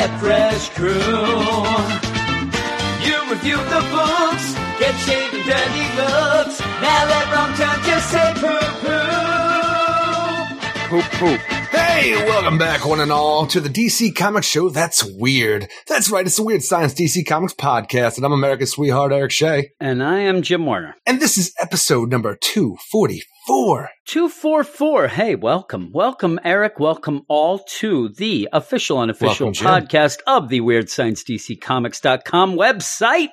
Get Fresh crew. You review the books, get shaved and dirty looks. Now let wrong turn just say poo poo. Poop poop. Hey, welcome back, one and all, to the DC Comics Show. That's weird. That's right. It's the Weird Science DC Comics podcast, and I'm America's sweetheart, Eric Shea. And I am Jim Warner. And this is episode number 244. 244. Hey, welcome. Welcome, Eric. Welcome all to the official unofficial Welcome, podcast of the Weird Science DC Comics.com website.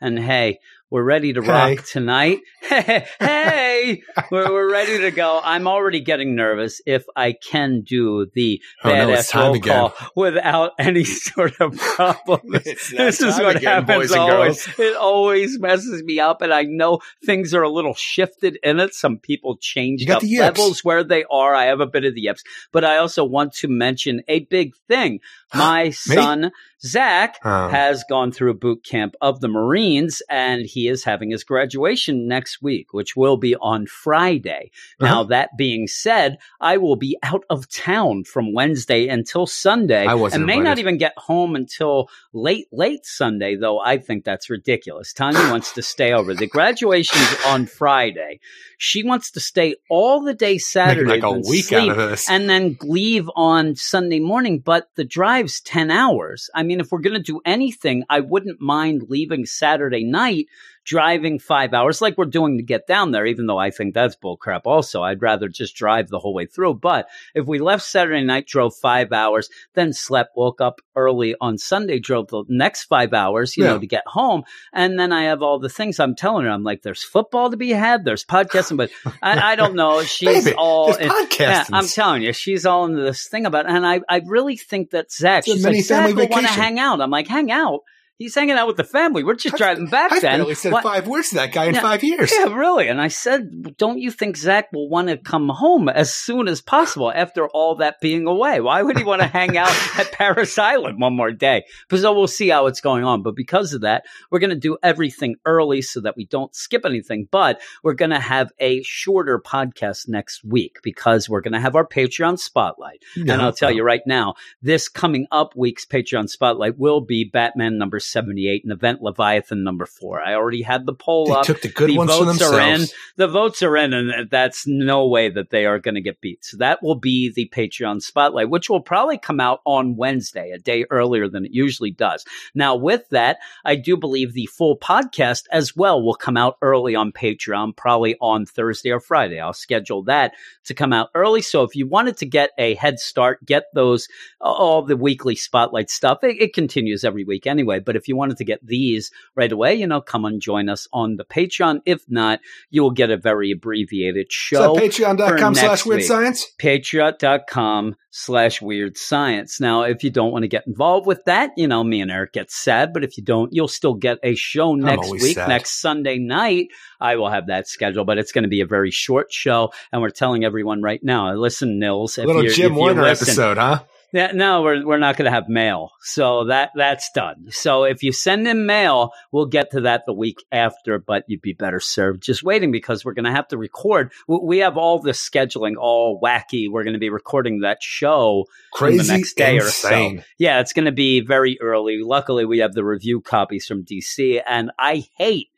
And hey, we're ready to Hey. rock tonight. Hey, hey, we're, we're ready to go. I'm already getting nervous if I can do the Oh, no, badass time roll again. call without any sort of problem. This is what again, happens always. girls. It always messes me up, and I know things are a little shifted in it. Some people change up the levels where they are. I have a bit of the yips, but I also want to mention a big thing. My son Zach Oh. has gone through a boot camp of the Marines, and he is having his graduation next week, which will be on Friday. Now, Uh-huh. that being said, I will be out of town from Wednesday until Sunday, I wasn't and may not even get home until late, late Sunday. Though I think that's ridiculous. Tanya wants to stay over. The graduation's on Friday. She wants to stay all the day Saturday, like a week sleep, out of this. and then leave on Sunday morning. But the drive's 10 hours. I mean, if we're going to do anything, I wouldn't mind leaving Saturday night, driving five hours like we're doing to get down there, even though I think that's bullcrap also. I'd rather just drive the whole way through. But if we left Saturday night, drove five hours, then slept, woke up early on Sunday, drove the next five hours, you Yeah. know, to get home. And then I have all the things I'm telling her. I'm like, there's football to be had, there's podcasting, but I, I don't know. She's Baby, all. in- podcasting. yeah, I'm telling you, she's all into this thing about, and I, I really think that Zach, she's like, Zach will want to hang out. I'm like, hang out. He's hanging out with the family. We're just driving back I then. barely said What- five words to that guy in Yeah. five years. yeah, really. And I said, don't you think Zach will want to come home as soon as possible after all that being away? Why would he want to hang out at Parris Island one more day? Because we'll see how it's going on. But because of that, we're going to do everything early so that we don't skip anything. But we're going to have a shorter podcast next week because we're going to have our Patreon spotlight. No. And I'll tell you right now, this coming up week's Patreon spotlight will be Batman number 78 and Event Leviathan number four. I already had the poll They up took the good the ones votes are in. The votes are in, and that's no way that they are going to get beat. So that will be the Patreon spotlight, which will probably come out on Wednesday, a day earlier than it usually does. Now, with that, I do believe the full podcast as well will come out early on Patreon, probably on Thursday or Friday. I'll schedule that to come out early. So if you wanted to get a head start, get those all the weekly spotlight stuff. It, it continues every week anyway. But if you wanted to get these right away, you know, come and join us on the Patreon. If not, you will get a very abbreviated show. So patreon.com slash weird science. Patreon.com slash weird science. Now, if you don't want to get involved with that, you know, me and Eric get sad, but if you don't, you'll still get a show next week, sad. next Sunday night. I will have that scheduled, but it's going to be a very short show. And we're telling everyone right now, listen, Nils, if Little Jim Warner listen, episode, huh? Yeah, no, we're we're not going to have mail, so that that's done. So if you send in mail, we'll get to that the week after. But you'd be better served just waiting because we're going to have to record. We- We have all this scheduling all wacky. We're going to be recording that show Crazy, the next day insane. or so. Yeah, it's going to be very early. Luckily, we have the review copies from DC, and I hate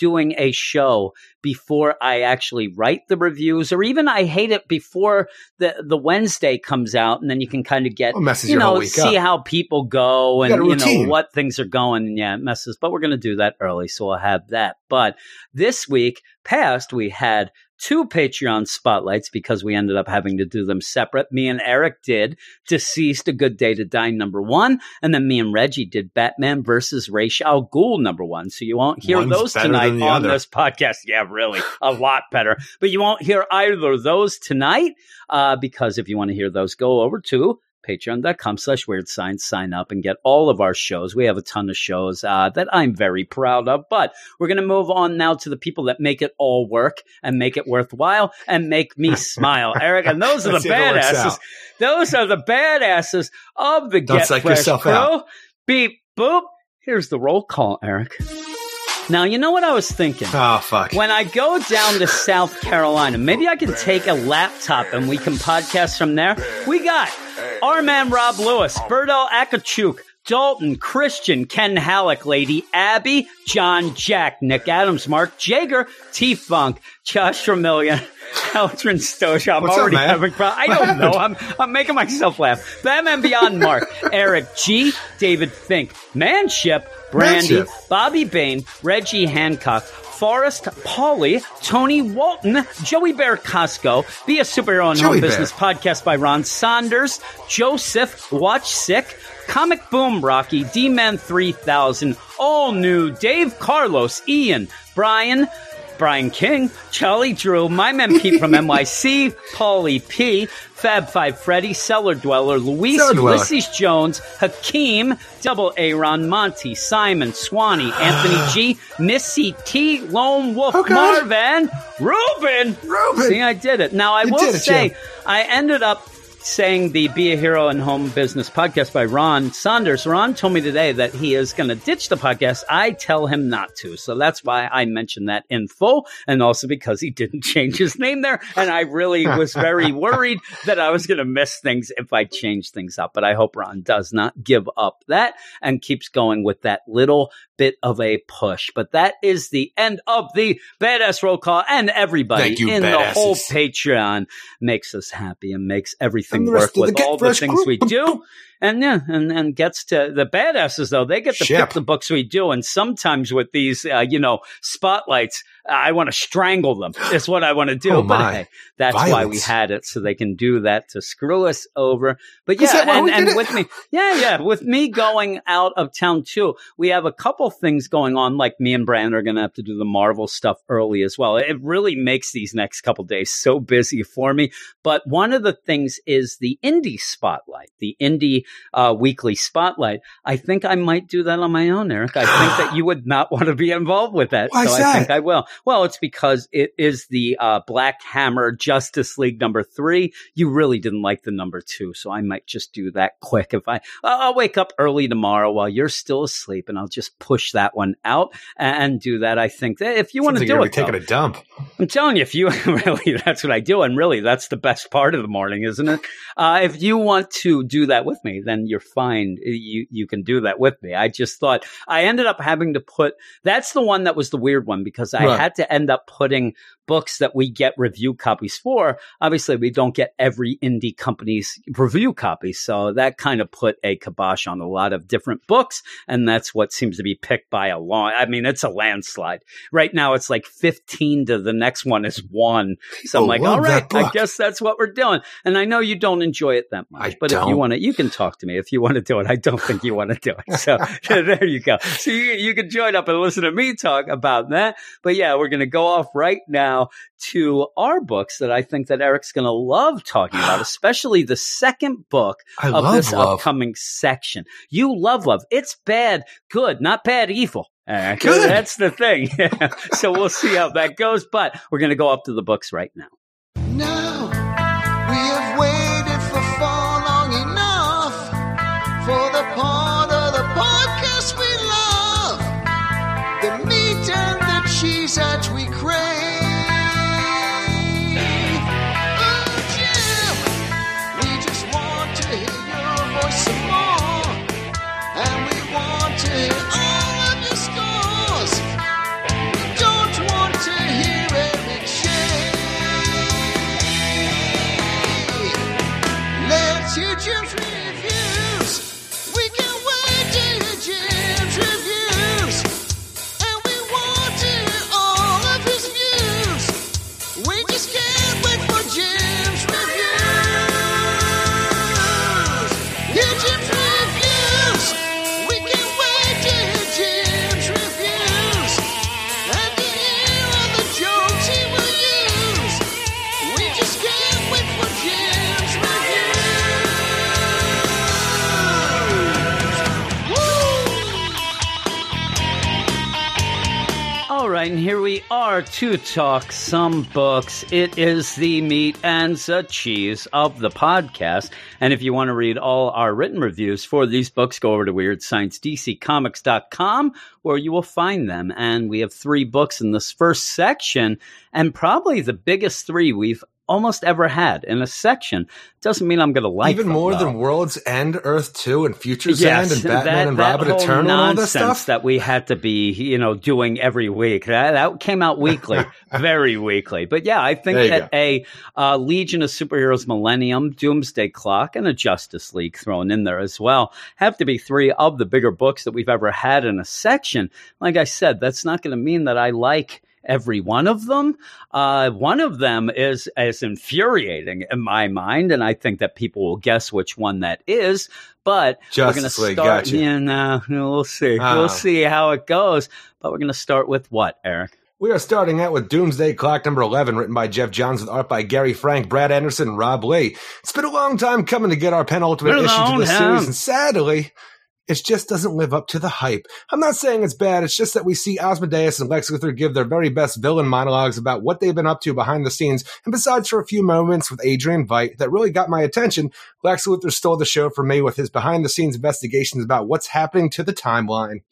doing a show before I actually write the reviews, or even I hate it before the the Wednesday comes out, and then you can kind of get messes you know see up. how people go and a you know what things are going. And yeah, it messes. But we're going to do that early, so we'll have that. But this week past, we had two Patreon spotlights because we ended up having to do them separate. Me and Eric did DCeased A Good Day to Die number one, and then me and Reggie did Batman versus Ra's al Ghul number one. So you won't hear One's those tonight on other. this podcast. Yeah, really, a lot better. But you won't hear either of those tonight uh, because if you want to hear those, go over to patreon.com slash weird science. Sign up and get all of our shows. We have a ton of shows uh, that i'm very proud of but we're going to move on now to the people that make it all work and make it worthwhile and make me smile. Eric and those are the badasses. those are the badasses of the Don't get fresh yourself crew. beep boop. Here's the roll call eric Now, you know what I was thinking? Oh fuck. When I go down to South Carolina, maybe I can take a laptop and we can podcast from there. We got our man Rob Lewis, Berto Akachuk, Dalton, Christian, Ken Halleck, Lady Abby, John Jack, Nick Adams, Mark Jager, T Funk, Josh Vermillion, Aldrin Stosh. I'm What's up, already man? having problems. I don't know. I'm, I'm making myself laugh. Batman Beyond Mark, Eric G, David Fink, Manship, Brandy, Bobby Bain, Reggie Hancock, Forrest Pauly, Tony Walton, Joey Bear Costco, Be a Superhero Joey Home Bear. Business podcast by Ron Saunders, Joseph Watch Sick, Comic Boom Rocky, D Man 3000, All New, Dave Carlos, Ian, Brian, Brian King, Charlie Drew, my man Pete from NYC, Paulie P, Fab Five Freddy, Cellar Dweller, Luis, Cellar Dweller. Ulysses Jones, Hakeem, Double Aaron, Monty, Simon, Swanee, Anthony G, Missy T, Lone Wolf, Marvin, Ruben. Ruben. See, I did it. Now, I You will it, say. I ended up saying the Be a Hero and Home Business podcast by Ron Saunders. Ron told me today that he is going to ditch the podcast. I tell him not to. So that's why I mentioned that in full. And also because he didn't change his name there. And I really was very worried that I was going to miss things if I changed things up. But I hope Ron does not give up that and keeps going with that little bit of a push. But that is the end of the badass roll call and everybody you, in the whole. Patreon makes us happy and makes everything And work rest the with all the things group. we do. And yeah, and, and gets to the badasses though. They get to Ship. pick the books we do. And sometimes with these, uh, you know, spotlights, I want to strangle them. Is what I want to do. Oh, but my. hey, that's why we had it so they can do that to screw us over. But yeah, and, and with me, yeah, yeah, with me going out of town too, we have a couple things going on. Like me and Brandon are going to have to do the Marvel stuff early as well. It really makes these next couple days so busy for me. But one of the things is the indie spotlight, the indie uh, weekly spotlight. I think I might do that on my own, Eric. I think that you would not want to be involved with that. Why so is I think I will. Well, it's because it is the uh, Black Hammer Justice League number three. You really didn't like the number two, so I might just do that quick. If I, I'll wake up early tomorrow while you're still asleep, and I'll just push that one out and do that. I think that if you want to like do you're it, taking though. a dump. I'm telling you, if you really, that's what I do. And really, that's the best part of the morning, isn't it? Uh, if you want to do that with me, then you're fine. You, you can do that with me. I just thought I ended up having to put, that's the one that was the weird one because I Right. had to end up putting books that we get review copies for. Obviously, we don't get every indie company's review copy. So that kind of put a kibosh on a lot of different books. And that's what seems to be picked by a long, I mean, it's a landslide right now it's like 15 to the next one is one. So I'm like, all right, I guess that's what we're doing. And I know you don't enjoy it that much, I but if you want to, you can talk to me. If you want to do it, I don't think you want to do it. So there you go. So you, you can join up and listen to me talk about that. But yeah, we're going to go off right now to our books that I think that Eric's going to love talking about, especially the second book I of this love. upcoming section. You love love. It's bad, good, not bad, evil. Good. That's the thing. so we'll see how that goes. But we're going to go up to the books right now. Now right, and here we are to talk some books. It is the meat and the cheese of the podcast. And if you want to read all our written reviews for these books, go over to WeirdScienceDCComics.com where you will find them. And we have three books in this first section, and probably the biggest three we've almost ever had in a section. Doesn't mean I'm going to like it. Even them, more though. than World's End, Earth 2, and Future's Yes, End, and Batman that, and that Robin Eternal, and all this stuff. that we had to be, you know, doing every week. That, that came out weekly, very weekly. But yeah, I think that a uh, Legion of Superheroes Millennium, Doomsday Clock, and a Justice League thrown in there as well have to be three of the bigger books that we've ever had in a section. Like I said, that's not going to mean that I like every one of them. Uh, one of them is is infuriating in my mind, and I think that people will guess which one that is. But we're going to start. gotcha. Yeah, no, no, we'll see. Ah. We'll see how it goes. But we're going to start with what, Eric? We are starting out with Doomsday Clock number 11, written by Geoff Johns with art by Gary Frank, Brad Anderson, and Rob Leigh. It's been a long time coming to get our penultimate issue to this time. series, and sadly, it just doesn't live up to the hype. I'm not saying it's bad, it's just that we see Ozymandias and Lex Luthor give their very best villain monologues about what they've been up to behind the scenes, and besides for a few moments with Adrian Veidt that really got my attention, Lex Luthor stole the show from me with his behind the scenes investigations about what's happening to the timeline.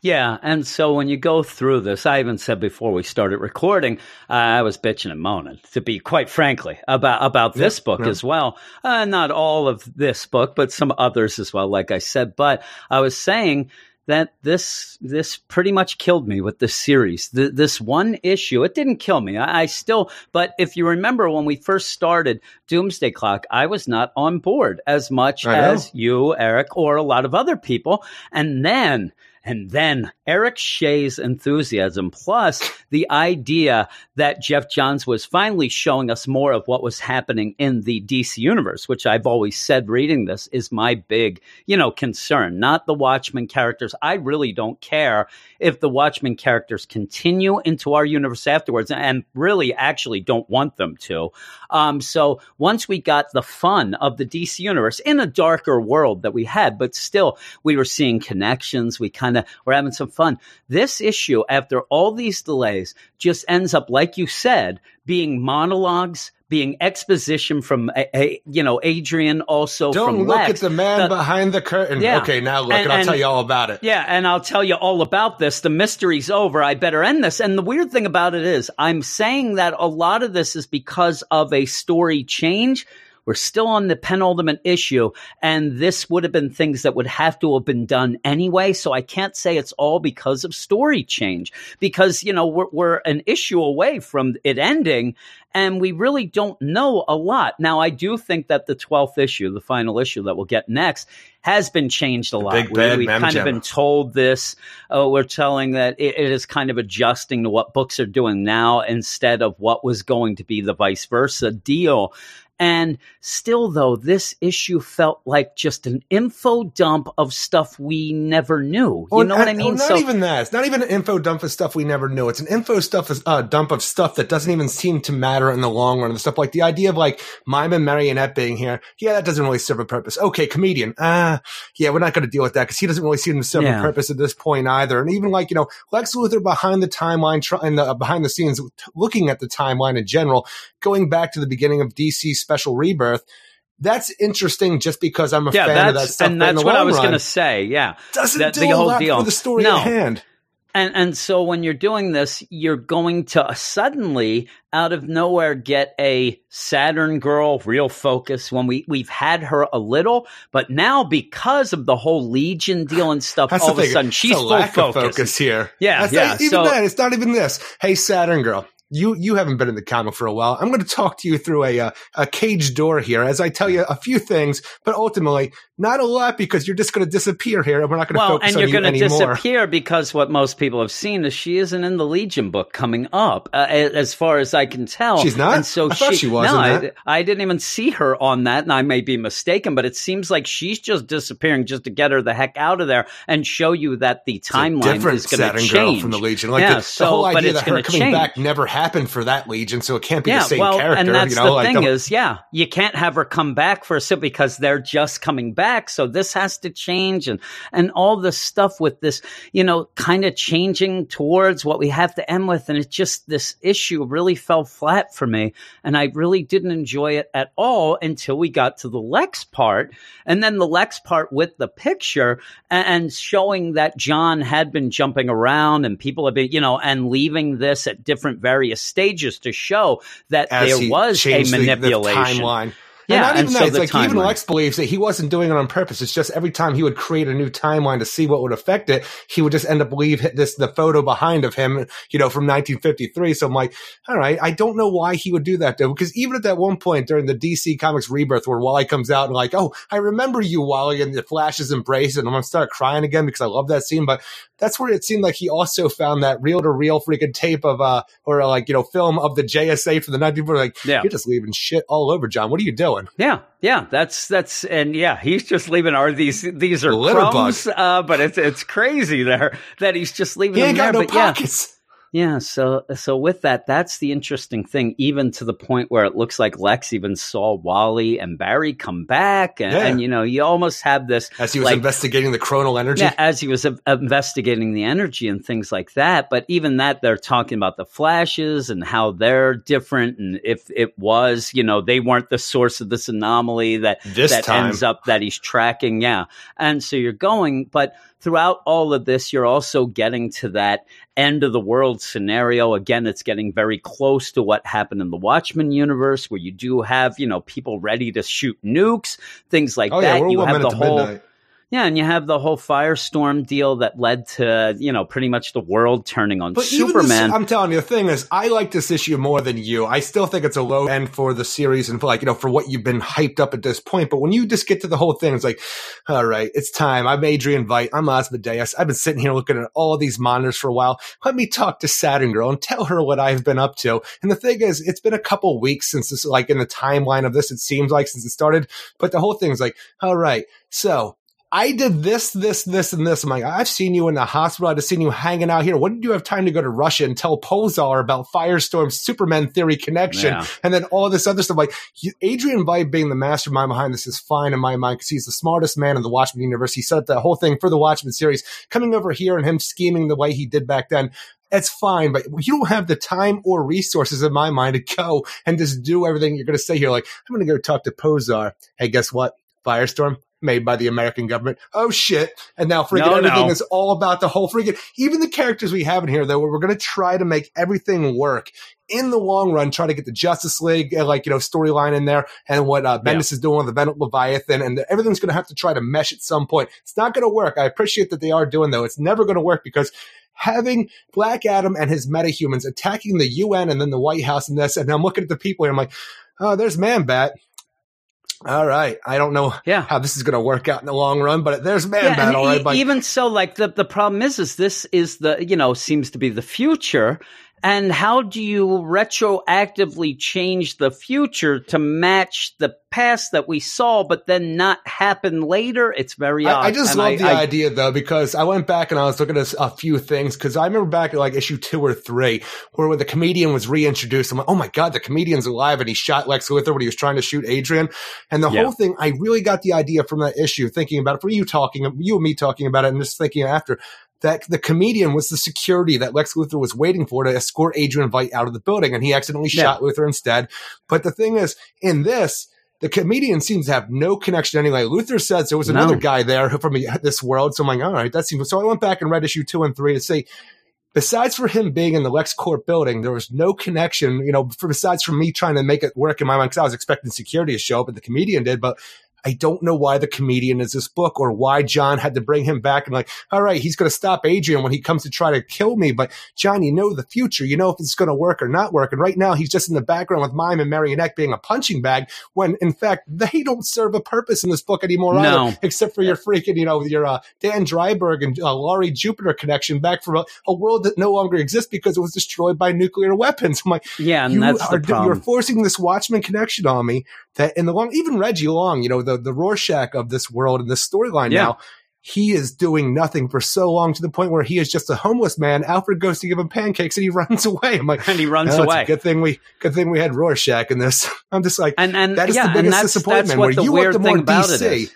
Yeah, and so when you go through this, I even said before we started recording, uh, I was bitching and moaning, to be quite frankly, about about this book yeah. as well. Uh, not all of this book, but some others as well, like I said. But I was saying that this this pretty much killed me with this series. Th- this one issue, it didn't kill me. I, I still, but if you remember when we first started Doomsday Clock, I was not on board as much as you, Eric, or a lot of other people. And then and then Eric Shea's enthusiasm, plus the idea that Geoff Johns was finally showing us more of what was happening in the DC universe, which I've always said reading this is my big, you know, concern. Not the Watchmen characters. I really don't care if the Watchmen characters continue into our universe afterwards, and really actually don't want them to. Um, so once we got the fun of the DC universe in a darker world that we had, but still we were seeing connections. We kind of were having some fun. This issue, after all these delays, just ends up, like you said, being monologues, being exposition from a, a you know Adrian, also Don't from look Lex. at the man The- behind the curtain. Yeah. Okay, now look, And- and, I'll and- tell you all about it. Yeah, and I'll tell you all about this. The mystery's over. I better end this. And the weird thing about it is, I'm saying that a lot of this is because of a story change. We're still on the penultimate issue, and this would have been things that would have to have been done anyway. So I can't say it's all because of story change, because you know we're, we're an issue away from it ending, and we really don't know a lot. Now, I do think that the twelfth issue, the final issue that we'll get next, has been changed a lot. big We- bad Mem kind of been told this. Uh, we're telling that it, it is kind of adjusting to what books are doing now instead of what was going to be the vice versa deal. And still, though, this issue felt like just an info dump of stuff we never knew. You Oh, know what I and- mean? oh, not even that. It's not even an info dump of stuff we never knew. It's an info stuff, uh, dump of stuff that doesn't even seem to matter in the long run. The stuff like the idea of like mime and marionette being here. Yeah, that doesn't really serve a purpose. Okay, comedian. Ah, yeah, we're not going to deal with that because he doesn't really seem to serve Yeah. a purpose at this point either. And even like you know, Lex Luthor behind the timeline, trying the behind the scenes, looking at the timeline in general, going back to the beginning of DC Special Rebirth. That's interesting, just because I'm a yeah, fan of that stuff. and that's what I was going to say. Yeah, doesn't that- do the whole deal. for the story No. at hand. And and so when you're doing this, you're going to suddenly out of nowhere get a Saturn girl real focus when we we've had her a little, but now because of the whole Legion deal and stuff, That's all of a sudden she's a full focus. focus here. Yeah, That's yeah, not- even so- that. It's not even this. Hey, Saturn girl, you you haven't been in the comic for a while. I'm going to talk to you through a uh, a cage door here as I tell you a few things, but ultimately not a lot because you're just going to disappear here, and we're not going to Well, focus and on you're you going to disappear because what most people have seen is she isn't in the Legion book coming up, uh, as far as I can tell. She's not? And so I thought she was No, I. I didn't even see her on that, and I may be mistaken, but it seems like she's just disappearing just to get her the heck out of there and show you that the timeline is going to change girl from the Legion. Like yeah, the, so the whole but idea it's that her coming change. back never happened for that Legion, so it can't be yeah, the same well, character. and that's you know, the like, thing the- is, yeah, you can't have her come back for a sip because they're just coming back. So this has to change, and and all the stuff with this, you know, kind of changing towards what we have to end with, and it just this issue really fell flat for me, and I really didn't enjoy it at all until we got to the Lex part, and then the Lex part with the picture and, and showing that John had been jumping around and people have been, you know, and leaving this at different various stages to show that as there was a changed the- manipulation. timeline. Yeah, and not even so. It's like even. Lex believes that he wasn't doing it on purpose. It's just every time he would create a new timeline to see what would affect it, he would just end up leave this the photo behind of him, you know, from 1953. So I'm like, all right, I don't know why he would do that though, because even at that one point during the DC Comics Rebirth, where Wally comes out and like, oh, I remember you, Wally, and the Flash's embrace, and I'm gonna start crying again because I love that scene, but. That's where it seemed like he also found that reel to reel freaking tape of, uh, or like, you know, film of the JSA from the 1940s. Like, Yeah. you're just leaving shit all over, John. What are you doing? Yeah, yeah, that's that's and yeah, he's just leaving. Are these these are litter crumbs? Uh, but it's it's crazy there that he's just leaving He them ain't there. got no but yeah, pockets. Yeah, so so with that, that's the interesting thing. Even to the point where it looks like Lex even saw Wally and Barry come back, and, Yeah. and you know, you almost have this As he was like, investigating the chronal energy. yeah, as he was uh, investigating the energy and things like that. But even that, they're talking about the flashes and how they're different, and if it was, you know, they weren't the source of this anomaly that This that time. ends up that he's tracking. Yeah, and so you're going, but throughout all of this, you're also getting to that end of the world scenario. Again, it's getting very close to what happened in the Watchmen universe, where you do have, you know, people ready to shoot nukes, things like oh that. yeah, you have the whole midnight. Yeah, and you have the whole firestorm deal that led to, you know, pretty much the world turning on But Superman. this, I'm telling you, the thing is, I like this issue more than you. I still think it's a low end for the series and for like, you know, for what you've been hyped up at this point. But when you just get to the whole thing, it's like, all right, it's time. I'm Adrian Veidt. I'm Ozymandias. I've been sitting here looking at all these monitors for a while. Let me talk to Saturn Girl and tell her what I've been up to. And the thing is, it's been a couple weeks since this, like in the timeline of this, it seems like since it started. But the whole thing is like, all right, so I did this, this, this, and this. I'm like, I've seen you in the hospital. I've seen you hanging out here. When did you have time to go to Russia and tell Pozhar about Firestorm, Superman theory connection? Yeah. And then all this other stuff. Like Adrian Veidt being the mastermind behind this is fine in my mind because he's the smartest man in the Watchmen universe. He set up the whole thing for the Watchmen series. Coming over here and him scheming the way he did back then. It's fine, but you don't have the time or resources in my mind to go and just do everything you're going to say here. Like, I'm going to go talk to Pozhar. Hey, guess what? Firestorm made by the American government. Oh shit. And now freaking No, everything no. is all about the whole freaking, even the characters we have in here though, we're going to try to make everything work in the long run, try to get the Justice League, uh, like, you know, storyline in there and what, uh, Bendis is doing with the Event Leviathan and everything's going to have to try to mesh at some point. It's not going to work. I appreciate that they are doing though. It's never going to work because having Black Adam and his metahumans attacking the UN and then the White House and this, and I'm looking at the people here, I'm like, oh, there's Man Bat. All right. I don't know Yeah. how this is going to work out in the long run, but there's Man yeah, Bat. and All right. e- even so, like the the problem is, is this is the you know seems to be the future, and how do you retroactively change the future to match the past that we saw, but then not happen later? It's very odd. I, I just And love I- the I- idea though, because I went back and I was looking at a few things because I remember back at like issue two or three where when the comedian was reintroduced. I'm like, oh my God, the comedian's alive and he shot Lex Luthor when he was trying to shoot Adrian. And the Yeah. whole thing, I really got the idea from that issue, thinking about it, for you talking, you and me talking about it and just thinking after that the comedian was the security that Lex Luthor was waiting for to escort Adrian Veidt out of the building and he accidentally Yeah. shot Luthor instead. But the thing is, in this, the comedian seems to have no connection anyway. Luthor says there was No. another guy there from this world. So I'm like, all right, that seems. So I went back and read issue two and three to see. besides for him being in the LexCorp building, there was no connection. You know, for, besides from me trying to make it work in my mind because I was expecting security to show up, and the comedian did, but. I don't know why the comedian is this book or why John had to bring him back and like, all right, he's going to stop Adrian when he comes to try to kill me. But John, you know the future. You know if it's going to work or not work. And right now he's just in the background with Mime and Marionette being a punching bag when in fact they don't serve a purpose in this book anymore No. either, except for your freaking, you know, your uh, Dan Dreiberg and uh, Laurie Jupiter connection back from a, a world that no longer exists because it was destroyed by nuclear weapons. I'm like, yeah, and that's are, the problem. you're forcing this Watchmen connection on me that in the long, even Reggie Long, you know, the, the Rorschach of this world and this storyline Yeah. now, he is doing nothing for so long to the point where he is just a homeless man. Alfred goes to give him pancakes and he runs away. I'm like, And he runs "Oh, away. Good thing we, good thing we had Rorschach in this. I'm just like, And and that is yeah, the biggest that's, disappointment that's where the you weird want the more thing about DC.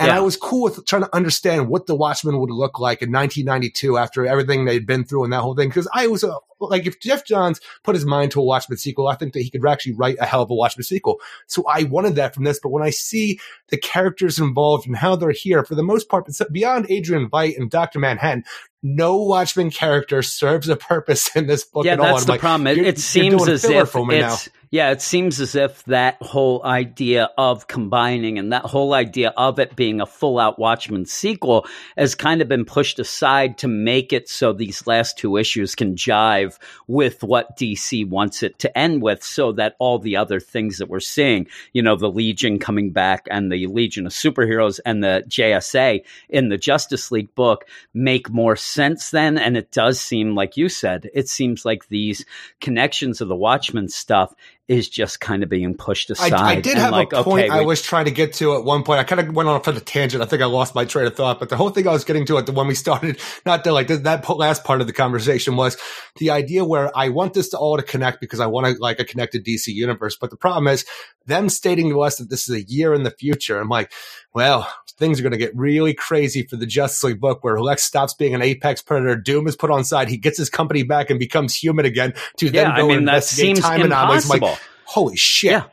And Yeah. I was cool with trying to understand what the Watchmen would look like in 1992 after everything they'd been through and that whole thing. Because I was a, like, if Geoff Johns put his mind to a Watchmen sequel, I think that he could actually write a hell of a Watchmen sequel. So I wanted that from this. But when I see the characters involved and how they're here, for the most part, beyond Adrian Veidt and Dr. Manhattan, no Watchmen character serves a purpose in this book yeah, at all. Yeah, that's the like, problem. It, it seems as if me now. Yeah, it seems as if that whole idea of combining and that whole idea of it being a full out Watchmen sequel has kind of been pushed aside to make it so these last two issues can jive with what DC wants it to end with, so that all the other things that we're seeing, you know, the Legion coming back and the Legion of Superheroes and the JSA in the Justice League book make more sense then. And it does seem, like you said, it seems like these connections of the Watchmen stuff is just kind of being pushed aside. I, I did have like, a point okay, I we- was trying to get to at one point. I kind of went off on a tangent. I think I lost my train of thought, but the whole thing I was getting to at the when we started, not the like that last part of the conversation was the idea where I want this to all to connect because I want to like a connected DC universe. But the problem is them stating to us that this is a year in the future. I'm like, well, things are going to get really crazy for the Justice League book where Lex stops being an apex predator. Doom is put on side. He gets his company back and becomes human again to yeah, then go I mean, and that investigate time anomalies. I'm like, holy shit. Yeah.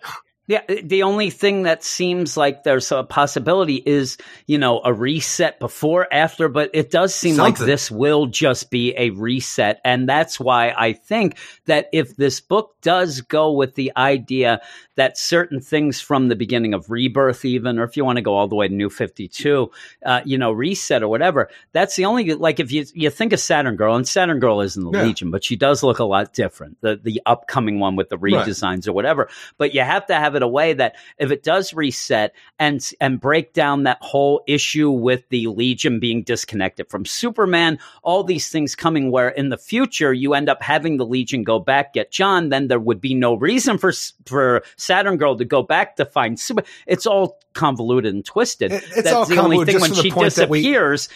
Yeah, the only thing that seems like there's a possibility is, you know, a reset before, after, but it does seem like this will just be a reset. And that's why I think that if this book does go with the idea that certain things from the beginning of Rebirth, even, or if you want to go all the way to New 52, uh, you know, reset or whatever, that's the only, like, if you, you think of Saturn Girl, and Saturn Girl isn't the Yeah. Legion, but she does look a lot different, the, the upcoming one with the Right. redesigns or whatever. But you have to have it a way that if it does reset and and break down that whole issue with the Legion being disconnected from Superman, all these things coming where in the future you end up having the Legion go back get John, then there would be no reason for for Saturn Girl to go back to find Super. It's all convoluted and twisted. It- it's That's all the only thing when she that we- disappears.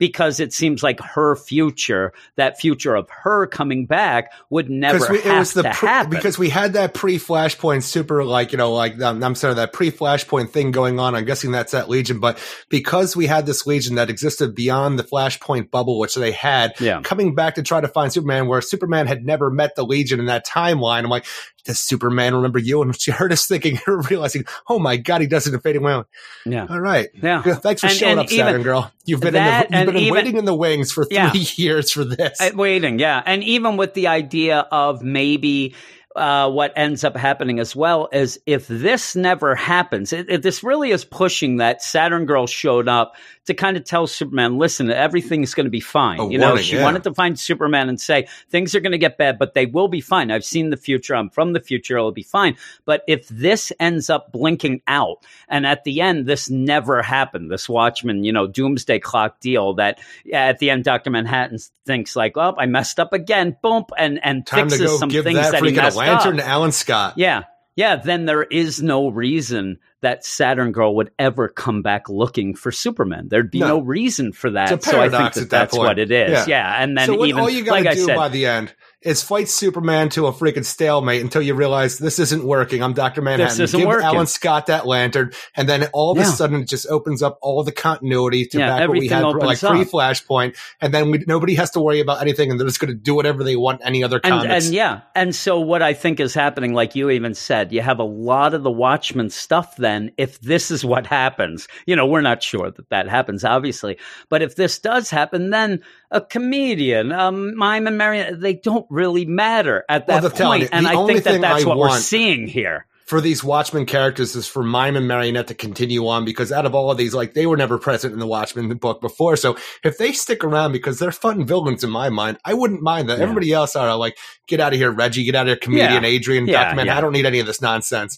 Because it seems like her future, that future of her coming back, would never we, have it was the to pre- happen. because we had that pre Flashpoint super like you know like um, I'm sorry that pre Flashpoint thing going on. I'm guessing that's that Legion, but because we had this Legion that existed beyond the Flashpoint bubble, which they had, Yeah. coming back to try to find Superman, where Superman had never met the Legion in that timeline. I'm like, does Superman remember you? And she heard us thinking, realizing, oh my god, he does it in fading away. yeah. All right, Yeah. Thanks for And- showing and up, Saturn Girl. You've been that in the, you've been even- waiting in the wings for three Yeah. years for this. Uh, waiting, yeah. And even with the idea of maybe uh, what ends up happening as well is if this never happens, it, it- this really is pushing that Saturn Girl showed up to kind of tell Superman, listen, everything's going to be fine. A you know, warning, she yeah. wanted to find Superman and say, things are going to get bad, but they will be fine. I've seen the future. I'm from the future. It'll be fine. But if this ends up blinking out and at the end, this never happened, this Watchman, you know, doomsday clock deal that at the end, Dr. Manhattan thinks like, oh, I messed up again. Boom. And, and Time to fixes go some give things that that, he messed lantern up. to Alan Scott. Yeah. Yeah. Then there is no reason that Saturn Girl would ever come back looking for Superman. There'd be No. no, reason for that. So I think that at that that's point. what it is. Yeah. Yeah. And then so what, even, all you got to like do said, by the end is fight Superman to a freaking stalemate until you realize this isn't working. I'm Doctor Manhattan. This isn't Give working. Alan Scott that lantern, and then all of a sudden it just opens up all the continuity to Yeah, back what we had like pre Flashpoint, and then we, nobody has to worry about anything, and they're just going to do whatever they want. Any other and, comics? and yeah, and so what I think is happening, like you even said, you have a lot of the Watchmen stuff. Then, if this is what happens, you know, we're not sure that that happens, obviously, but if this does happen, then a comedian, um, mime and marionette, they don't really matter at that I'm point. you, and I think that that's I what we're seeing here. for these Watchmen characters is for Mime and Marionette to continue on because out of all of these, like they were never present in the Watchmen book before. So if they stick around because they're fun villains in my mind, I wouldn't mind that. Yeah. Everybody else are like, get out of here, Reggie, get out of here, comedian Yeah. Adrian, Yeah, Dr. Man. yeah. I don't need any of this nonsense.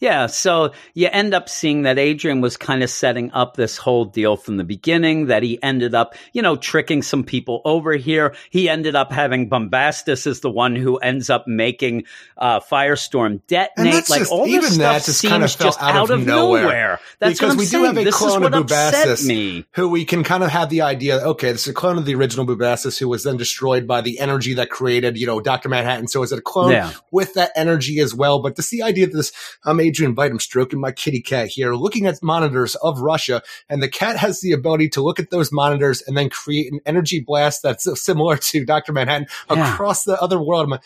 Yeah, so you end up seeing that Adrian was kind of setting up this whole deal from the beginning, that he ended up, you know, tricking some people over here. He ended up having Bubastis as the one who ends up making uh, Firestorm detonate. Like just- all even this that stuff just seems kind of just out of nowhere. nowhere. That's because we saying. do have a this clone of me. who we can kind of have the idea, okay, this is a clone of the original Bubastis who was then destroyed by the energy that created, you know, Dr. Manhattan. So is it a clone Yeah. with that energy as well? But see the idea that this, I'm Adrian Veidt, I'm stroking my kitty cat here, looking at monitors of Russia, and the cat has the ability to look at those monitors and then create an energy blast that's similar to Dr. Manhattan Yeah. across the other world. I'm like,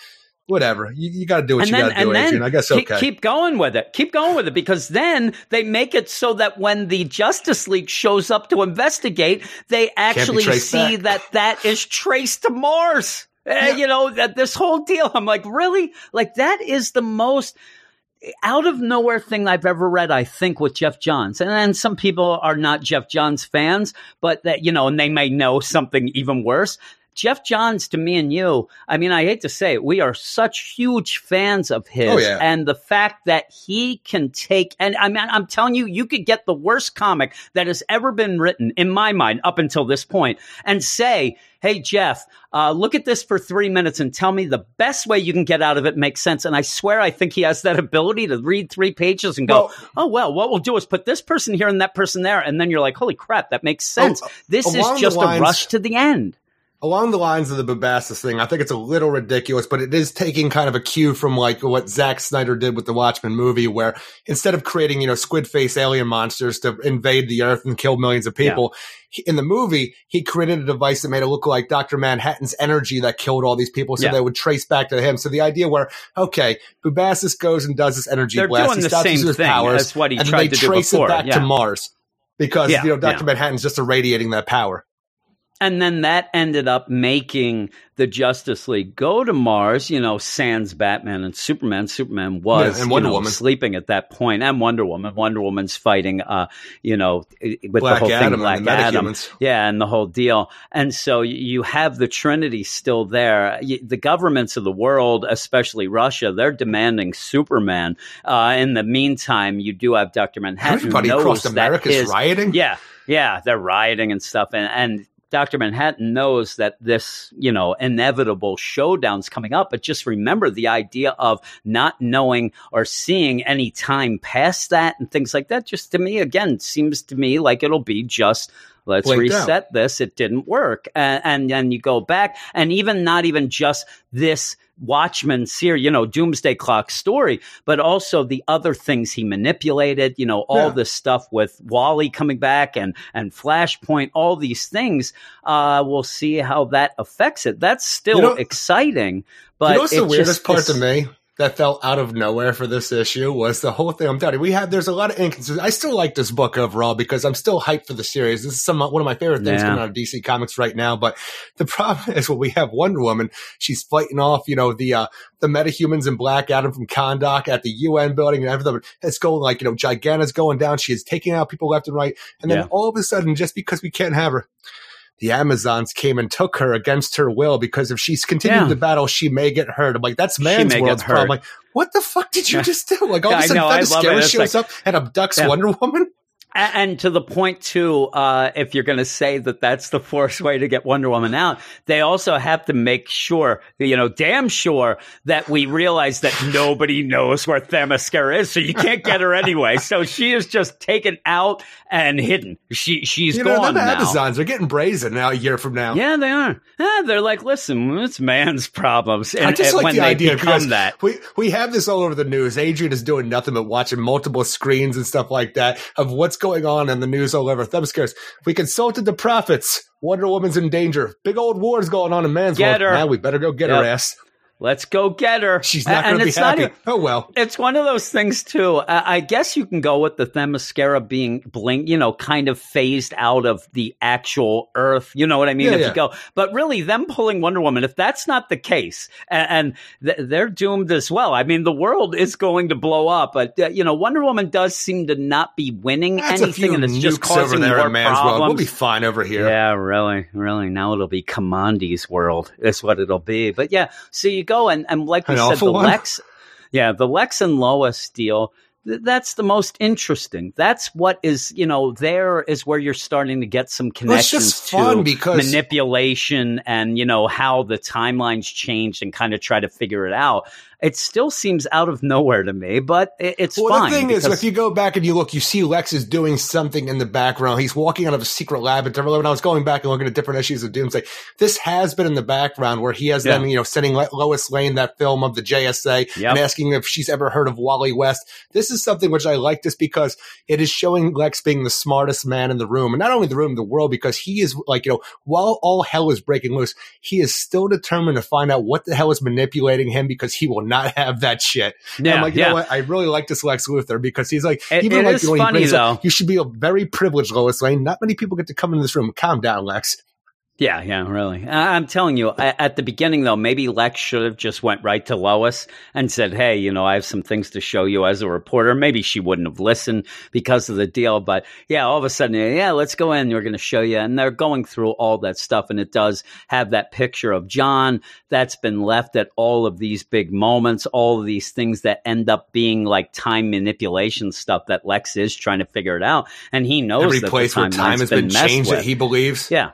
whatever. You, you got to do what and you got to do, Adrian. I guess okay. keep going with it. Keep going with it because then they make it so that when the Justice League shows up to investigate, they actually see back. that that is traced to Mars. Eh, you know that this whole deal. I'm like, really? Like that is the most out of nowhere thing I've ever read, I think, with Geoff Johns. And then some people are not Geoff Johns fans, but that, you know, and they may know something even worse. Geoff Johns, to me and you, I mean, I hate to say it, we are such huge fans of his. Oh, yeah. And the fact that he can take, and I mean, I'm telling you, you could get the worst comic that has ever been written, in my mind, up until this point, and say, hey, Jeff, uh, look at this for three minutes and tell me the best way you can get out of it makes sense. And I swear, I think he has that ability to read three pages and go, Well- oh, well, what we'll do is put this person here and that person there. And then you're like, holy crap, that makes sense. Oh, this is just lines- a rush to the end. Along the lines of the Bubastis thing, I think it's a little ridiculous, but it is taking kind of a cue from like what Zack Snyder did with the Watchmen movie, where instead of creating, you know, squid face alien monsters to invade the earth and kill millions of people, he- in the movie, he created a device that made it look like Dr. Manhattan's energy that killed all these people so Yeah. they would trace back to him. So the idea where, okay, Bubastis goes and does this energy They're blast, doing he the stops using his thing powers, as what he and tried they to do trace before, it back yeah. to Mars. Because, Yeah, you know, Dr. yeah. Manhattan's just irradiating that power. And then that ended up making the Justice League go to Mars, you know, sans Batman and Superman. Superman was Yeah, and you Wonder know, Woman. sleeping at that point. and Wonder Woman. Wonder Woman's fighting, uh, you know, with Black the whole Adam thing, Black Adam. metahumans. Yeah, and the whole deal. And so you have the Trinity still there. The governments of the world, especially Russia, they're demanding Superman. Uh, in the meantime, you do have Dr. Manhattan. Everybody across America is rioting. yeah, yeah, they're rioting and stuff, and and Dr. Manhattan knows that this, you know, inevitable showdown's coming up, but just remember the idea of not knowing or seeing any time past that and things like that. Just to me, again, seems to me like it'll be just let's Blinked out. reset this. It didn't work, and, and then you go back, and even not even just this Watchmen series, you know, Doomsday Clock story, but also the other things he manipulated, you know, all Yeah. this stuff with Wally coming back and and Flashpoint, all these things. Uh, we'll see how that affects it. That's still You know- exciting, but you know what's the weirdest just part to me that fell out of nowhere for this issue was the whole thing. I'm telling you, we have there's a lot of inconsistency. I still like this book overall because I'm still hyped for the series. This is some one of my favorite things Yeah. coming out of DC Comics right now. But the problem is when we have Wonder Woman, she's fighting off, you know, the uh, the metahumans and Black Adam from Kahndaq at the UN building and everything. It's going like you know, Giganta's going down. She is taking out people left and right, and then Yeah. all of a sudden, just because we can't have her. The Amazons came and took her against her will because if she's continuing Yeah. the battle, she may get hurt. I'm like, that's man's world's problem. Like, what the fuck did you just do? Like, all of I a sudden, know, I love it. Themyscira shows like- up and abducts Yeah. Wonder Woman. And to the point too, uh, if you're going to say that that's the forced way to get Wonder Woman out, they also have to make sure, you know, damn sure that we realize that nobody knows where Themyscira is, so you can't get her anyway. So she is just taken out and hidden. She she's You know, gone now. Amazons are getting brazen now a year from now. Yeah, they are. Yeah, they're like, listen, it's man's problems, and, I just like when the idea because that, we we have this all over the news. Adrian is doing nothing but watching multiple screens and stuff like that of what's going on in the news all over. Themysciras. We consulted the prophets. Wonder Woman's in danger. Big old wars going on in man's Get world. her. Now we better go get Yep. her ass. Let's go get her. She's not going to be happy. even- oh well. It's one of those things too. I, I guess you can go with the Themyscira being blink, you know, kind of phased out of the actual Earth. You know what I mean? Yeah, if yeah. you go, but really, them pulling Wonder Woman, if that's not the case, and, th- they're doomed as well. I mean, the world is going to blow up, but uh, you know, Wonder Woman does seem to not be winning That's anything, and it's just causing there more in problems. world. We'll be fine over here. Yeah, really, really. Now it'll be Commandi's world. Is what it'll be. But yeah, so you go and and like we An said, the one? Lex, yeah, the Lex and Lois deal. th- that's the most interesting. That's what is, you know, there is where you're starting to get some connections just fun to because manipulation and, you know, how the timelines changed and kind of try to figure it out. It still seems out of nowhere to me, but it, it's well, fine. the thing is, if you go back and you look, you see Lex is doing something in the background. He's walking out of a secret lab. And when I was going back and looking at different issues of Doomsday, this has been in the background where he has Yeah. them, you know, sending Lois Lane that film of the JSA Yep. and asking if she's ever heard of Wally West. This is something which I like this because it is showing Lex being the smartest man in the room, and not only the room, the world, because he is like, you know, while all hell is breaking loose, he is still determined to find out what the hell is manipulating him because he will not have that shit. And Yeah, I'm like, you yeah. know what? I really like this Lex Luthor because he's like, It- even it like is when funny, brings up, though. you should be a very privileged Lois Lane. Not many people get to come in this room. Calm down, Lex. Yeah, yeah, really. I- I'm telling you, at the beginning though, maybe Lex should have just went right to Lois and said, "Hey, you know, I have some things to show you as a reporter." Maybe she wouldn't have listened because of the deal, but yeah, all of a sudden, yeah, let's go in. We're going to show you, and they're going through all that stuff, and it does have that picture of John that's been left at all of these big moments, all of these things that end up being like time manipulation stuff that Lex is trying to figure it out, and he knows Every that place the where time has been, messed changed with. that he believes. Yeah.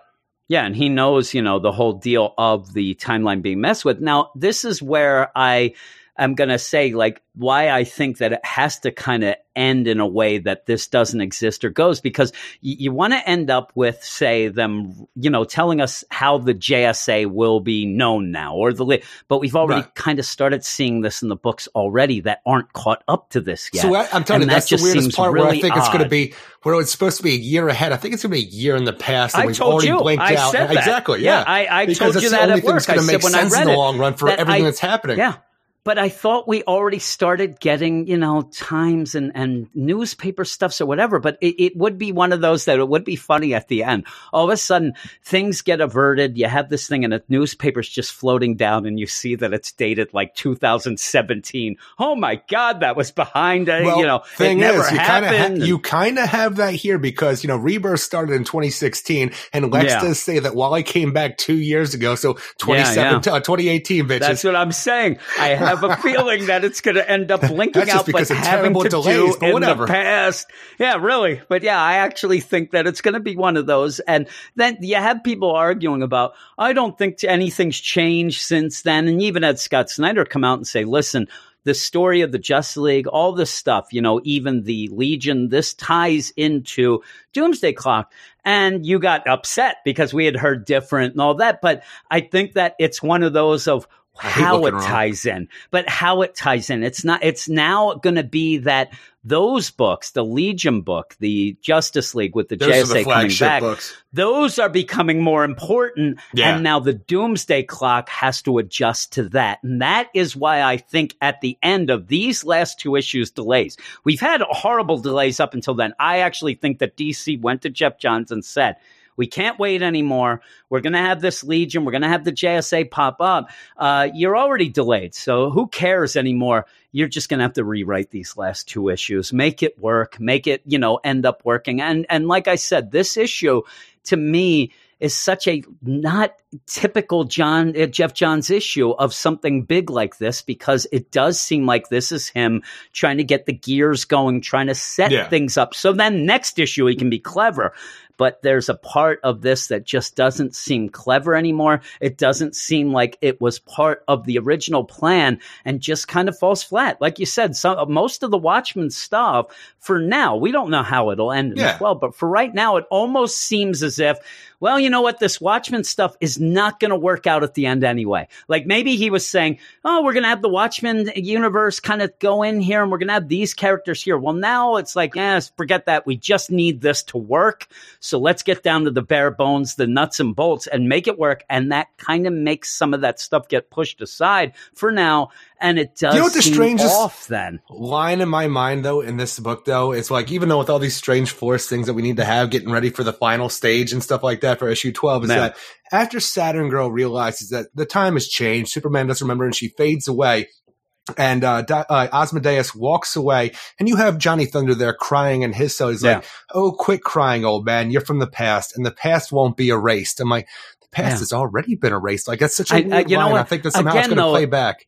Yeah, and he knows, you know, the whole deal of the timeline being messed with. Now, this is where I am going to say, like, why I think that it has to kind of end in a way that this doesn't exist or goes, because you, you want to end up with, say, them, you know, telling us how the JSA will be known now, or the, li- but we've already Right. kind of started seeing this in the books already that aren't caught up to this yet. So I, I'm telling And you, that that's the just weirdest part where I really think it's going to be where it's supposed to be a year ahead. I think it's going to be a year in the past, and I we've told already you. blinked I out. said that. Exactly. Yeah, Yeah, I- I told you that at work. going I to said when I sense read in the it, long run for everything I- that's happening. Yeah. But I thought we already started getting, you know, times and, and newspaper stuffs or whatever. But it, it would be one of those that it would be funny at the end. All of a sudden, things get averted. You have this thing, and the newspaper's just floating down, and you see that it's dated like 2017. Oh my God, that was behind. Uh, Well, you know, thing it never is, you kind of happened. ha- you kind of have that here because you know Rebirth started in 2016, and Lex Yeah. does say that Wally came back two years ago, so 27, yeah. uh, 2018, bitches. That's what I'm saying. I have a feeling that it's going to end up linking just out, but having to delays, do in whatever. the past. Yeah, really. But yeah, I actually think that it's going to be one of those. And then you have people arguing about, I don't think anything's changed since then. And you even had Scott Snyder come out and say, listen, the story of the Justice League, all this stuff, you know, even the Legion, this ties into Doomsday Clock. And you got upset because we had heard different and all that. But I think that it's one of those of how it wrong. ties in, but how it ties in. It's not, it's now going to be that those books, the Legion book, the Justice League with the Those JSA the coming back, books. those are becoming more important. Yeah. And now the doomsday clock has to adjust to that. And that is why I think at the end of these last two issues delays, we've had horrible delays up until then. I actually think that DC went to Geoff Johns and said, we can't wait anymore. We're going to have this Legion. We're going to have the JSA pop up. Uh, you're already delayed. So who cares anymore? You're just going to have to rewrite these last two issues, make it work, make it, you know, end up working. And, and like I said, this issue to me is such a not typical John uh, Geoff Johns issue of something big like this because it does seem like this is him trying to get the gears going, trying to set Yeah. things up. So then next issue he can be clever. But there's a part of this that just doesn't seem clever anymore. It doesn't seem like it was part of the original plan and just kind of falls flat. Like you said, some most of the Watchmen stuff for now, we don't know how it'll end Yeah. 12, but for right now, it almost seems as if, well, you know what, this Watchmen stuff is not going to work out at the end anyway. Like maybe he was saying, oh, we're going to have the Watchmen universe kind of go in here and we're going to have these characters here. Well, now it's like, yes, forget that. We just need this to work. So let's get down to the bare bones, the nuts and bolts, and make it work. And that kind of makes some of that stuff get pushed aside for now. And it does You know what the strangest- off then. line in my mind though in this book though it's like even though with all these strange force things that we need to have getting ready for the final stage and stuff like that for issue 12 is Man. that after saturn girl realizes that the time has changed superman doesn't remember and she fades away and uh, Di- uh, Ozymandias walks away, and you have Johnny Thunder there crying in his cell. He's Yeah. like, "Oh, quit crying, old man. You're from the past, and the past won't be erased." I'm like, "The past Yeah. has already been erased." Like that's such a I- weird I- you know line. what? I think that somehow it's going to play back.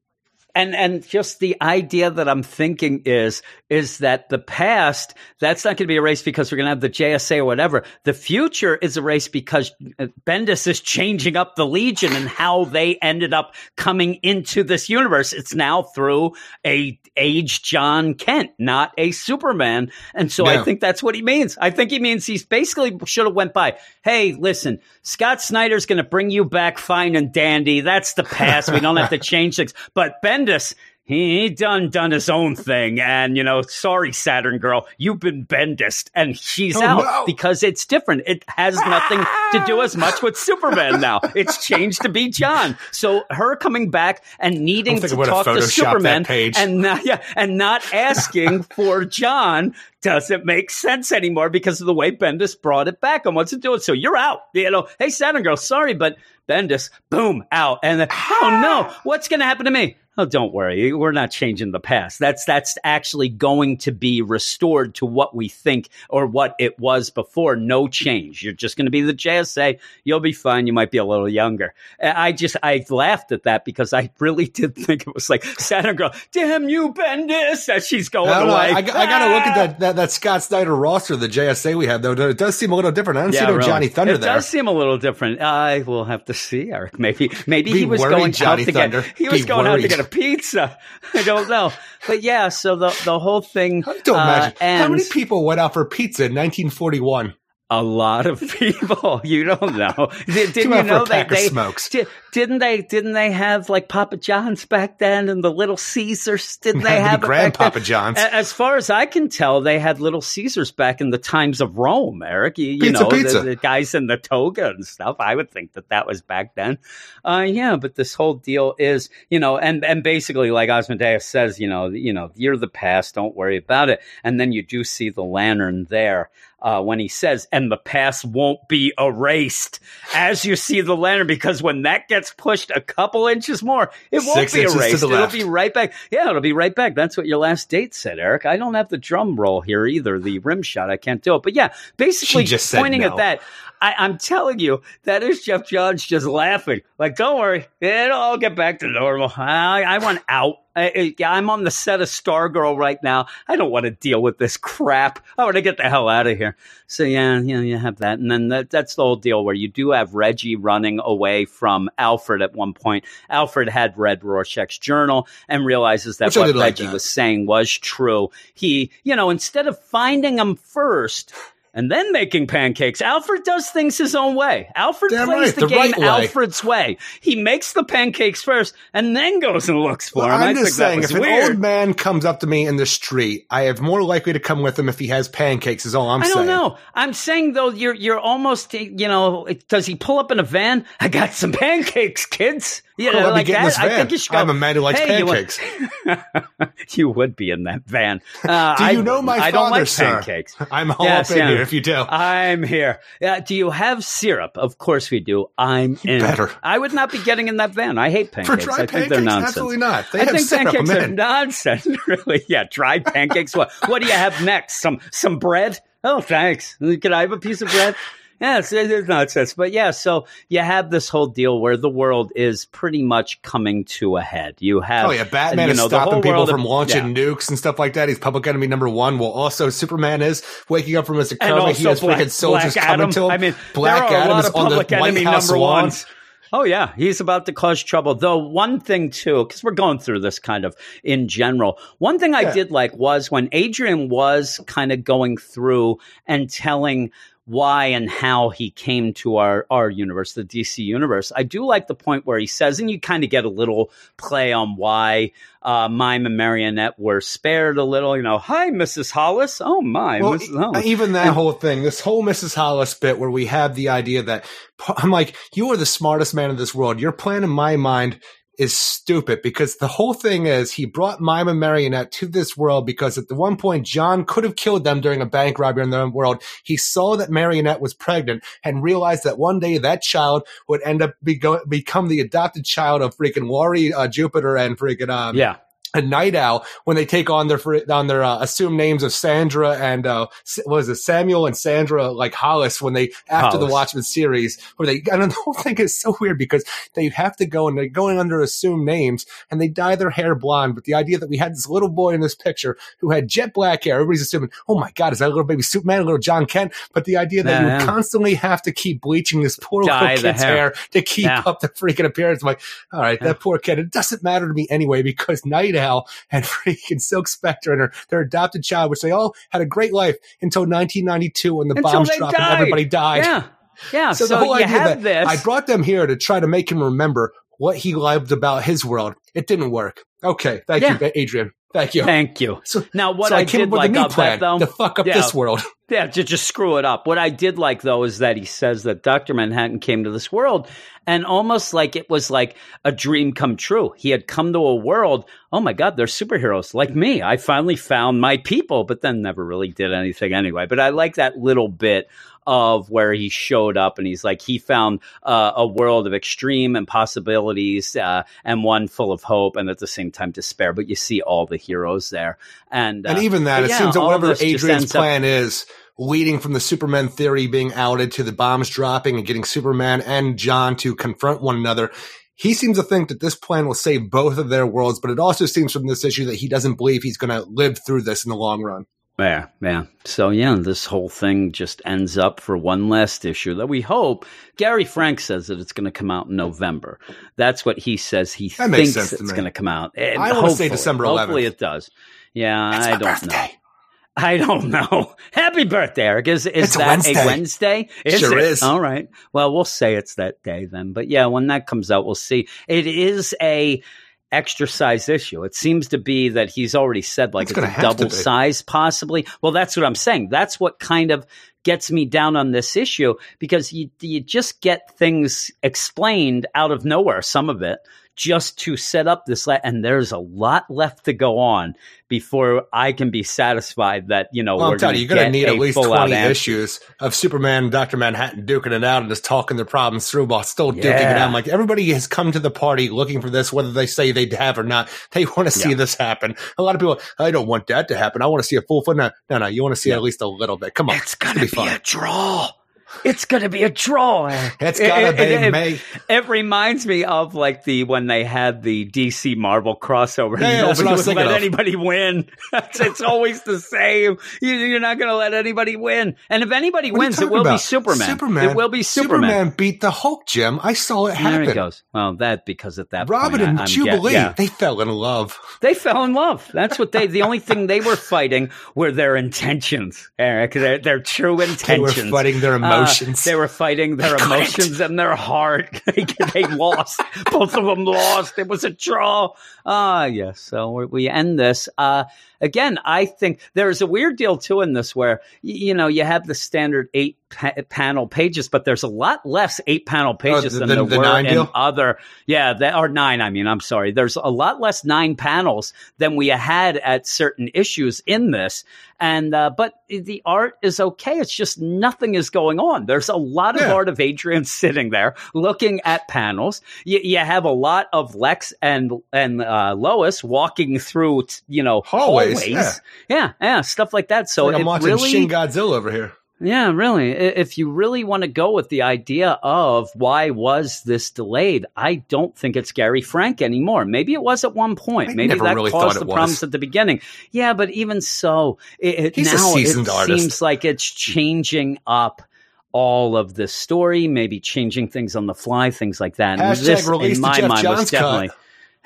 And and just the idea that I'm thinking is is that the past that's not going to be erased because we're going to have the JSA or whatever. The future is erased because uh, Bendis is changing up the Legion and how they ended up coming into this universe. It's now through a aged John Kent, not a Superman, and so I think that's what he means. I think he means he's basically should have went by. Hey, listen, Scott Snyder's going to bring you back fine and dandy. That's the past. We don't have to change things. But Bendis, he, he done done his own thing, and you know, sorry, Saturn girl, you've been Bendis, and she's Oh, out no. because it's different. It has nothing to do as much with Superman now. It's changed to be John. So her coming back and needing to talk to Superman and not, yeah, and not asking for John doesn't make sense anymore because of the way Bendis brought it back and wants to do it. So you're out. You know, hey Saturn girl, sorry, but Bendis, boom, out. And then, oh no, what's going to happen to me? Oh, don't worry. We're not changing the past. That's that's actually going to be restored to what we think or what it was before. No change. You're just going to be the JSA. You'll be fine. You might be a little younger. I just I laughed at that because I really did think it was like Saturn Girl. Damn you, Bendis! As she's going I away. I, I got to look at Ah! that, that that Scott Snyder roster, the JSA we have though. It does seem a little different. I don't see no really. Johnny Thunder it there. does seem a little different. I will have to see, Eric. Maybe maybe Be he was worried, going Johnny out to Thunder. get he was Be going out to worried. get a pizza. I don't know, but yeah. So the the whole thing. I don't uh, imagine how many people went out for pizza in 1941. A lot of people. You don't know. Did, didn't you know a they, pack of they smokes. Di- didn't they? Didn't they have like Papa John's back then and the Little Caesars? Didn't they have be it back then? Grandpapa John's. As far as I can tell, they had Little Caesars back in the times of Rome, Eric. You, you Pizza, know, pizza. The, the guys in the toga and stuff. I would think that that was back then. Uh, yeah, but this whole deal is, you know, and and basically, like Ozymandias says, you know, you know, you're the past. Don't worry about it. And then you do see the lantern there. Uh, when he says, and the past won't be erased as you see the lantern, because when that gets pushed a couple inches more, it won't Six be erased. It'll left. be right back. Yeah, it'll be right back. That's what your last date said, Eric. I don't have the drum roll here either, the rim shot. I can't do it. But yeah, basically She just pointing no. at that. I, I'm telling you, that is Geoff Johns just laughing. Like, don't worry, it'll all get back to normal. I, I want out. I, I'm on the set of Stargirl right now. I don't want to deal with this crap. I want to get the hell out of here. So yeah, yeah, you have that, and then that, that's the whole deal where you do have Reggie running away from Alfred at one point. Alfred had read Rorschach's journal and realizes that Which what did like Reggie that. was saying was true. He, you know, instead of finding him first. And then making pancakes. Alfred does things his own way. Alfred Damn plays right, the, the game right. Alfred's way. He makes the pancakes first and then goes and looks for Well, him. I I'm think just saying, if was an old man comes up to me in the street, I have more likely to come with him if he has pancakes. Is all I'm I saying. don't know. I'm saying though, you're you're almost you know. Does he pull up in a van? I got some pancakes, kids. You know, like get in that. this I van. think you should go. I'm a man who likes "Hey, you pancakes. you would be in that van. Uh, Do I you know my I don't father, like sir? pancakes. I'm all Yes, up in yeah. here if you do. I'm here. Uh, do you have syrup? Of course we do. I'm in. better. I would not be getting in that van. I hate For pancakes. dry I think pancakes, they're nonsense. absolutely not. They I think pancakes are nonsense. really? Yeah, dried pancakes. What? What do you have next? Some some bread? Oh, thanks. Can I have a piece of bread? Yes, it is nonsense. But yeah, so you have this whole deal where the world is pretty much coming to a head. You have Oh yeah, Batman you is know, stopping people from of- launching yeah. nukes and stuff like that. He's public enemy number one. Well, also Superman is waking up from his coma. He has Black, freaking soldiers Black coming Adam. to him. I mean, Black there are a Adam lot is of on the public White enemy House number lawn. ones. Oh yeah, he's about to cause trouble. Though one thing too, because we're going through this kind of in general. One thing I did like was when Adrian was kind of going through and telling why and how he came to our our universe, the DC universe. I do like the point where he says, and you kind of get a little play on why uh, Mime and Marionette were spared a little. You know, hi, Mrs. Hollis. Oh my, Well, Mrs. Hollis. even that whole thing, this whole Mrs. Hollis bit where we have the idea that I'm like, you are the smartest man in this world. Your plan in my mind is stupid because the whole thing is he brought Mime and Marionette to this world because at the one point John could have killed them during a bank robbery in their own world. He saw that Marionette was pregnant and realized that one day that child would end up be become the adopted child of freaking Laurie uh, Jupiter and freaking um, yeah. A night owl when they take on their on their uh, assumed names of Sandra and uh, S- what is it Samuel and Sandra like Hollis when they after the Hollis. Watchmen series where they and the whole thing is so weird because they have to go and they're going under assumed names and they dye their hair blonde but the idea that we had this little boy in this picture who had jet black hair everybody's assuming oh my god is that a little baby Superman a little John Kent but the idea that you constantly have to keep bleaching this poor Dye little kid's hair. hair. to keep up the freaking appearance I'm like all right that poor kid it doesn't matter to me anyway because Night Owl and freaking Silk Spectre and her, their adopted child, which they all had a great life until 1992 when the Until bombs dropped and everybody died. Yeah. Yeah. So, So, the whole idea that this. I brought them here to try to make him remember what he loved about his world. It didn't work. Okay, thank Yeah. you, Adrian. Thank you. Thank you. So, Now, what so I, I came did like a new uh, plan that, though, to fuck up Yeah. this world. Yeah, to just screw it up. What I did like though is that he says that Dr. Manhattan came to this world and almost like it was like a dream come true. He had come to a world, oh my God, they're superheroes like me. I finally found my people, but then never really did anything anyway. But I like that little bit of where he showed up and he's like, he found uh, a world of extreme and possibilities uh, and one full of hope and at the same time despair. But you see all the heroes there. And, uh, And even that, it yeah, seems that whatever Adrian's ends up- plan is, leading from the Superman theory being outed to the bombs dropping and getting Superman and John to confront one another. He seems to think that this plan will save both of their worlds, but it also seems from this issue that he doesn't believe he's going to live through this in the long run. Yeah, yeah. So yeah, this whole thing just ends up for one last issue that we hope. Gary Frank says that it's going to come out in November. That's what he says. He That thinks it's going to come out. And I wanna say December 11th. Hopefully it does. Yeah, It's I don't birthday. know. I don't know. Happy birthday, Eric. Is is It's a that Wednesday. a Wednesday? Is Sure it? is. All right. Well, we'll say it's that day then. But yeah, when that comes out, we'll see. It is a extra size issue. It seems to be that he's already said like It's it's, a double size possibly. Well, that's what I'm saying. That's what kind of gets me down on this issue because you you just get things explained out of nowhere, some of it just to set up this le- and there's a lot left to go on before I can be satisfied that you know Well, we're I'm telling gonna you, you're going to need a at least full-out 20 issues of Superman and Dr. Manhattan duking it out and just talking their problems through while still duking it out. I'm like, everybody has come to the party looking for this, whether they say they have or not. They want to see Yeah. this happen. A lot of people, I don't want that to happen. I want to see a full foot. No, no, no you want to see Yeah. at least a little bit. Come on. It's gonna be be, fun. a draw. It's gonna be a draw. It's It- gotta it- be, it- May. It reminds me of like the when they had the DC Marvel crossover. Yeah, yeah, Nobody I would let of. anybody win. it's, it's always the same. You, you're not going to let anybody win. And if anybody What wins, it will be? Superman. Superman. It will be Superman. beat the Hulk, Jim. I saw it happen. There it goes. Well, that because at that Robin point, I- and I'm Jubilee, yeah. they fell in love. They fell in love. That's what they. The only thing they were fighting were their intentions, Eric. Their their true They intentions. were fighting their Uh, emotions. they were fighting their emotions and their heart. they, lost. Both of them lost. It was a draw. Ah, yes. So we, we end this. Uh, again, I think there's a weird deal too in this where, you know, you have the standard eight pa- panel pages, but there's a lot less eight panel pages the- than the- there the were in deal? other. Yeah, that are nine. I mean, I'm sorry. There's a lot less nine panels than we had at certain issues in this. And, uh, but the art is okay. It's just nothing is going on. There's a lot of Yeah. art of Adrian sitting there looking at panels. You, you have a lot of Lex and, and, uh, Lois walking through, t- you know, Hallways, hallways. Yeah. yeah. Stuff like that. So Like I'm watching really, Shin Godzilla over here. yeah, really. If you really want to go with the idea of why was this delayed, I don't think it's Gary Frank anymore. Maybe it was at one point. I Maybe that really caused the problems at the beginning. Yeah, but even so, it, it now it artist. seems like it's changing up all of the story, maybe changing things on the fly, things like that. And this, in my mind, Johns was definitely cut.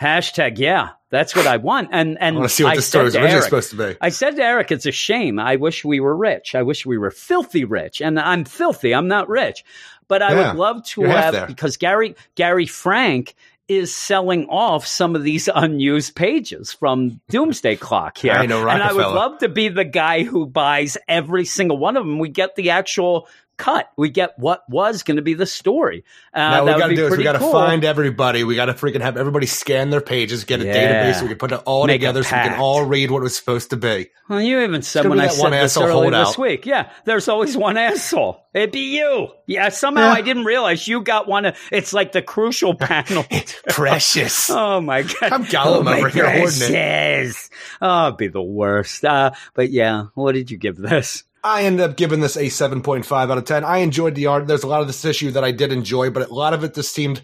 Hashtag. Yeah, that's what I want. And and I want to see what I the story said was to originally Eric, supposed to be. I said to Eric, it's a shame. I wish we were rich. I wish we were filthy rich. And I'm filthy. I'm not rich. But I Yeah, would love to have because Gary Gary Frank is selling off some of these unused pages from Doomsday Clock here. I know, and I would love to be the guy who buys every single one of them. We get the actual cut. We get what was going to be the story. Uh, now that we would got to be do is we pretty got to cool. find everybody. We got to freaking have everybody scan their pages, get a Yeah. database, so we can put it all Make together, so we can all read what it was supposed to be. Well, you even said when I that said one this asshole earlier this week. Yeah, there's always one asshole. It'd be you. Yeah, somehow Yeah. I didn't realize you got one. Of, it's like the crucial panel. Precious. oh my god! I'm Gollum oh, over here hoarding it. precious. Oh, it'd be the worst. Uh, but yeah, what did you give this? I ended up giving this a 7.5 out of 10. I enjoyed the art. There's a lot of this issue that I did enjoy, but a lot of it just seemed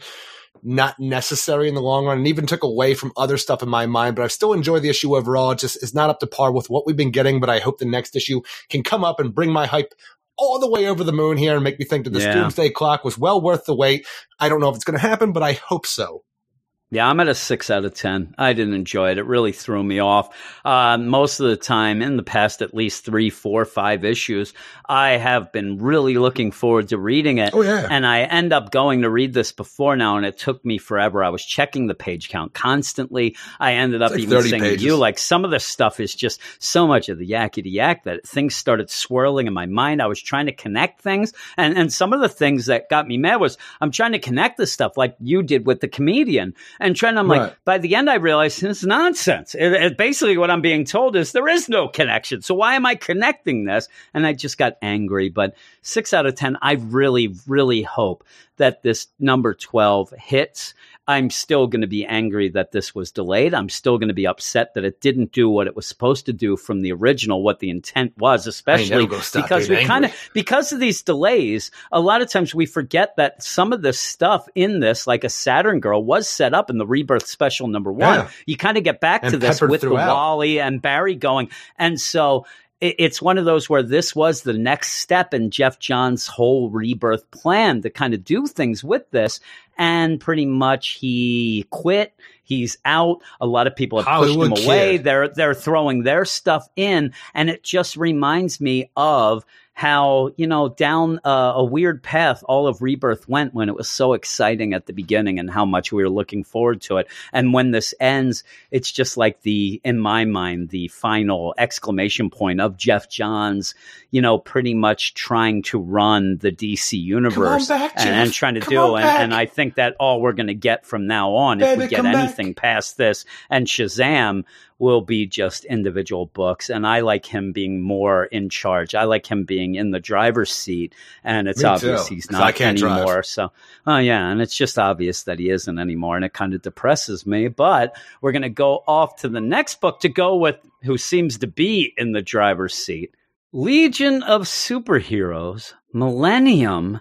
not necessary in the long run and even took away from other stuff in my mind. But I still enjoy the issue overall. It just is not up to par with what we've been getting, but I hope the next issue can come up and bring my hype all the way over the moon here and make me think that this Yeah. Doomsday Clock was well worth the wait. I don't know if it's going to happen, but I hope so. Yeah, I'm at a six out of 10. I didn't enjoy it. It really threw me off. Uh, most of the time, in the past at least three, four, five issues, I have been really looking forward to reading it. Oh, yeah. And I end up going to read this before now, and it took me forever. I was checking the page count constantly. I ended up like even saying to pages. you, like, some of this stuff is just so much of the yakety yak that things started swirling in my mind. I was trying to connect things. And, and some of the things that got me mad was I'm trying to connect this stuff like you did with the comedian and trying, I'm like, by the end, I realized this is nonsense. It, it- basically, what I'm being told is there is no connection. So why am I connecting this? And I just got angry. But six out of 10, I really, really hope that this number 12 hits. I'm still going to be angry that this was delayed. I'm still going to be upset that it didn't do what it was supposed to do from the original, what the intent was, especially never gonna stop because we kind of, because of these delays, a lot of times we forget that some of the stuff in this, like a Saturn Girl, was set up in the Rebirth Special number one. Yeah. You kind of get back And to this with the. Wally and Barry going. And so it's one of those where this was the next step in Geoff John's whole rebirth plan to kind of do things with this. And pretty much he quit. He's out. A lot of people have Hollywood pushed him away. kid. They're they're throwing their stuff in, and it just reminds me of how you know down uh, a weird path all of rebirth went when it was so exciting at the beginning and how much we were looking forward to it. And when this ends it's just like the in my mind the final exclamation point of geoff johns you know pretty much trying to run the dc universe back, and, and trying to Come do and, and i think that all we're going to get from now on if we get come back. anything past this and shazam will be just individual books. And I like him being more in charge. I like him being in the driver's seat. And it's Me obvious too, he's not can't drive. anymore. So, oh, yeah. And it's just obvious that he isn't anymore. And it kind of depresses me. But we're going to go off to the next book to go with who seems to be in the driver's seat Legion of Superheroes, Millennium,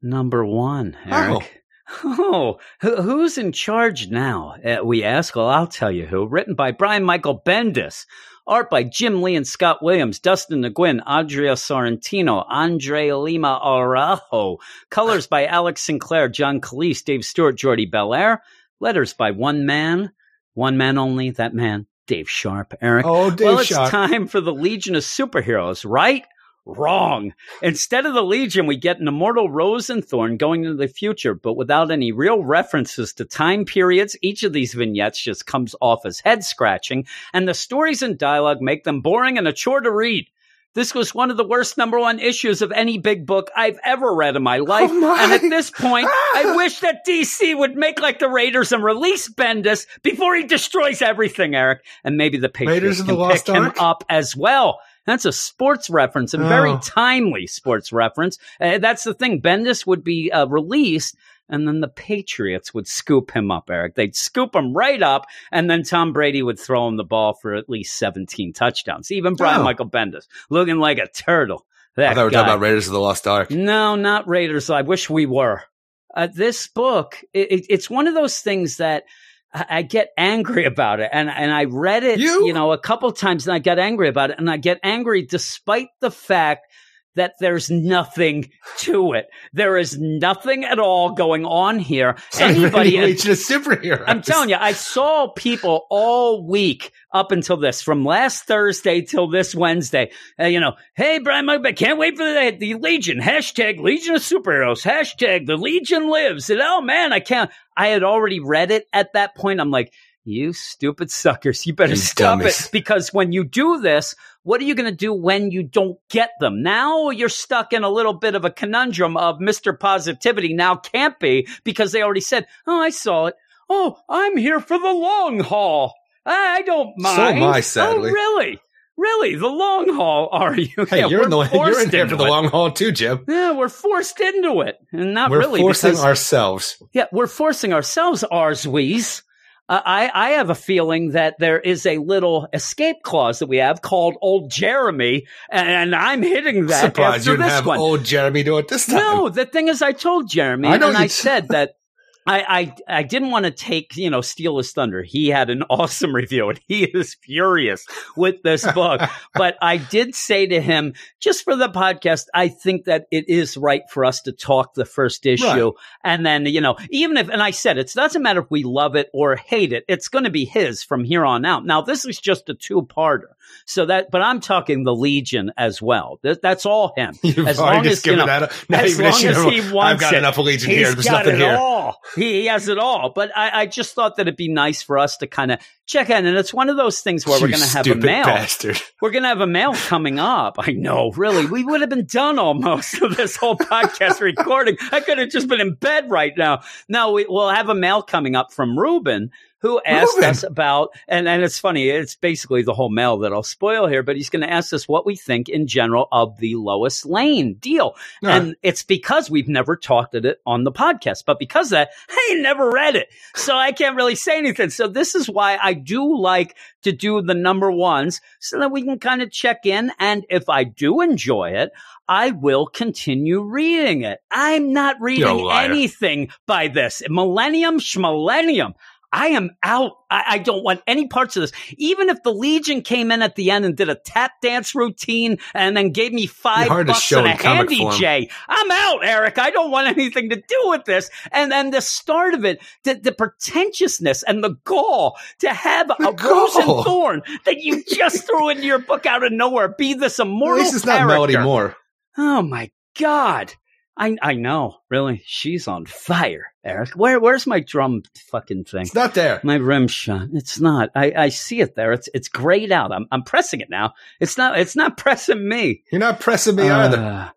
number one, Eric. Oh, who- who's in charge now? Uh, we ask. Well, I'll tell you who. Written by Brian Michael Bendis. Art by Jim Lee and Scott Williams, Dustin Nguyen, Andrea Sorrentino, Andre Lima Araujo. Colors by Alex Sinclair, John Kalisz, Dave Stewart, Jordie Bellaire. Letters by one man, one man only, that man, Dave Sharpe. Eric. Oh, Dave well, it's Sharp. time for the Legion of Superheroes, right? Wrong. Instead of the Legion, we get an immortal Rose and Thorn going into the future, but without any real references to time periods. Each of these vignettes just comes off as head scratching, and the stories and dialogue make them boring and a chore to read. This was one of the worst number one issues of any big book I've ever read in my oh life. Oh my- and at this point, I wish that DC would make like the Raiders and release Bendis before he destroys everything, Eric. And maybe the Patriots Raiders the can Lost pick him up as well. That's a sports reference and very Oh. timely sports reference. Uh, that's the thing. Bendis would be uh, released, and then the Patriots would scoop him up, Eric. They'd scoop him right up, and then Tom Brady would throw him the ball for at least 17 touchdowns. Even Brian Oh. Michael Bendis, looking like a turtle. That I thought we were guy. talking about Raiders of the Lost Ark. No, not Raiders. I wish we were. Uh, this book, it, it- it's one of those things that I, get angry about it, and and I read it, You? know, a couple times, and I got angry about it, and I get angry despite the fact that there's nothing to it. There is nothing at all going on here. Anybody, Legion of Superheroes. I'm telling you, I saw people all week up until this, from last Thursday till this Wednesday. Uh, you know, hey, Brian Mugby, can't wait for the, the Legion. Hashtag Legion of Superheroes. Hashtag the Legion lives. And oh man, I can't. I had already read it at that point. I'm like, you stupid suckers, you better You stop dummies. it. Because when you do this, what are you going to do when you don't get them? Now you're stuck in a little bit of a conundrum of Mr. Positivity now can't be because they already said, Oh, I saw it. Oh, I'm here for the long haul. I don't mind. So am I, Oh, really? Really? The long haul, are you? Hey, Yeah, you're in the you're in there into for the long haul too, Jim. Yeah, we're forced into it. And not We're really forcing because ourselves. yeah, we're forcing ourselves, ours wees. Uh, I, I have a feeling that there is a little escape clause that we have called Old Jeremy, and I'm hitting that Surprised after you this have one. old Jeremy do it this time. No, the thing is, I told Jeremy, I know and I said that I, I I didn't want to take you know steal his thunder. He had an awesome review, and he is furious with this book. but I did say to him, just for the podcast, I think that it is right for us to talk the first issue, Right. and then you know, even if, and I said it doesn't matter if we love it or hate it, it's going to be his from here on out. Now, this is just a two-parter, so that, but I'm talking the Legion as well. That, that's all him. You've as long as you know, that. As long as he wants I've got it. enough Legion He's here. There's got nothing it here. all. He, he has it all. But I, I just thought that it'd be nice for us to kind of check in. And it's one of those things where we're going to have a mail. bastard. We're going to have a mail coming up. I know, really. We would have been done almost of this whole podcast recording. I could have just been in bed right now. No, we, we'll have a mail coming up from Ruben. Who asked Reuben? us about, and, and it's funny, it's basically the whole mail that I'll spoil here, but he's going to ask us what we think in general of the Lois Lane deal. Yeah. And it's because we've never talked at it on the podcast. But because of that, I never read it. So I can't really say anything. So this is why I do like to do the number ones so that we can kind of check in. And if I do enjoy it, I will continue reading it. I'm not reading anything by this. Millennium schmillennium. I am out. I, I don't want any parts of this. Even if the Legion came in at the end and did a tap dance routine and then gave me five bucks and a handy. J, I'm out, Eric. I don't want anything to do with this. And then the start of it, the, the pretentiousness and the gall to have a rose and thorn that you just threw into your book out of nowhere be this immortal This is not. Melody Moore. Oh my God. I I know, really. She's on fire, Eric. Where where's my drum fucking thing? It's not there. My rim shot. It's not. I, I see it there. It's it's grayed out. I'm I'm pressing it now. It's not it's not pressing me. You're not pressing me either. Uh,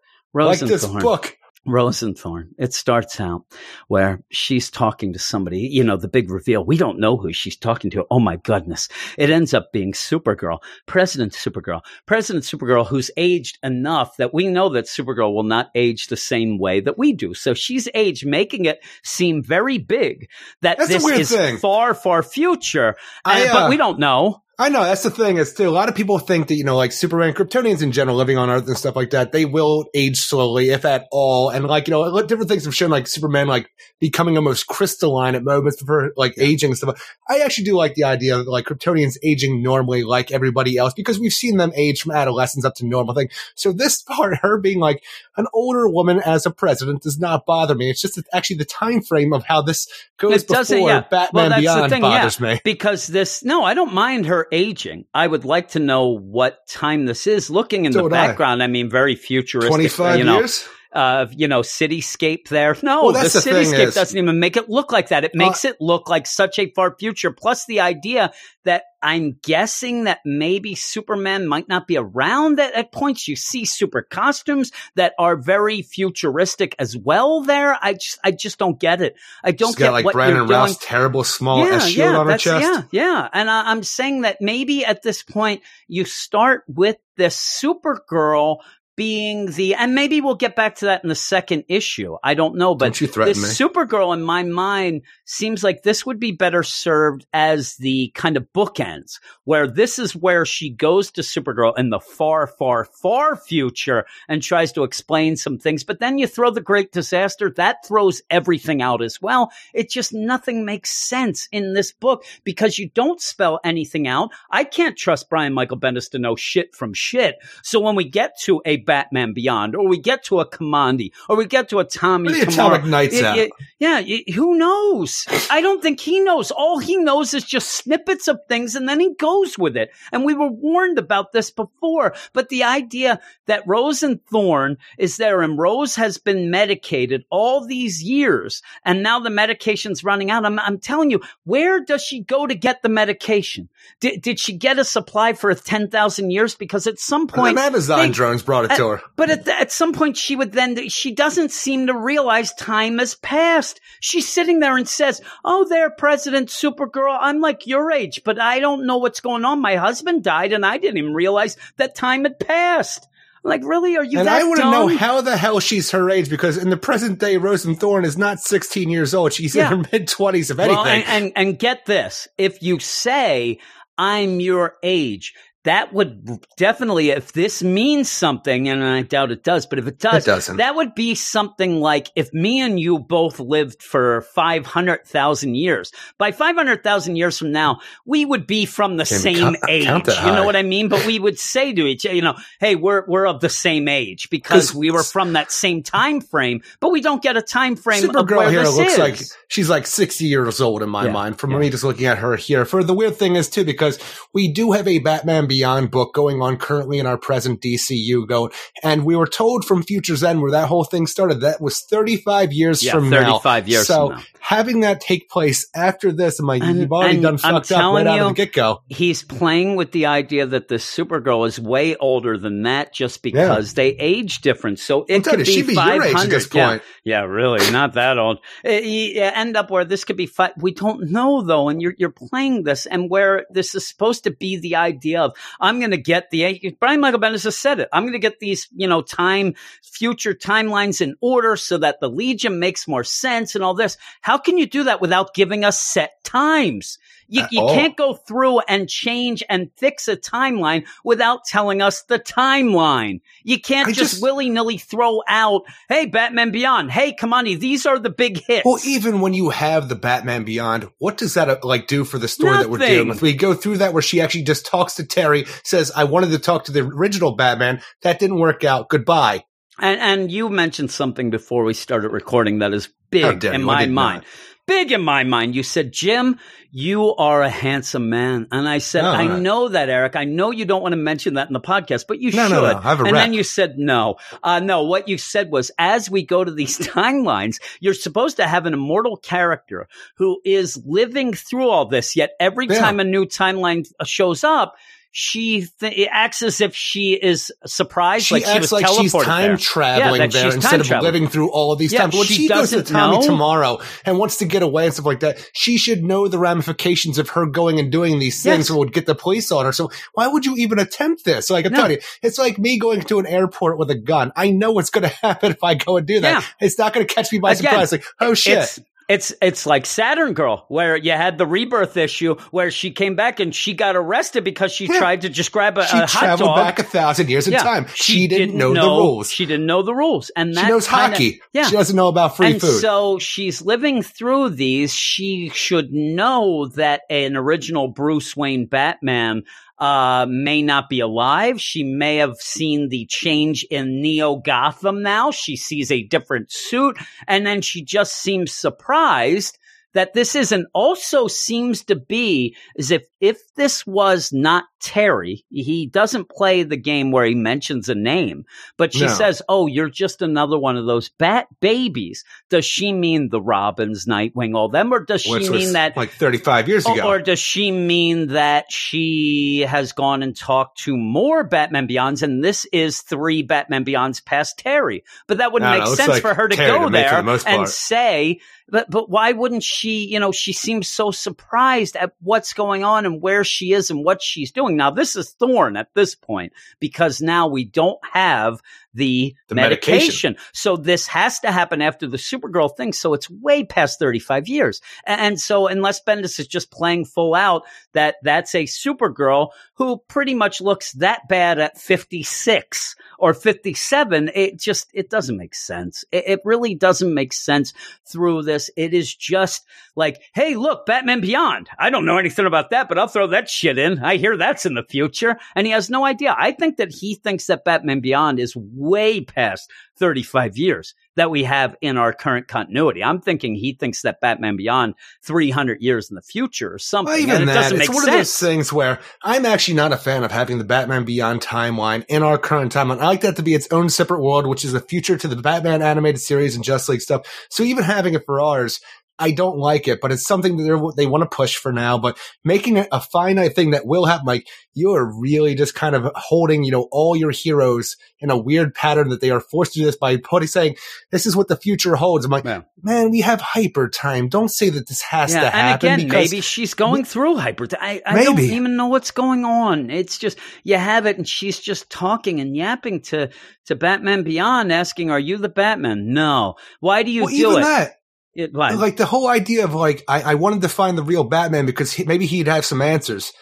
Like this book. Rose and Thorn. It starts out where she's talking to somebody, you know, the big reveal. We don't know who she's talking to. Oh my goodness. It ends up being Supergirl, President Supergirl, President Supergirl, who's aged enough that we know that Supergirl will not age the same way that we do. So she's aged, making it seem very big that That's this is thing. far, far future. I, uh, but we don't know. I know that's the thing is too. A lot of people think that you know, like Superman, Kryptonians in general, living on Earth and stuff like that, they will age slowly, if at all. And like you know, different things have shown like Superman like becoming almost crystalline at moments for like aging and stuff. I actually do like the idea of like Kryptonians aging normally, like everybody else, because we've seen them age from adolescence up to normal thing. So this part, her being like an older woman as a president, does not bother me. It's just actually the time frame of how this goes It before yeah. Well, Batman that's the Beyond thing, bothers yeah. me. because this no i don't mind her aging i would like to know what time this is looking in So the would I. background I. mean very futuristic Twenty five you know years. Uh you know cityscape there. No Well, the the cityscape is- doesn't even make it look like that. It makes it look like such a far future. Plus the idea that i'm guessing that maybe superman might not be around at, at points. You see super costumes that are very futuristic as well there. I just i just don't get it. I don't get got like what Brandon you're doing. Routh's terrible small S shield on her chest. Yeah, yeah. And I, I'm saying that maybe at this point you start with this Supergirl being the, and maybe we'll get back to that in the second issue. I don't know, but Don't you threaten this me. Supergirl in my mind seems like this would be better served as the kind of bookends where this is where she goes to Supergirl in the far, far, far future and tries to explain some things. But then you throw the great disaster that throws everything out as well. It just nothing makes sense in this book because you don't spell anything out. I can't trust Brian Michael Bendis to know shit from shit. So when we get to a Batman Beyond, or we get to a Kamandi, or we get to a Tommy the. Atomic Knights at? y- yeah, y- who knows? I don't think he knows. All he knows is just snippets of things and then he goes with it. And we were warned about this before. But the idea that Rose and Thorn is there and Rose has been medicated all these years and now the medication's running out. I'm, I'm telling you, where does she go to get the medication? Did, did she get a supply for 10,000 years? Because at some point, Them Amazon they- drones brought it to her. but at, at some point, she would then, she doesn't seem to realize time has passed. She's sitting there and says, Oh, there, President Supergirl. I'm like your age, but I don't know what's going on. My husband died and I didn't even realize that time had passed. Like, really? Are you and that I want to know how the hell she's her age because in the present day, Rose and Thorn is not 16 years old. She's Yeah. in her mid 20s, if anything. Well, and, and, and get this. If you say, I'm your age, that would definitely, if this means something, and I doubt it does, but if it does, It doesn't. that would be something like if me and you both lived for 500,000 years. By 500,000 years from now, we would be from the same age. You know what I mean? But we would say to each other, you know, hey, we're, we're of the same age because we were from that same time frame, but we don't get a time frame of Supergirl here looks is. like she's like 60 years old in my Yeah, mind from yeah. me just looking at her here. For the weird thing is too, because we do have a Batman Beyond book going on currently in our present DCU going, and we were told from Future's End where that whole thing started that was 35 years Yeah, from now. 35 years So from now. having that take place after this, I'm like, And- you've already done fucked up right out you, of the get go. he's playing with the idea that the Supergirl is way older than that just because they age different. So it could you, be be your age at 500. this Yeah. point. Yeah, really, not that old. Uh, You end up where this could be five. We don't know though, and you're you're playing this, and where this is supposed to be the idea of I'm going to get the Brian Michael Bendis has said it. I'm going to get these you know time future timelines in order so that the Legion makes more sense and all this. How can you do that without giving us set times? You, you can't go through and change and fix a timeline without telling us the timeline. You can't I just, just- willy nilly throw out, hey, Batman Beyond, hey, come on, these are the big hits. Well, even when you have the Batman Beyond, what does that uh, like do for the story that we're Nothing. dealing with? We go through that where she actually just talks to Terry, says, "I wanted to talk to the original Batman. That didn't work out. Goodbye." And, and you mentioned something before we started recording that is big in my mind. not. Big in my mind. You said, Jim, you are a handsome man. And I said, No, I I'm know that, Eric. I know you don't want to mention that in the podcast, but you No, should. no, no. I have a and rep. then you said, no. Uh, no, what you said was, as we go to these timelines, you're supposed to have an immortal character who is living through all this, yet every Yeah. time a new timeline shows up, she th- acts as if she is surprised, She like she acts was like she's time there. traveling Yeah, there instead of traveling. living through all of these Yeah, times. When she she, goes to doesn't Tommy know. tomorrow and wants to get away and stuff like that, she should know the ramifications of her going and doing these things Yes. or would get the police on her. So why would you even attempt this? Like I'm No. telling you, it's like me going to an airport with a gun. I know what's going to happen if I go and do that. Yeah. It's not going to catch me by Again, surprise. Like, oh shit. It's it's like Saturn Girl, where you had the rebirth issue, where she came back and she got arrested because she Yeah. tried to just grab a, she a hot traveled dog. back a thousand years in Yeah. time. She, didn't, know, the rules. She didn't know the rules, and She knows kinda- hockey. Yeah, She doesn't know about free and food. so she's living through these. She should know that an original Bruce Wayne Batman uh, may not be alive. She may have seen the change in Neo Gotham now. She sees a different suit, and then she just seems surprised that this isn't also seems to be as if if this was not Terry, he doesn't play the game where he mentions a name, but she No. says, "Oh, you're just another one of those bat babies." Does she mean the Robins, Nightwing, all them, or does she mean that like 35 years ago. or does she mean that she has gone and talked to more Batman Beyonds and this is three Batman Beyonds past Terry? But that wouldn't don't make know, it looks sense like for her to Terry go to there the and say, but, but why wouldn't she, you know, she seems so surprised at what's going on and where she is and what she's doing. Now, this is Thorn at this point because now we don't have the, The medication. medication. So this has to happen after the Supergirl thing. So it's way past 35 years. And so unless Bendis is just playing full out that that's a Supergirl who pretty much looks that bad at 56 or 57, it just, it doesn't make sense. It, it really doesn't make sense through this. It is just like, hey, look, Batman Beyond. I don't know anything about that, but I'll throw that shit in. I hear that's in the future. And he has no idea. I think that he thinks that Batman Beyond is way past 35 years that we have in our current continuity. I'm thinking he thinks that Batman Beyond 300 years in the future or something. Well, even and it that, doesn't it's one sense. of those things where I'm actually not a fan of having the Batman Beyond timeline in our current timeline. I like that to be its own separate world, which is a future to the Batman animated series and Just League stuff. So even having it for ours, I don't like it, but it's something that they're, they want to push for now. But making it a finite thing that will happen, like you are really just kind of holding, you know, all your heroes in a weird pattern that they are forced to do this by putting saying this is what the future holds. I'm like, Yeah. man, we have hyper time. Don't say that this has Yeah, to and again, maybe she's going through hyper. I, I don't even know what's going on. It's just you have it, and she's just talking and yapping to to Batman Beyond, asking, "Are you the Batman?" No. Why do you well, do it? that. It- why? like the whole idea of like I, I wanted to find the real Batman because he, maybe he'd have some answers.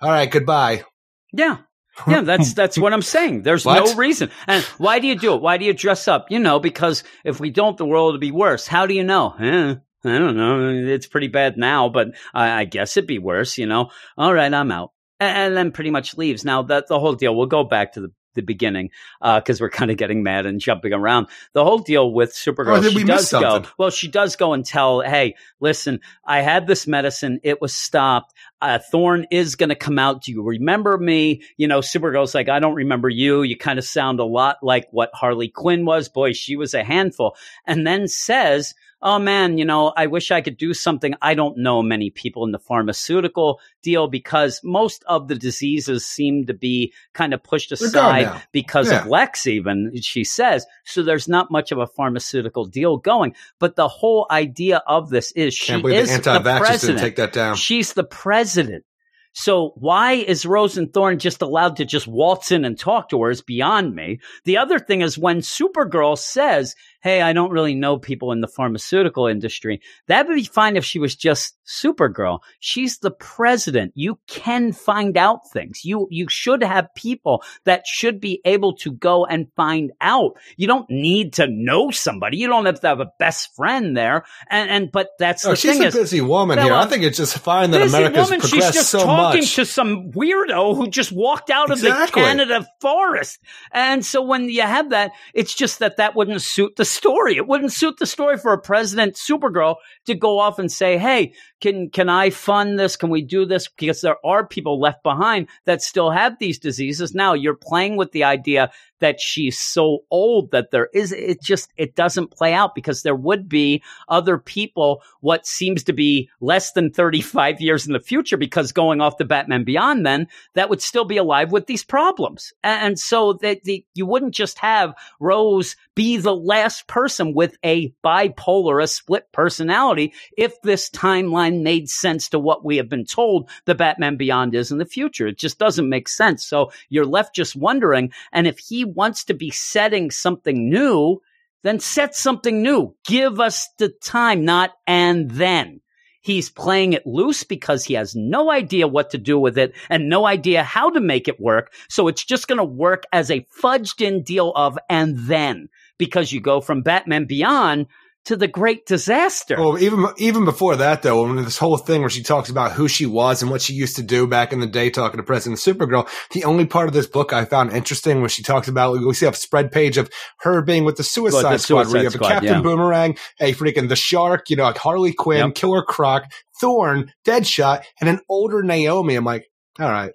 All right, goodbye. Yeah. Yeah, that's that's what I'm saying. There's What? no reason. And why do you do it? Why do you dress up? You know, because if we don't, the world would be worse. How do you know? Eh, I don't know. It's pretty bad now, but I, I guess it'd be worse. You know. All right, I'm out, and, and then pretty much leaves. Now that the whole deal. We'll go back to the. The beginning, because we're kind of getting mad and jumping around. The whole deal with Supergirl, Oh, she does go. Well, she does go and tell, "Hey, listen, I had this medicine. It was stopped uh, Thorn is going to come out. Do you remember me? You know, Supergirl's like, I don't remember you. You kind of sound a lot like what Harley Quinn was. Boy, she was a handful. And then says, Oh man, you know, I wish I could do something. I don't know many people in the pharmaceutical deal because most of the diseases seem to be kind of pushed aside because Yeah. of Lex, even she says. So there's not much of a pharmaceutical deal going. But the whole idea of this is she is the the president. take that down. She's the president. So why is Rose and just allowed to just waltz in and talk to her is beyond me. The other thing is when Supergirl says, Hey, I don't really know people in the pharmaceutical industry. That would be fine if she was just Supergirl. She's the president. You can find out things. You, you should have people that should be able to go and find out. You don't need to know somebody. You don't have to have a best friend there. And, and, but that's Oh, the she's thing a is, busy woman here. I think it's just fine that busy America's woman, she's just so talking much. to some weirdo who just walked out of Exactly. the Canada forest. And so when you have that, it's just that that wouldn't suit the story. It wouldn't suit the story for a president Supergirl to go off and say, "Hey, can can I fund this? Can we do this?" Because there are people left behind that still have these diseases. Now you're playing with the idea that she's so old that there is it just it doesn't play out because there would be other people what seems to be less than 35 years in the future because going off the Batman Beyond then that would still be alive with these problems and, so that the, you wouldn't just have Rose be the last person with a bipolar a split personality if this timeline made sense to what we have been told the Batman Beyond is in the future it just doesn't make sense so you're left just wondering and if he wants to be setting something new then set something new. Give us the time, not and then. He's playing it loose because he has no idea what to do with it and no idea how to make it work. So it's just going to work as a fudged in deal of and then because you go from Batman Beyond to the great disaster. Well, even even before that, though, when this whole thing where she talks about who she was and what she used to do back in the day, talking to President Supergirl, the only part of this book I found interesting was she talks about we see a spread page of her being with the Suicide Well, the Squad, where Suicide you have Squad, a Captain yeah. Boomerang, a freaking the Shark, you know, like Harley Quinn, Yep. Killer Croc, Thorn, Deadshot, and an older Naomi. I'm like, all right.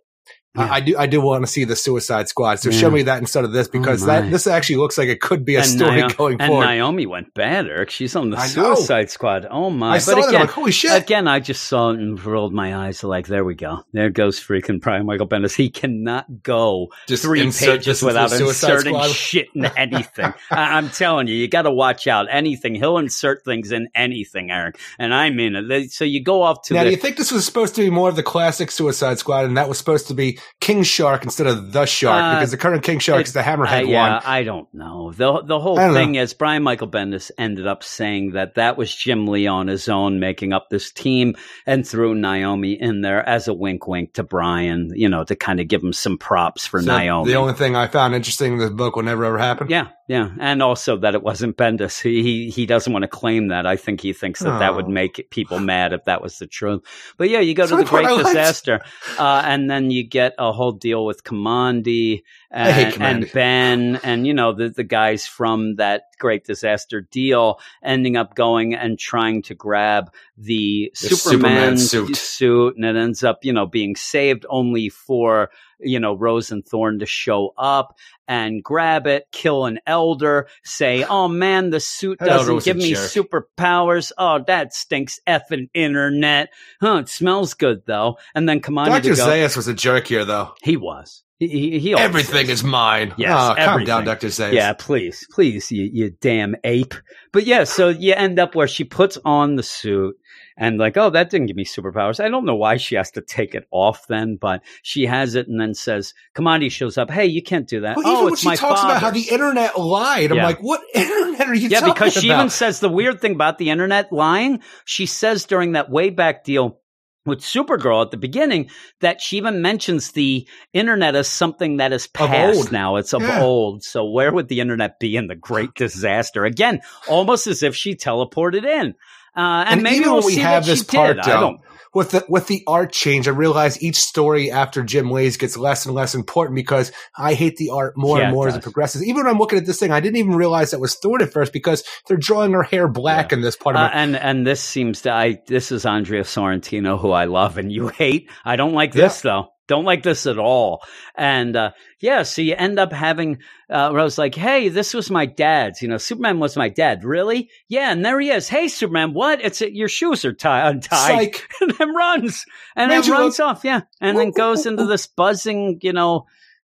Yeah. I, I do. I do want to see the Suicide Squad. So Yeah. show me that instead of this oh, because Oh, that this actually looks like it could be a story Nio- going and forward. Naomi went bad, Eric. She's on the I know. Suicide Squad. Oh my! I but saw that. I'm again, like, holy shit! Again, I just saw it and rolled my eyes. Like, there we go. There goes freaking Brian Michael Bendis. He cannot go Just three pages without inserting Squad. shit in anything. I- I'm telling you, you got to watch out. Anything. He'll insert things in anything, Eric. And I mean it. So you go off to Now, the. do you think this was supposed to be more of the classic Suicide Squad, and that was supposed to be King Shark instead of the Shark? Uh, because the current King Shark is the Uh, Hammerhead yeah, one. I don't know. The the whole thing know. is Brian Michael Bendis ended up saying that that was Jim Lee on his own making up this team and threw Naomi in there as a wink wink to Brian, you know, to kind of give him some props for So Naomi. The only thing I found interesting in this book will never ever happen. yeah, yeah, and also that it wasn't Bendis. He he, he doesn't want to claim that. I think he thinks that that would Oh. make people mad if that was the truth. But yeah, you go to the Great Disaster, uh, and then you get a whole deal with Kamandi, and, and Ben and you know the the guys from that great disaster deal ending up going and trying to grab the, The Superman, Superman suit. suit, and it ends up you know being saved only for you know Rose and Thorn to show up and grab it, kill an elder, say, "Oh man, the suit doesn't give me jerk. superpowers. Oh, that stinks, effing internet. Huh? It smells good though." And then come on, Dr. Zaius was a jerk here, though. He was. He, he, he always Everything is mine. Yes, oh, calm down, Dr. Zaius. Yeah, please, please, you, you damn ape. But yeah, so you end up where she puts on the suit and like, oh, that didn't give me superpowers. I don't know why she has to take it off then, but she has it and then says, Kamandi shows up. Hey, you can't do that. Well, oh, even when it's she my talks about how the internet lied, I'm Yeah. like, what internet are you yeah, talking because she about? even says the weird thing about the internet lying. She says during that way back deal with Supergirl at the beginning that she even mentions the internet as something that is past now. It's of Yeah. old. So where would the internet be in the great disaster? Again, almost as if she teleported in. Uh, and, And maybe we'll we see have what this she part, did. I don't. With the with the art change, I realize each story after Jim Lee's gets less and less important because I hate the art more Yeah, and it more as it progresses. Even when I'm looking at this thing, I didn't even realize that was Thorn at first because they're drawing her hair black in this part of Uh, it. and and this seems to I this is Andrea Sorrentino who I love and you hate. I don't like this though. Don't like this at all. And uh, yeah, so you end up having uh, was like, hey, this was my dad's. You know, Superman was my dad. Really? Yeah. And there he is. Hey, Superman, what? It's your shoes are tie- untied. And then runs and Made then runs off. Yeah, and then goes into this buzzing, you know,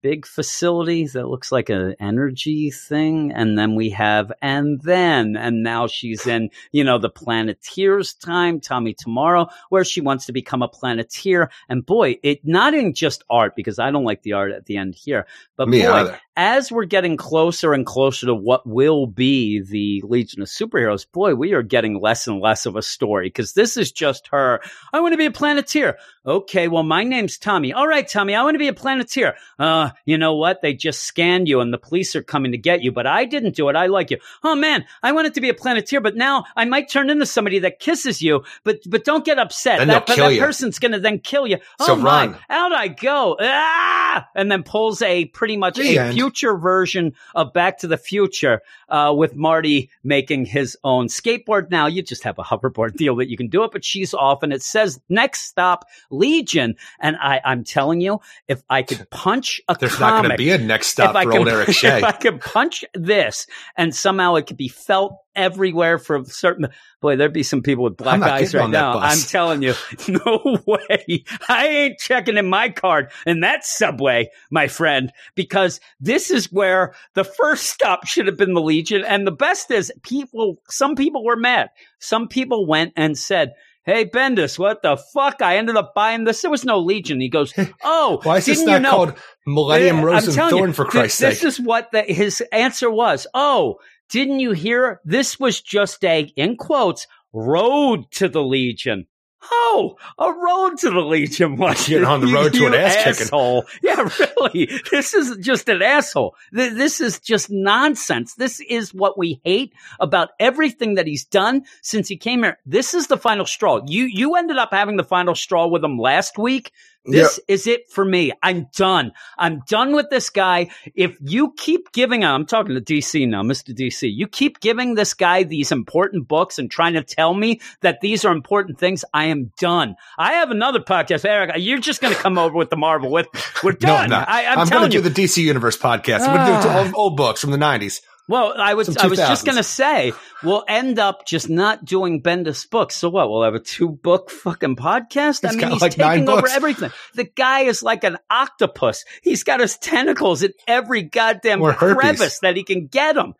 big facility that looks like an energy thing. And then we have, and then, and now she's in, you know, the Planeteers time, Tommy Tomorrow, where she wants to become a Planeteer. And boy, it not in just art because I don't like the art at the end here, but Me boy, either. As we're getting closer and closer to what will be the Legion of Superheroes, boy, we are getting less and less of a story because this is just her. I want to be a planeteer. Okay, well, my name's Tommy. All right, Tommy, I want to be a planeteer. Uh, you know what? They just scanned you and the police are coming to get you, but I didn't do it. I like you. Oh man, I wanted to be a planeteer, but now I might turn into somebody that kisses you, but but don't get upset. Then that they'll kill that you. person's gonna then kill you. So oh my, run. out I go. Ah! And then pulls a pretty much The a end. Future version of Back to the Future uh, with Marty making his own skateboard. Now you just have a hoverboard deal that you can do it, but she's off and it says next stop Legion. And I, I'm telling you, if I could punch a There's not going to be a next stop for can, old Eric Shea. if I could punch this and somehow it could be felt everywhere for certain, boy, there'd be some people with black eyes right now. I'm telling you, no way. I ain't checking in my card in that subway, my friend, because this is where the first stop should have been the Legion. And the best is people, some people were mad. Some people went and said, Hey Bendis, what the fuck? I ended up buying this. There was no Legion. He goes, Oh, Why is this didn't you not know? called Millennium eh, Rose I'm and telling you, Thorn, for Christ's this sake? is what the, his answer was. Oh, didn't you hear? This was just a, in quotes, road to the Legion. Oh, a road to the Legion was Getting on the road to an ass kicking. asshole. Yeah, really. This is just an asshole. This is just nonsense. This is what we hate about everything that he's done since he came here. This is the final straw. You you ended up having the final straw with him last week. This is it for me. I'm done. I'm done with this guy. If you keep giving, I'm talking to DC now, Mr. DC. You keep giving this guy these important books and trying to tell me that these are important things. I am done. I have another podcast, Eric. You're just going to come over with the Marvel with. We're No, done. Not. I, I'm, I'm, going telling to you. do the DC Universe podcast. I'm going to do Ah. old, old books from the 90s. Well, I was I was just going to say we'll end up just not doing Bendis books. So what? We'll have a two book fucking podcast. I mean, he's like taking over everything. The guy is like an octopus. He's got his tentacles in every goddamn crevice that he can get them.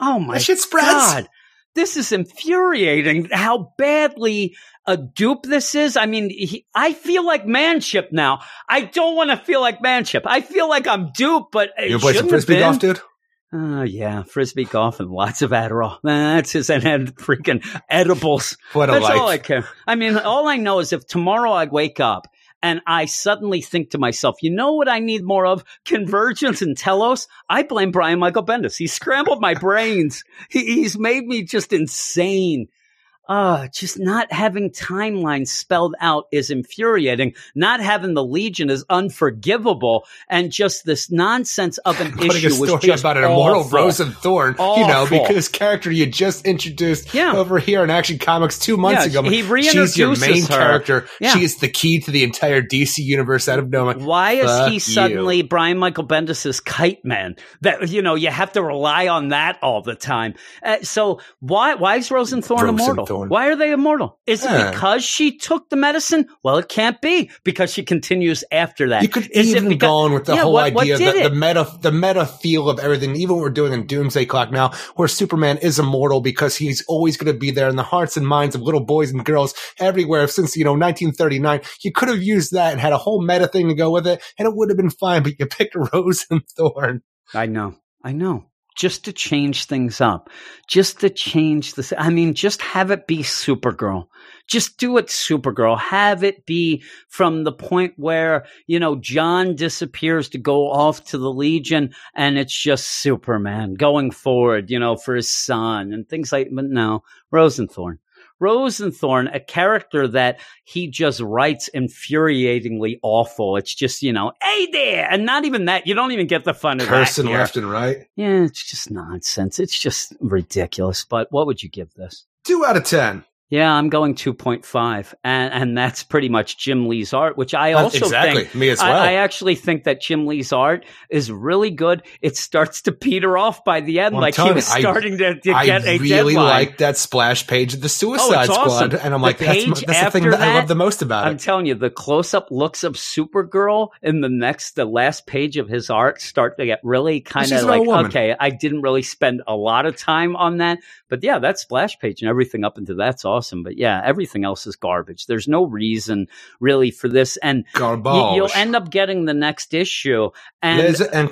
Oh my That shit spreads. god! This is infuriating. How badly a dupe this is. I mean, he, I feel like manship now. I don't want to feel like manship. I feel like I'm dupe, but You play some frisbee been. golf, dude? Oh yeah, frisbee golf and lots of Adderall. That's his and had freaking edibles. What a That's life. all I care. I mean, all I know is if tomorrow I wake up and I suddenly think to myself, you know what I need more of? Convergence and Telos. I blame Brian Michael Bendis. He scrambled my brains. He, he's made me just insane. Uh, just not having timelines spelled out is infuriating. Not having the Legion is unforgivable. And just this nonsense of an Putting issue a was story just about an immortal awful. Rose and Thorn, you know, Awful. because character you just introduced Yeah. over here in Action Comics two months Yeah, ago. he She's your reintroduces main her. character. Yeah. She is the key to the entire DC universe out of nowhere. Why is Fuck he you. suddenly Brian Michael Bendis's kite man? That you know you have to rely on that all the time. Uh, so why why is Rose and Thorn immortal? Rose and Thorn. Why are they immortal? Is Yeah. it because she took the medicine? Well, it can't be because she continues after that. You could Is even because- go on with the Yeah, whole what- what idea did that the meta, the meta feel of everything, even what we're doing in Doomsday Clock now, where Superman is immortal because he's always going to be there in the hearts and minds of little boys and girls everywhere since, you know, 1939. You could have used that and had a whole meta thing to go with it and it would have been fine, but you picked Rose and Thorn. I know. I know. Just to change things up. Just to change this. I mean, just have it be Supergirl. Just do it Supergirl. Have it be from the point where, you know, John disappears to go off to the Legion and it's just Superman going forward, you know, for his son and things like, but no, Rose and Thorn. Rose and Thorn, a character that he just writes infuriatingly awful. It's just, you know, hey there. And not even that. You don't even get the fun of Cursing left and right. Yeah, it's just nonsense. It's just ridiculous. But what would you give this? Two out of 10. Yeah, I'm going 2.5. And and that's pretty much Jim Lee's art, which I also exactly. think Me as well. I, actually think that Jim Lee's art is really good. It starts to peter off by the end, Well, like he was you, I- starting to, to I get a really deadline. like that splash page of the oh, Suicide Oh, Squad. awesome. And I'm The like, that's, that's the thing after that, I love the most about it. I'm telling you, the close-up looks of Supergirl in the next, the last page of his art start to get really kind of like, okay, I didn't really spend a lot of time on that, but yeah, that splash page and everything up into that's awesome. But yeah, everything else is garbage. There's no reason really for this, and Garbage. y- you'll end up getting the next issue, and Les and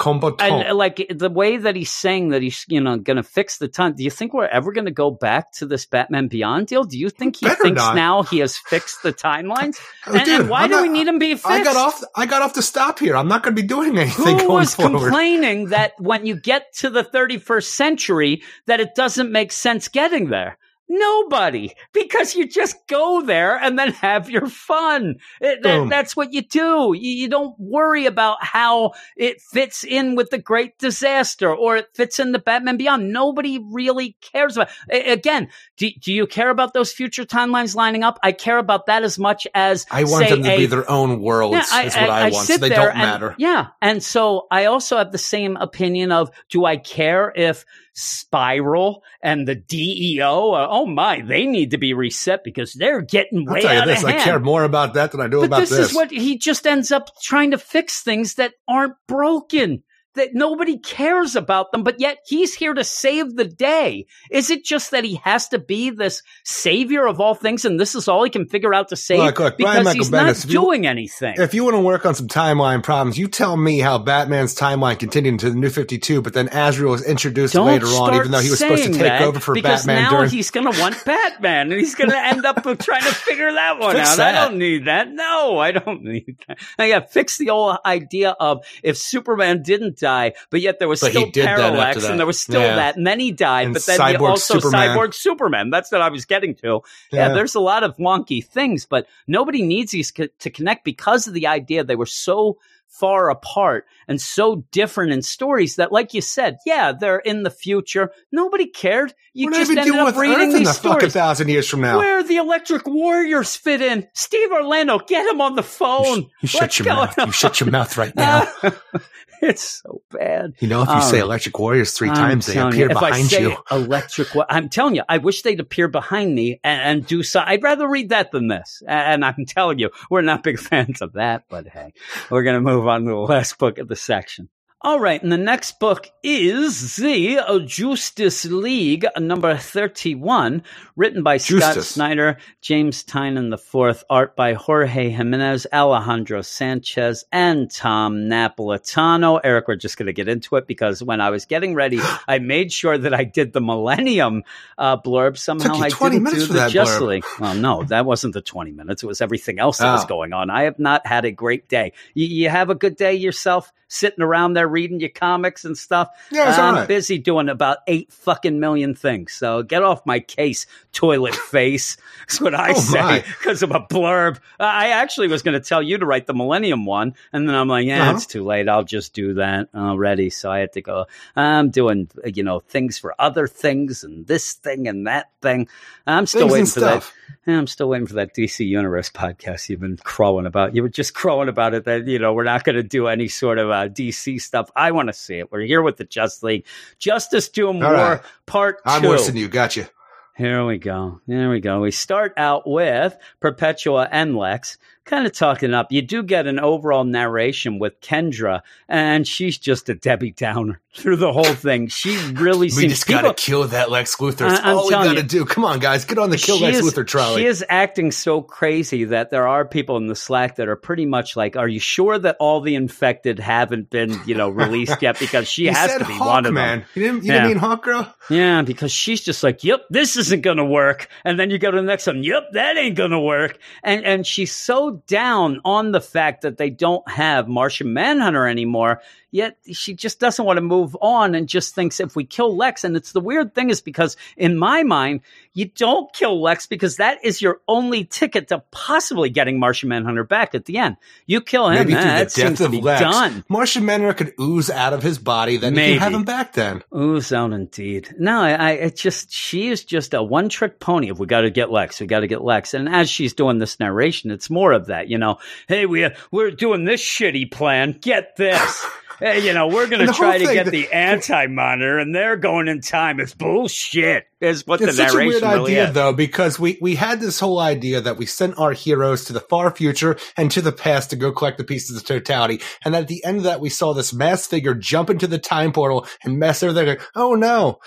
uh, like the way that he's saying that he's you know going to fix the time. Do you think we're ever going to go back to this Batman Beyond deal? Do you think he Better thinks not. now he has fixed the timelines? Oh, and, dude, and why I'm do not- we need him be fixed? I got off. I got off the stop here. I'm not going to be doing anything Who was forward. complaining that when you get to the 31st century that it doesn't make sense getting there? Nobody, because you just go there and then have your fun. It- that- that's what you do. You, you don't worry about how it fits in with the Great Disaster or it fits in the Batman Beyond. Nobody really cares about. Again, do, do you care about those future timelines lining up? I care about that as much as I want say, them to a be their own worlds. is what I, want. So they don't and- matter. Yeah. And so I also have the same opinion of do I care if Spiral and the DEO, are, uh, oh my, they need to be reset because they're getting I'll way tell you out this. of I care more about that than I do but about this, this. is what he just ends up trying to fix things that aren't broken. That nobody cares about them, but yet he's here to save the day. Is it just that he has to be this savior of all things, and this is all he can figure out to save? Look, look, because Brian Michael he's not Bendis, you- doing anything. if you want to work on some timeline problems, you tell me how Batman's timeline continued into the New Fifty Two, but then Azrael was introduced Don't later on, even though he was supposed to take over for because Batman now during. he's going to want Batman, and he's going to end up trying to figure that one Fix out. that. I don't need that. No, I don't need that. Now, yeah, fix the old idea of if Superman didn't die, but yet there was But still did that after parallax, and there was still Yeah. that, and then he died, And but then Cyborg he also Superman. cyborg Superman. That's what I was getting to. Yeah, Yeah. there's a lot of wonky things, but nobody needs these co- to connect because of the idea they were so far apart and so different in stories that, like you said, yeah, they're in the future. Nobody cared. You We're not just ended up with reading Earth these the stories. thousand years from now. Where the Electric Warriors fit in? Steve Orlando, get him on the you, phone. sh- you shut your mouth. You shut your mouth right now. it's so bad. You know, if you Um, say Electric Warriors 3 I'm times, they appear you, behind you. Electric, I'm telling you, I wish they'd appear behind me and, and do so. I'd rather read that than this. And I'm telling you, we're not big fans of that. But hey, we're going to move on to the last book of the section. All right, and the next book is the Justice League, number 31, written by Scott Snyder, James Tynion IV, art by Jorge Jimenez, Alejandro Sanchez, and Tom Napolitano. Eric, we're just going to get into it because when I was getting ready, I made sure that I did the Millennium uh, blurb. Somehow I didn't do the Justice blurb. League. Well, no, that wasn't the 20 minutes. It was everything else that was Oh. going on. I have not had a great day. You, you have a good day yourself, sitting around there reading your comics and stuff. Yeah, I'm right. busy doing about eight fucking million things. So get off my case, toilet face. That's what I Oh, say because of a blurb. I actually was going to tell you to write the Millennium one, and then I'm like, yeah, Uh-huh. it's too late. I'll just do that already. So I had to go. I'm doing, you know, things for other things and this thing and that thing. I'm still Things waiting for that. stuff. Yeah, I'm still waiting for that DC Universe podcast you've been crowing about. You were just crowing about it that, you know, we're not going to do any sort of uh, DC stuff. I want to see it. We're here with the Just League. Justice Doom All War right. Part 2. I'm worse than you. Gotcha. Here we go. There we go. We start out with Perpetua and Lex kind of talking up. You do get an overall narration with Kendra, and she's just a Debbie Downer through the whole thing. She really We seems just gotta kill that Lex Luthor. That's all we gotta do. Come on, guys, get on the kill Lex is- Luthor trolley. She is acting so crazy that there are people in the Slack that are pretty much like, "Are you sure that all the infected haven't been, you know, released yet?" Because she has to be Hawk, one of man. them. You didn't, you Yeah. didn't mean Hawk Girl? Yeah, because she's just like, "Yep, this isn't going to work," and then you go to the next one, "Yep, that ain't going to work," and and she's so down on the fact that they don't have Martian Manhunter anymore. Yet she just doesn't want to move on and just thinks if we kill Lex, and it's the weird thing is because in my mind, you don't kill Lex because that is your only ticket to possibly getting Martian Manhunter back at the end. You kill him, Maybe eh, that seems to be Lex, done. Martian Manhunter could ooze out of his body. Then you Maybe. can have him back. Then Ooze out indeed. No, I, I it just she is just a one trick pony. If we got to get Lex, we got to get Lex. And as she's doing this narration, it's more of that. You know, hey, we we're doing this shitty plan. Get this. Hey, you know, we're going to try to get the- the anti monitor, and they're going in time. It's bullshit. Is what it's the such a weird really idea, is. though, because we we had this whole idea that we sent our heroes to the far future and to the past to go collect the pieces of totality, and at the end of that, we saw this mass figure jump into the time portal and mess everything. Oh no!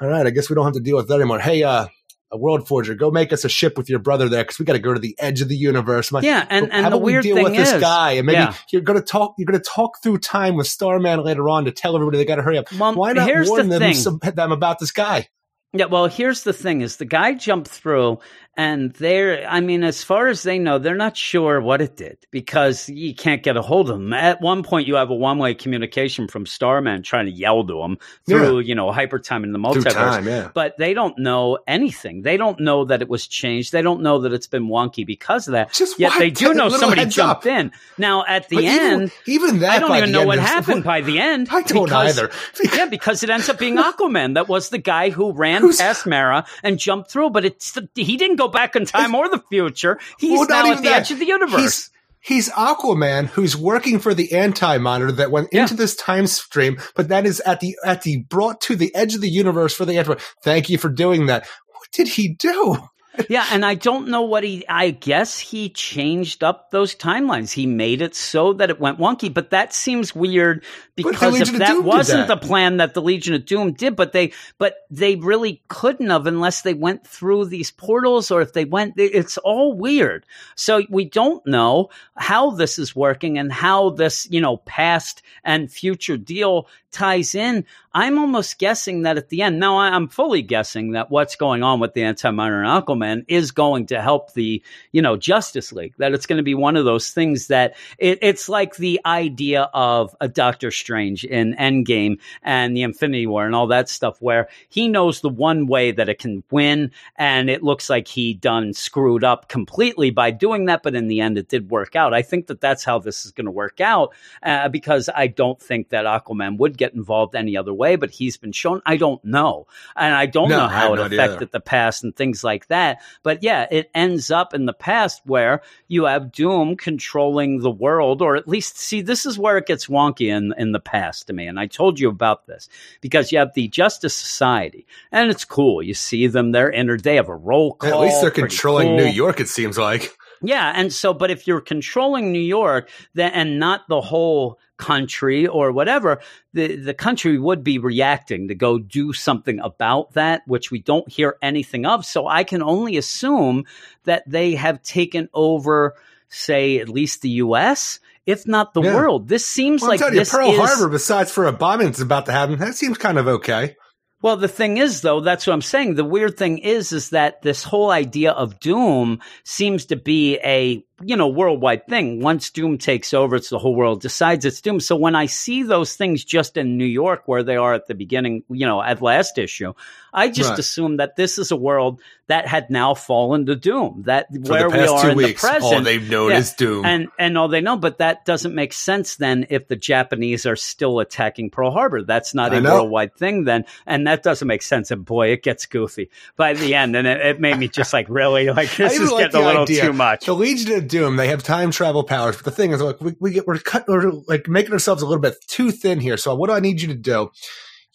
All right, I guess we don't have to deal with that anymore. Hey, uh. A world forger, go make us a ship with your brother there because we got to go to the edge of the universe. I'm like, Yeah, and- "Well, and how the about we weird deal thing with this guy, and maybe yeah. you're going to talk. You're going to talk through time with Starman later on to tell everybody they got to hurry up. Well, Why not warn the them, some- them about this guy? Yeah, well, here's the thing: is the guy jumped through, and they're, I mean, as far as they know, they're not sure what it did because you can't get a hold of them. At one point, you have a one-way communication from Starman trying to yell to them through, you know, hyper time in the multiverse. time, yeah. But they don't know anything. They don't know that it was changed. They don't know that it's been wonky because of that. Just Yet they do know somebody jumped up? in. Now, at the But end, even, even that, I don't even know what happened by the end. I don't because- either. yeah, because it ends up being Aquaman. That was the guy who ran Who's- past Mara and jumped through, but it's he didn't go back in time or the future. He's Well, not now even at the that. edge of the universe. He's, he's Aquaman who's working for the anti monitor that went Yeah. into this time stream, but that is at the at the brought to the edge of the universe for the anti. Thank you for doing that. What did he do? Yeah, and I don't know what he. I guess he changed up those timelines. He made it so that it went wonky, but that seems weird because if that wasn't that. the plan that the Legion of Doom did, but they, but they really couldn't have unless they went through these portals or if they went. It's all weird. So we don't know how this is working and how this, you know, past and future deal ties in. I'm almost guessing that at the end, now I'm fully guessing that what's going on with the Anti-Monitor and Aquaman is going to help the, you know, Justice League, that it's going to be one of those things that it, it's like the idea of a Doctor Strange in Endgame and the Infinity War and all that stuff where he knows the one way that it can win and it looks like he done screwed up completely by doing that, but in the end it did work out. I think that that's how this is going to work out uh, because I don't think that Aquaman would get involved any other way, but he's been shown. I don't know. And I don't No, know how it no affected either. the past and things like that. But yeah, it ends up in the past where you have Doom controlling the world, or at least see, this is where it gets wonky in, in the past to me. And I told you about this because you have the Justice Society, and it's cool. You see them, they're entered, they have a roll call. At least they're controlling cool. New York. It seems like. Yeah, and so, but if you're controlling New York, then and not the whole country or whatever, the the country would be reacting to go do something about that, which we don't hear anything of. So I can only assume that they have taken over, say, at least the U.S. If not the Yeah. world, this seems Well, like I'm telling you, Pearl is, Harbor, besides for a bombing that's about to happen, that seems kind of okay. Well, the thing is, though, that's what I'm saying. The weird thing is, is that this whole idea of doom seems to be a you know, worldwide thing. Once Doom takes over, it's the whole world decides it's Doom. So when I see those things just in New York where they are at the beginning, you know, at last issue, I just Right. assume that this is a world that had now fallen to Doom. That For where we are in weeks, the present, all they've known Yeah. is Doom. and and all they know, but that doesn't make sense then if the Japanese are still attacking Pearl Harbor. That's not I a know. worldwide thing then, and that doesn't make sense. And boy, it gets goofy by the end, and it, it made me just like really like this is like getting a little idea. too much. The Legion of Doom, they have time travel powers, but the thing is, like, we, we get we're cut, we're like making ourselves a little bit too thin here. So, what do I need you to do?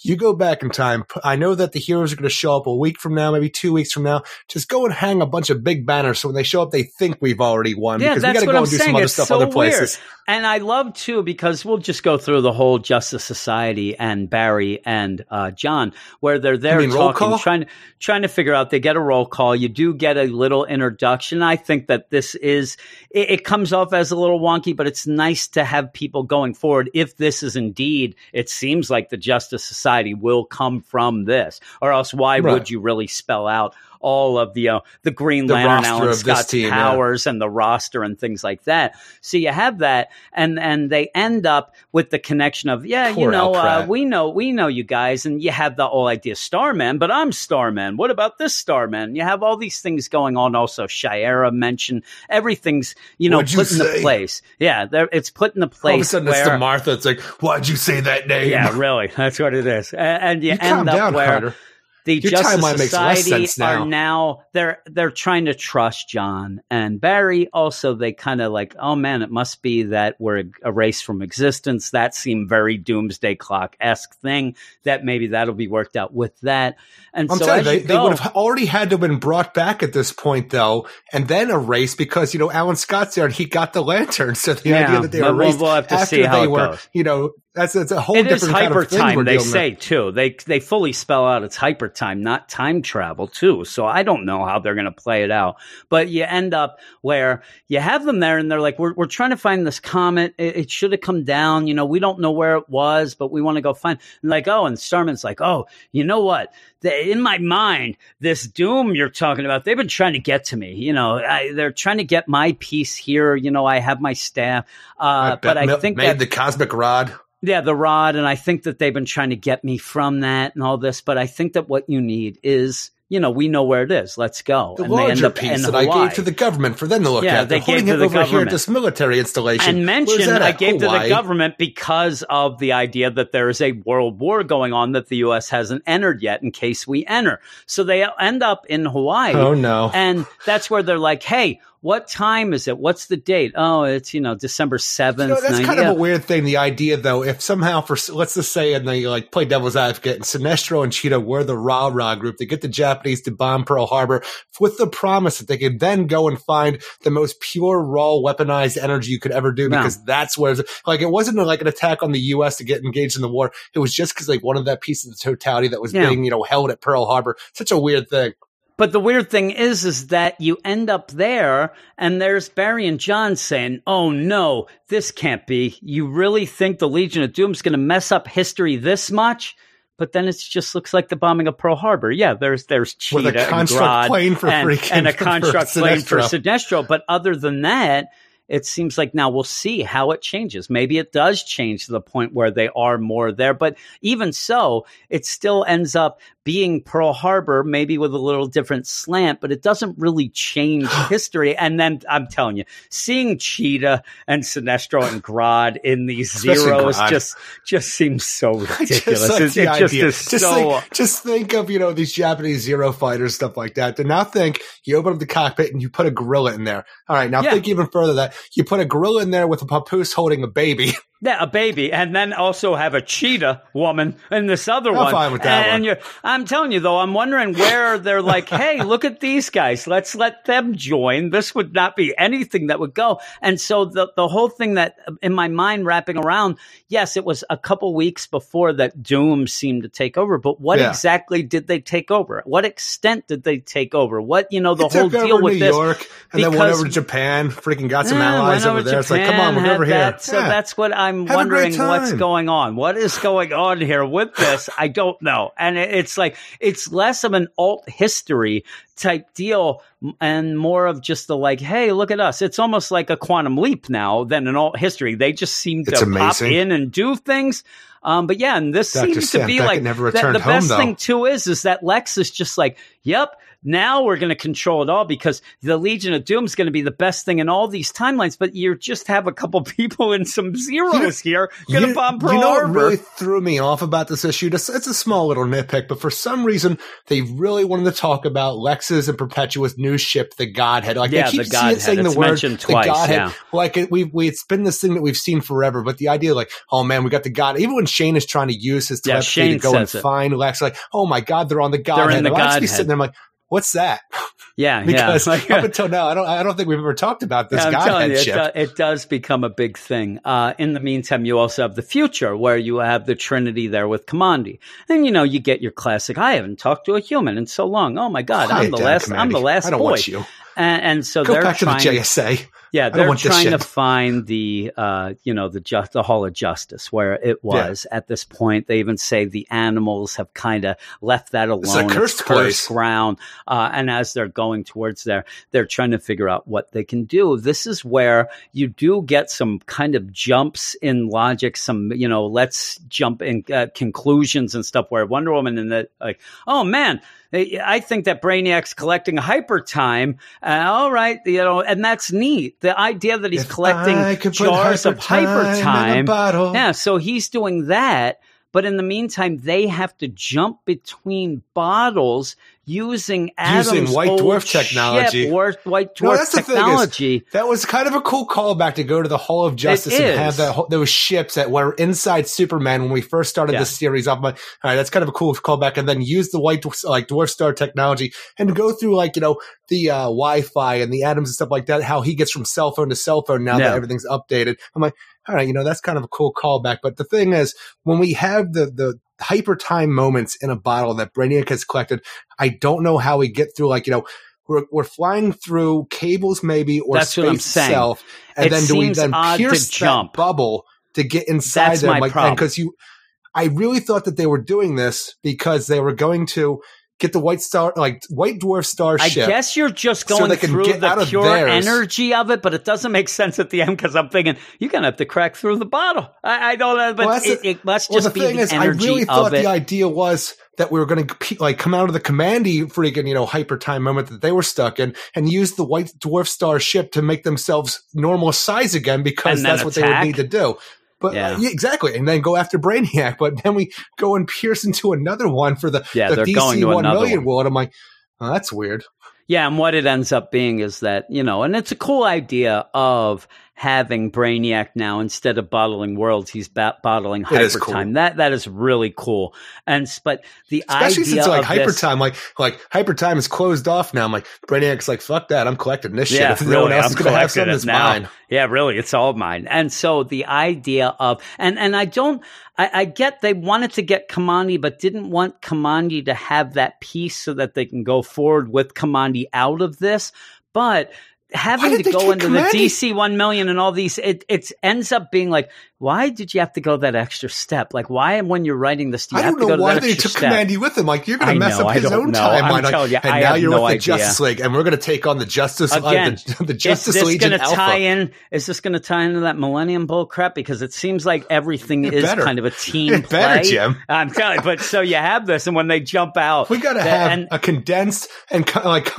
You go back in time. I know that the heroes are going to show up a week from now, maybe two weeks from now. Just go and hang a bunch of big banners so when they show up, they think we've already won. Yeah, because that's we got to go I'm and do saying. some other It's stuff so other weird. And I love too because we'll just go through the whole Justice Society and Barry and uh, John, where they're there talking, trying trying to figure out. They get a roll call. You do get a little introduction. I think that this is it, it comes off as a little wonky, but it's nice to have people going forward. If this is indeed, it seems like the Justice Society will come from this, or else why Right. would you really spell out? All of the uh, the Green The Lantern, Alan Scott's team, yeah. powers, and the roster and things like that. So you have that, and and they end up with the connection of yeah, you know, uh, we know we know you guys, and you have the whole idea Starman, but I'm Starman. What about this Starman? You have all these things going on. Also, Shiera mentioned everything's you know What'd you put into say? place. Yeah, there, it's put in the place. All of a sudden, it's to Martha. It's like, why'd you say that name? yeah, really, that's what it is, A- and, you, You end up down, where Carter. The Your Justice timeline makes less Society sense now. are now they're they're trying to trust John and Barry. Also, they kind of like, oh man, it must be that we're erased from existence. That seemed very Doomsday Clock esque thing. That maybe that'll be worked out with that. And I'm so telling you, they, they would have already had to have been brought back at this point, though, and then erased because you know Alan Scott's there and he got the lantern. So the Yeah, idea that they were erased we'll have to after see how they were, goes. you know, that's that's a whole it is different kind hyper of time. They dealing with. say too. They they fully spell out it's hyper time, not time travel too. So I don't know how they're going to play it out. But you end up where you have them there, and they're like, "We're we're trying to find this comet. It, it should have come down. You know, we don't know where it was, but we want to go find." And like, oh, and Starman's like, "Oh, you know what? The, in my mind, this doom you're talking about, they've been trying to get to me. You know, I, they're trying to get my piece here. You know, I have my staff, uh, bet but I think made that the cosmic rod. Yeah, the rod, and I think that they've been trying to get me from that and all this, but I think that what you need is, you know, we know where it is. Let's go. The and they larger piece that I gave to the government for them to look Yeah, at. they They're holding gave it to the over here at government. this military installation. and mentioned I at? gave to the government because of the idea that there is a world war going on that the U.S. hasn't entered yet in case we enter. So they end up in Hawaii. Oh no! And that's where they're like, hey, what time is it? What's the date? Oh, it's, you know, December 7th. You know, that's 90 kind of a weird thing. The idea, though, if somehow for let's just say, and they like play devil's advocate, and Sinestro and Cheetah were the rah rah group, they get the Japanese to bomb Pearl Harbor with the promise that they could then go and find the most pure, raw, weaponized energy you could ever do, because that's where like it wasn't like an attack on the U.S. to get engaged in the war. It was just because they wanted that piece of the totality that was Yeah. being you know held at Pearl Harbor. Such a weird thing. But the weird thing is, is that you end up there and there's Barry and John saying, Oh no, this can't be. You really think the Legion of Doom's going to mess up history this much? But then it just looks like the bombing of Pearl Harbor. Yeah, there's there's With a Cheetah and construct plane for and, freaking- and a for construct plane for. Sinestro. But other than that, it seems like now we'll see how it changes. Maybe it does change to the point where they are more there. But even so, it still ends up being Pearl Harbor, maybe with a little different slant, but it doesn't really change history. And then I'm telling you, seeing Cheetah and Sinestro and Grodd in these Especially zeros Grodd. just just seems so ridiculous. just like it it just is just, so. think, just think of you know these Japanese zero fighters, stuff like that. To now think you open up the cockpit and you put a gorilla in there. All right, now Yeah. think even further that you put a gorilla in there with a papoose holding a baby. Yeah, a baby, and then also have a cheetah woman in this other I'm one. fine with that and one. I'm telling you though, I'm wondering where they're like, hey, look at these guys. Let's let them join. This would not be anything that would go. And so the the whole thing that uh, in my mind wrapping around, yes, it was a couple weeks before that Doom seemed to take over. But what Yeah. exactly did they take over? What extent did they take over? What you know the It whole deal over with New this? York and then went over to Japan. Freaking got some yeah, allies went over there. It's like, come on, we're over here. that. So Yeah. that's what I'm Have wondering what's going on. What is going on here with this? I don't know. And it's like, it's less of an alt history type deal and more of just the like, hey, look at us. It's almost like a quantum leap now than an alt history. They just seem to pop in and do things. Um, but yeah, and this Dr. seems to be like never returned the home, best though. thing too is is that Lex is just like, yep, now we're going to control it all because the Legion of Doom is going to be the best thing in all these timelines. But you just have a couple people and some zeros here going to You- bomb Pearl you know Harbor. what really threw me off about this issue? It's a small little nitpick, but for some reason they really wanted to talk about Lex's and Perpetua's new ship, the Godhead. Like Yeah, they keep the Godhead. saying the It's word the twice, Godhead. yeah. Like it, we we it's been this thing that we've seen forever. But the idea, like, oh man, we got the God. Even when Shane is trying to use his Yeah, telepathy Shane to go and it. find Lex, like, oh my God, they're on the Godhead. They're in the And be Godhead. sitting there like. What's that? yeah, Because yeah. Like, up until now, I don't. I don't think we've ever talked about this Yeah, I'm Godhead you, it, do- it does become a big thing. Uh, in the meantime, you also have the future where you have the Trinity there with Kamandi, and you know you get your classic. I haven't talked to a human in so long. Oh my god, Quiet I'm the down, last. I'm the last I don't boy. want you. And, and so Go they're back trying. to the JSA. Yeah, they're trying to find the uh, you know the just the Hall of Justice where it was at this point. They even say the animals have kind of left that alone. It's a cursed place. ground. Uh, and as they're going towards there, they're trying to figure out what they can do. This is where you do get some kind of jumps in logic. Some you know let's jump in uh, conclusions and stuff. Where Wonder Woman and the like, oh man. I think that Brainiac's collecting hyper time. Uh, all right, you know, and that's neat. The idea that he's If collecting I could put jars of hyper hyper time time. Yeah, so he's doing that. But in the meantime, they have to jump between bottles using Atom's White old Dwarf technology. White No, Dwarf that's the thing is- technology. That was kind of a cool callback to go to the Hall of Justice and have that those ships that were inside Superman when we first started Yeah. the series off. My, all right, that's kind of a cool callback, and then use the white Dwarf- like dwarf star technology and go through like you know the uh, Wi-Fi and the atoms and stuff like that. How he gets from cell phone to cell phone now Yeah. that everything's updated. I'm like, all right, you know that's kind of a cool callback. But the thing is, when we have the the hyper time moments in a bottle that Brainiac has collected, I don't know how we get through like you know. We're, we're flying through cables, maybe, or That's space what I'm saying. itself, and It then do we then pierce that jump. bubble to get inside That's them? like. Because you, I really thought that they were doing this because they were going to get the white star, like white dwarf star ship. I guess you're just so going can through get the pure energy of it, but it doesn't make sense at the end because I'm thinking you're gonna have to crack through the bottle. I, I don't know, but Well, it, the- it must well, just the be thing the is, I energy really thought the idea was that we were going to like come out of the Kamandi freaking you know hyper time moment that they were stuck in and use the white dwarf star ship to make themselves normal size again because that's what they would need to do. But Yeah. uh, yeah, exactly, and then go after Brainiac. But then we go and pierce into another one for the, Yeah, the they're DC going to another million one. world. I'm like, oh, that's weird. Yeah, and what it ends up being is that, you know, and it's a cool idea of having Brainiac now instead of bottling worlds, he's bottling hyper cool. time. That that is really cool. And but the Especially idea since like of hyper this, time, like like hyper time is closed off now. I'm like Brainiac's like, fuck that, I'm collecting this shit. Yeah, If no one else I'm is gonna have something, it it's now. mine. Yeah, really, it's all mine. And so the idea of and and I don't I, I get they wanted to get Kamandi, but didn't want Kamandi to have that piece so that they can go forward with Kamandi out of this. But having to go into the DC one million and all these, it it ends up being like, why did you have to go that extra step? Like, why when you're writing this, do you I have don't to go know to why they took step? Kamandi with him. Like you're going to mess know, up his own know. timeline. I'm Like, you, and I now you're no with the idea. Justice League, and we're going to take on the Justice uh, Again, the, the Justice is this Legion going to Alpha. tie in? Is this going to tie into that Millennium Bull crap? Because it seems like everything It is better. kind of a team It better. Jim. I'm telling you. But so you have this, and when they jump out, We got to have and- a condensed and kind of like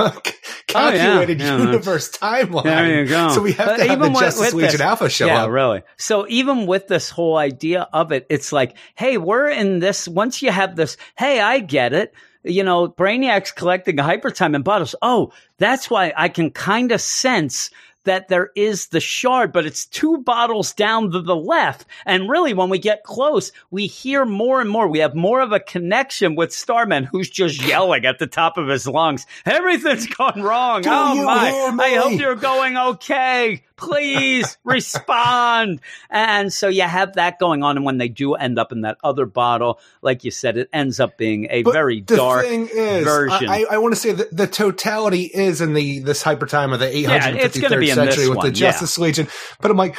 Oh, yeah. calculated Yeah, universe timeline. There you go. So we have But to have the Justice Legion Alpha show yeah, up. really. So even with this whole idea of it, it's like, hey, we're in this. Once you have this, hey, I get it. You know, Brainiac's collecting hyper time in bottles. Oh, that's why I can kind of sense that there is the shard, but it's two bottles down to the left. And really, when we get close, we hear more and more. We have more of a connection with Starman, who's just yelling at the top of his lungs. Everything's gone wrong. Do oh my! I hope you're going okay. Please respond. And so you have that going on. And when they do end up in that other bottle, like you said, it ends up being a But very the dark thing is, version. I, I, want to say that the totality is in the this hyper time of the Yeah, it's gonna 853rd be in century with one, the Justice Legion. But I'm like,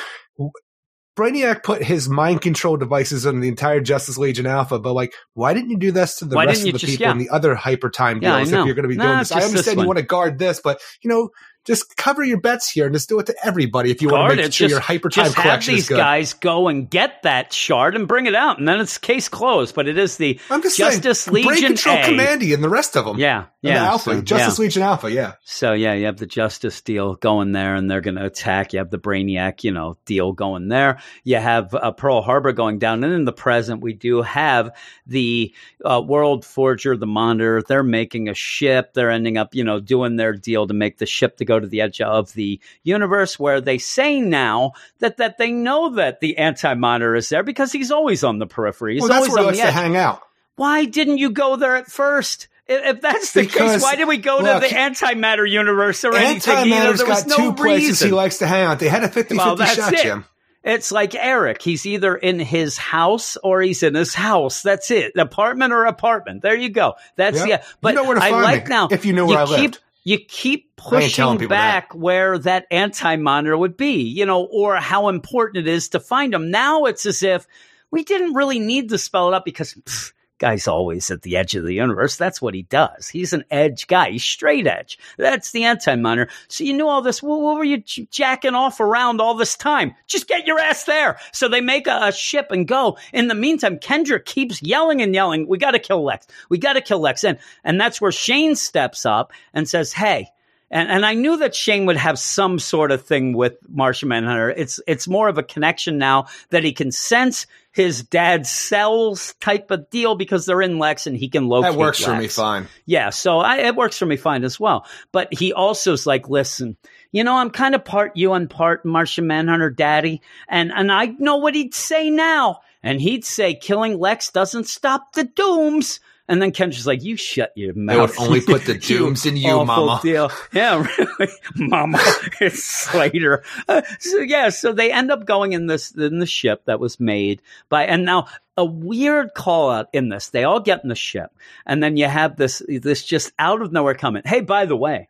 Brainiac put his mind control devices on the entire Justice Legion Alpha, but like, why didn't you do this to the Why rest of the just- people in the other hyper time Yeah, I deals know. if you're going to be Nah, doing this? I just this understand you want to guard this, but you know, just cover your bets here and just do it to everybody if you want to make sure Just- your hyper time Just have these guys go and get that shard and bring it out, and then it's case closed. But it is the I'm just Justice saying, Legion Control A. Kamandi and the rest of them. Yeah, yeah, Alpha, so, Justice yeah. Legion Alpha, yeah. So yeah, you have the Justice deal going there, and they're going to attack. You have the Brainiac, you know, deal going there. You have uh, Pearl Harbor going down, and in the present, we do have the uh, World Forger, the Monitor. They're making a ship. They're ending up, you know, doing their deal to make the ship to go to the edge of the universe, where they say now that that they know that the Anti Monitor is there because he's always on the periphery. He's well, that's always where he likes the to hang out. Why didn't you go there at first? If that's the case, why did we go look, to the antimatter universe or anything? Antimatter's There was got no two places reason. he likes to hang out. They had a 50 Well, 50 that's shot, it. Jim. It's like Eric. He's either in his house or he's in his house. That's it. Apartment or apartment. There you go. That's yeah. You But know where to I like me, now if you knew where you I keep, lived. You keep I ain't telling pushing people that. back where that anti monitor would be, you know, or how important it is to find them. Now it's as if we didn't really need to spell it out because pff, guy's always at the edge of the universe. That's what he does. He's an edge guy. He's straight edge. That's the anti monitor. So you knew all this. Well, what were you j- jacking off around all this time? Just get your ass there. So they make a, a ship and go. In the meantime, Kendra keeps yelling and yelling. We got to kill Lex. We got to kill Lex. And, and that's where Shane steps up and says, Hey, and and I knew that Shane would have some sort of thing with Martian Manhunter. It's it's more of a connection now that he can sense his dad's cells type of deal because they're in Lex and he can locate. That works for me fine. Yeah, so I, it works for me fine as well. But he also is like, listen, you know, I'm kind of part you and part Martian Manhunter daddy, and and I know what he'd say now, and he'd say killing Lex doesn't stop the dooms. And then Kendra's like, "You shut your mouth." They would only put the dooms in you, mama. Deal. Yeah, really, mama. It's Slater. Uh, so yeah, so they end up going in this in the ship that was made by, and now a weird call out in this. They all get in the ship, and then you have this this just out of nowhere comment. Hey, by the way.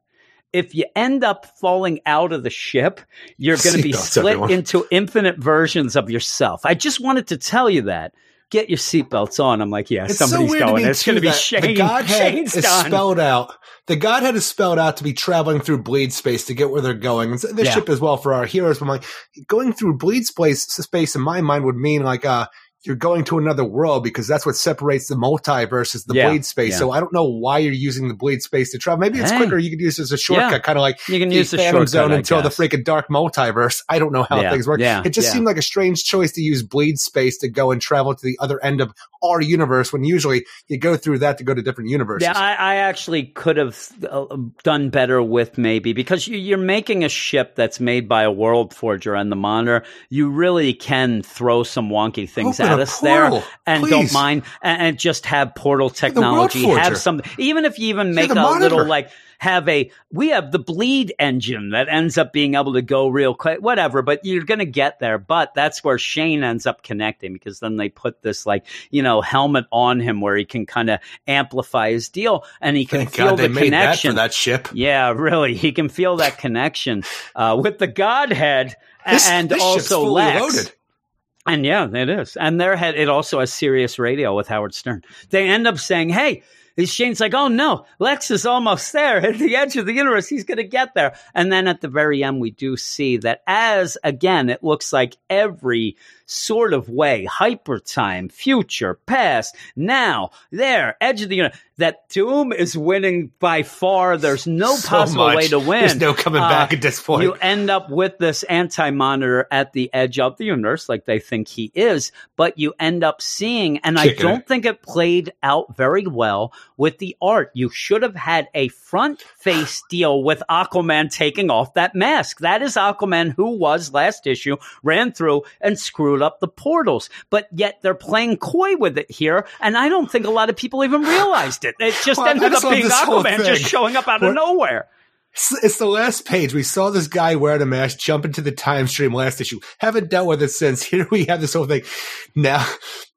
If you end up falling out of the ship, you're going to be split everyone. into infinite versions of yourself. I just wanted to tell you that. Get your seatbelts on. I'm like, yeah, It's somebody's to going. me, It's going to be Shane. The Godhead Shane's is done. spelled out. The Godhead is spelled out to be traveling through bleed space to get where they're going. And so this Yeah. ship as well for our heroes. But I'm like, going through bleed space, space in my mind would mean like, uh, you're going to another world because that's what separates the multiverse is the Yeah, bleed space. yeah. So I don't know why you're using the bleed space to travel. Maybe it's Hey. quicker. You could use it as a shortcut, Yeah. kind of like You can the use the Phantom Zone until the freaking dark multiverse. I don't know how things work. yeah, it just seemed like a strange choice to use bleed space to go and travel to the other end of our universe when usually you go through that to go to different universes. Yeah, I, I actually could have uh, done better with maybe because you, you're making a ship that's made by a world forger and the monitor. You really can throw some wonky things Open at us portal, there, and please. don't mind, and, and just have portal technology. Have some, even if you even make a monitor. little like have a we have the bleed engine that ends up being able to go real quick whatever but you're going to get there but that's where shane ends up connecting because then they put this like you know helmet on him where he can kind of amplify his deal and he can Thank feel God the that connection for that ship. yeah really he can feel that connection uh, with the godhead This, and this also lex loaded. And yeah, it is. And their head, it also has Sirius Radio with Howard Stern. They end up saying, hey, Shane's like, oh no, Lex is almost there at the edge of the universe. He's going to get there. And then at the very end, we do see that as again, it looks like every sort of way, hyper time, future, past, now, there, edge of the universe, that Doom is winning by far. There's no So possible much. way to win. There's no coming Uh, back at this point. You end up with this anti monitor at the edge of the universe, like they think he is, but you end up seeing, and Kicking I don't think it played out very well with the art. You should have had a front face deal with Aquaman taking off that mask. That is Aquaman who was last issue, ran through and screwed up the portals, but yet they're playing coy with it here, and I don't think a lot of people even realized it. It just Well, ended just up being Aquaman just showing up out of What- nowhere. It's the last page. We saw this guy wearing a mask jump into the time stream last issue. Haven't dealt with it since. Here we have this whole thing. Now,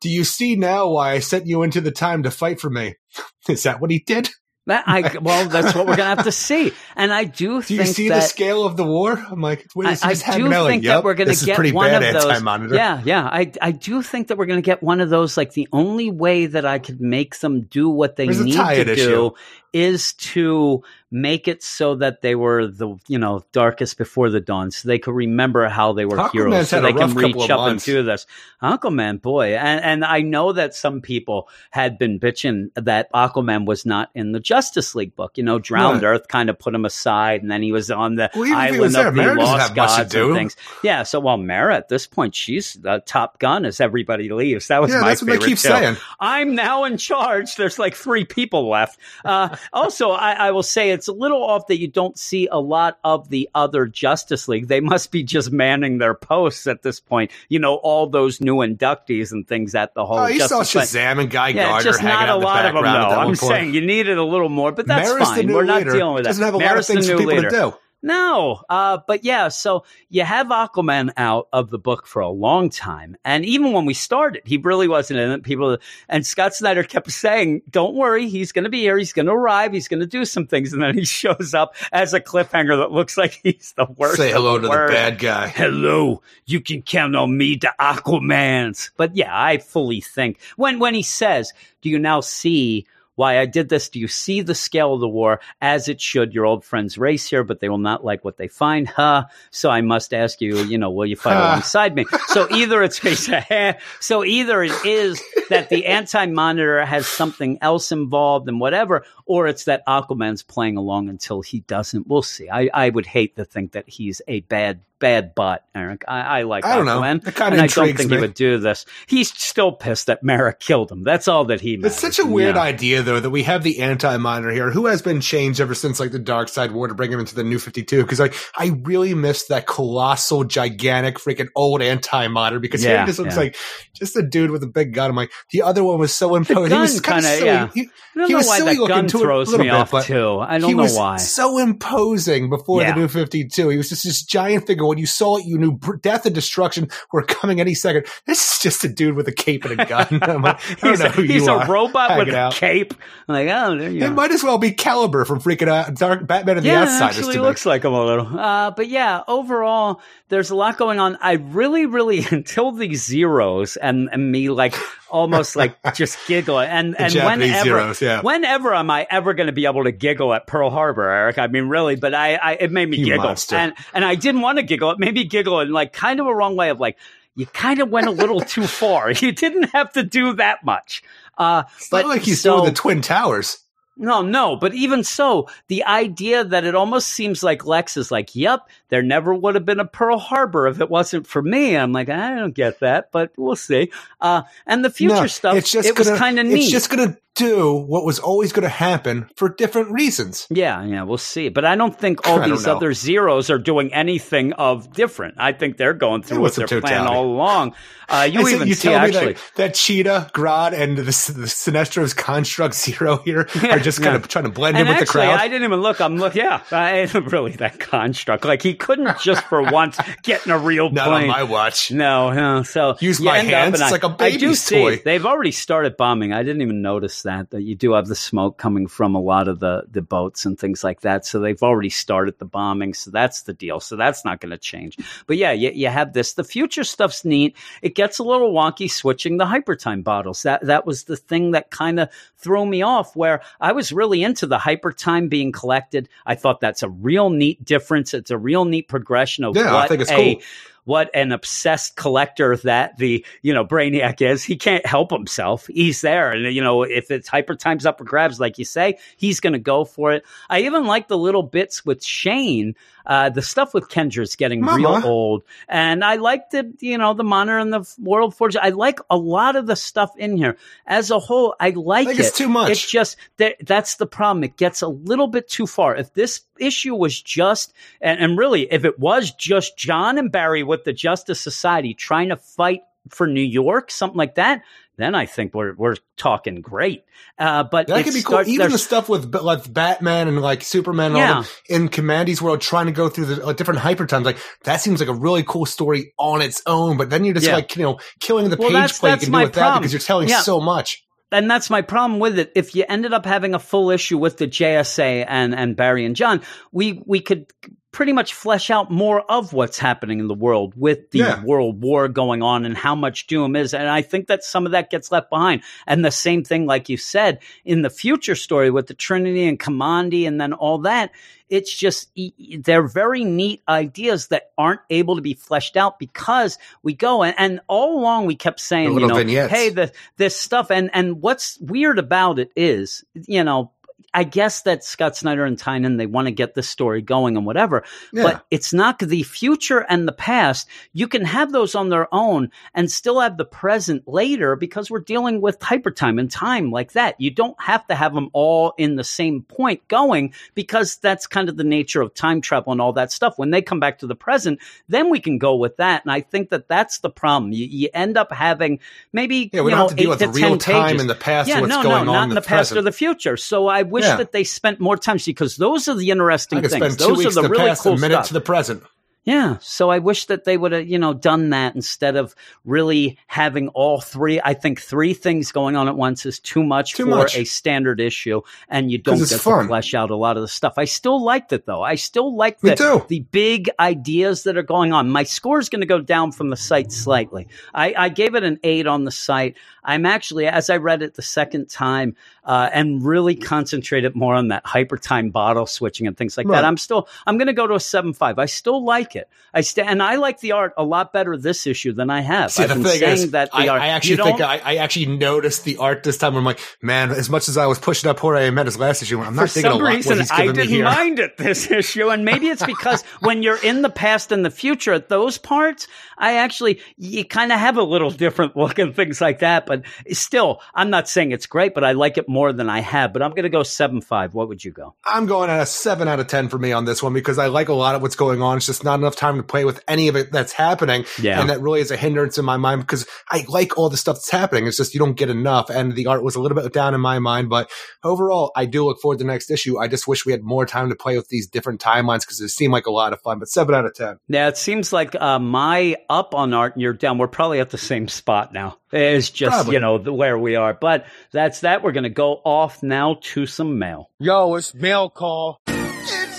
do you see now why I sent you into the time to fight for me? Is that what he did? That I well, that's what we're gonna have to see. And I do, Do you think see that the scale of the war? I'm like, wait, I, I do think like, that "Yup, we're gonna get one of those. Yeah, yeah. I I do think that we're going to get one of those. Like the only way that I could make them do what they There's need to issue. do is to make it so that they were the you know darkest before the dawn, so they could remember how they were heroes, so they can reach up and do this. Aquaman, boy, and and I know that some people had been bitching that Aquaman was not in the Justice League book. You know, Drowned Right. Earth kind of put him aside, and then he was on the Well, even if he island of the lost have much to gods and things. Yeah, so well, Mara at this point, she's the top gun as everybody leaves. That was Yeah, my that's what they favorite keep too. saying. I'm now in charge. There's like three people left. Uh, also, I, I will say it's a little off that you don't see a lot of the other Justice League. They must be just manning their posts at this point. You know, all those new inductees and things at the whole. Oh, you saw Justice League. Shazam and Guy Yeah, Gardner just not a lot of them, though. I'm point. saying you needed a little more, but that's Mara's the fine. We're not leader. dealing with that. Doesn't have a lot of things for people leader. to do. No, uh, but yeah, so you have Aquaman out of the book for a long time, and even when we started, he really wasn't in it. People and Scott Snyder kept saying, "Don't worry, he's going to be here. He's going to arrive. He's going to do some things," and then he shows up as a cliffhanger that looks like he's the worst. Say hello to the bad guy. Hello, you can count on me to Aquaman's. But yeah, I fully think when when he says, "Do you now see?" Why I did this? Do you see the scale of the war as it should? Your old friends race here, but they will not like what they find. Huh? So I must ask you, you know, will you fight Huh. alongside me? So either it's so either it is that the anti-monitor has something else involved and whatever, or it's that Aquaman's playing along until he doesn't. We'll see. I, I would hate to think that he's a bad bad butt, Eric. I, I like I don't know. Aquaman, It kinda and I don't think me. he would do this. He's still pissed that Mara killed him. That's all that he. Missed. It's such a weird idea, though, that we have the anti-monitor here, who has been changed ever since like the Darkseid War to bring him into the New Fifty Two. Because like I really miss that colossal, gigantic, freaking old anti-monitor. Because here Yeah, he just looks yeah. like just a dude with a big gun. I'm like the other one was so imposing. he was kind of yeah. He, I don't he know was why silly that looking gun to throws me off too. I don't know was why. so imposing before Yeah. the New Fifty Two. He was just this giant figure. When you saw it, you knew death and destruction were coming any second. This is just a dude with a cape and a gun. Like, I don't He's, a, he's a are. robot with Hanging a out. cape. I'm like, oh, there you It go. might as well be Caliber from freaking out Dark Batman and the yeah, it Outsiders actually looks like him a little. Uh, but yeah, overall, there's a lot going on. I really, really, until these zeros and, and me like almost like just giggle. And, and Japanese whenever, zeros, yeah. whenever am I ever going to be able to giggle at Pearl Harbor, Eric? I mean, really, but I, I it made me You giggle. monster. And, and I didn't want to giggle. It made me giggle in like kind of a wrong way of like, you kind of went a little too far. You didn't have to do that much. Uh, It's but like he's so, doing the Twin Towers. No, no, but even so, the idea that it almost seems like Lex is like, yep, there never would have been a Pearl Harbor if it wasn't for me. I'm like, I don't get that, but we'll see. Uh, and the future No, stuff, it's just it was gonna- kind of neat. It's just going to do what was always going to happen for different reasons. yeah, yeah, we'll see. But I don't think all I these other zeros are doing anything of different. I think they're going through what what's they're the all along. Uh, you even you see tell me that, that Cheetah, Grodd, and the, the Sinestro's construct zero here are just kind yeah. of trying to blend And in with actually, the crowd. I didn't even look. I'm look. Yeah, I really that construct. Like he couldn't just for once get in a real Not on my watch. No, no. So Use my hands. It's I- like a I do baby's see toy. they've already started bombing. I didn't even notice that that you do have the smoke coming from a lot of the the boats and things like that. So they've already started the bombing. So that's the deal. So that's not going to change. But yeah, you, you have this. The future stuff's neat. It gets a little wonky switching the hypertime bottles. That that was the thing that kind of threw me off. Where I was really into the hypertime being collected. I thought that's a real neat difference. It's a real neat progression of Yeah, I think it's a cool what an obsessed collector that the you know brainiac is he can't help himself he's there and you know if it's hyper times up for grabs like you say he's going to go for it i even like the little bits with shane uh, the stuff with kendra's getting Mama. real old and i like the you know the monitor and the world forge i like a lot of the stuff in here as a whole i like I it it's too much. it's just that that's the problem. It gets a little bit too far. If this issue was just, and, and really, if it was just John and Barry with the Justice Society trying to fight for New York, something like that, then I think we're we're talking great. Uh, but That could be cool. Even the stuff with like Batman and like Superman and all Yeah. in Kamandi's world trying to go through the different hyper times. Like that seems like a really cool story on its own. But then you're just Yeah. like, you know, killing the Well, page play you can do with that because you're telling Yeah. so much. And that's my problem with it. If you ended up having a full issue with the JSA and and Barry and John, we we could pretty much flesh out more of what's happening in the world with the Yeah. world war going on and how much doom is. And I think that some of that gets left behind. And the same thing, like you said, in the future story with the Trinity and Kamandi and then all that, it's just, they're very neat ideas that aren't able to be fleshed out because we go and, and all along we kept saying, you know, vignettes. hey, the, this stuff. And, and what's weird about it is, you know, I guess that Scott Snyder and Tynion, they want to get this story going and whatever, Yeah. but it's not the future and the past. You can have those on their own and still have the present later because we're dealing with hypertime and time like that. You don't have to have them all in the same point going because that's kind of the nature of time travel and all that stuff. When they come back to the present, then we can go with that. And I think that that's the problem. You, you end up having maybe Yeah, we you don't know, have to deal with to real time pages. in the past Yeah, what's no, going no, on not in in the the past or the future. So I wish Yeah. that they spent more time because those are the interesting things. Those are the really cool minute stuff. to the present. Yeah. So I wish that they would have, you know, done that instead of really having all three. I think three things going on at once is too much Too for much. a standard issue, and you don't get fun. to flesh out a lot of the stuff. I still liked it though. I still like the, the big ideas that are going on. My score is going to go down from the site slightly. I, I gave it an eight on the site. I'm actually, as I read it the second time, uh, and really concentrated more on that hyper time bottle switching and things like Right. that. I'm still, I'm going to go to a seven five. I still like it. I st- and I like the art a lot better this issue than I have. See, I've the been thing saying is, that the I, art. I actually think I, I actually noticed the art this time. I'm like, man, as much as I was pushing up Jorge Jimenez last issue, I'm not for thinking a some lot reason, what he's I didn't here. mind it this issue, and maybe it's because when you're in the past and the future at those parts, I actually you kind of have a little different look and things like that. But still, I'm not saying it's great, but I like it more than I have. But I'm going to go seven five. What would you go? I'm going at a seven out of ten for me on this one because I like a lot of what's going on. It's just not enough time to play with any of it that's happening, Yeah. and that really is a hindrance in my mind because I like all the stuff that's happening. It's just you don't get enough, and the art was a little bit down in my mind. But overall, I do look forward to the next issue. I just wish we had more time to play with these different timelines because it seemed like a lot of fun. But seven out of ten. Yeah, it seems like uh, my up on art and you're down. We're probably at the same spot now. It's just Probably. you know the, where we are. But that's that. We're going to go off now to some mail. Yo, it's mail call. It's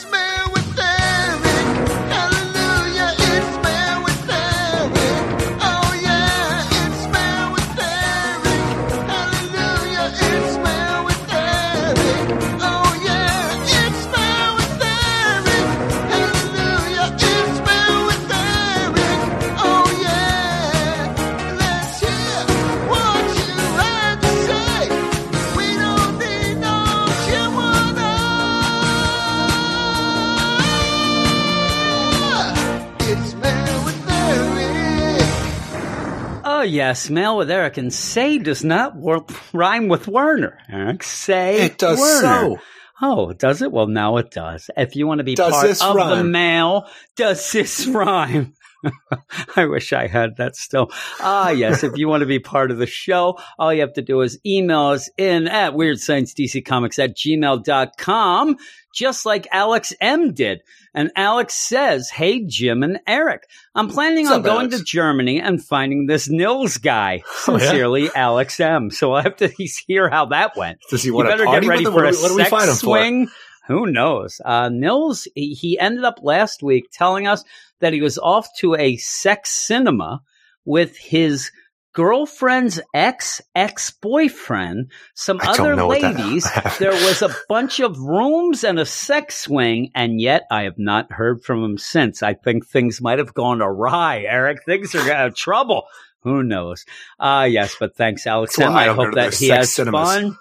yes, mail with Eric and say does not wor- rhyme with Werner. Eric, say It does Werner. so. Oh, does it? Well, now it does. If you want to be Does part of the mail, does this rhyme? I wish I had that still. Ah, yes. If you want to be part of the show, all you have to do is email us in at weirdsciencedccomics at gmail.com, just like Alex M did. And Alex says, Hey, Jim and Eric, I'm planning What's on up, going Alex? to Germany and finding this Nils guy. Oh, yeah? Sincerely, Alex M. So I have to hear how that went Does he want to better get ready for What a we- what we sex find him for? swing. Who knows? Uh, Nils, he, he ended up last week telling us that he was off to a sex cinema with his girlfriend's ex ex boyfriend, some I other know what that- ladies. there was a bunch of rooms and a sex swing, and yet I have not heard from him since. I think things might have gone awry, Eric. Things are out of trouble. Who knows? Ah, yes, but thanks, Alex. And I I hope that he has cinemas. fun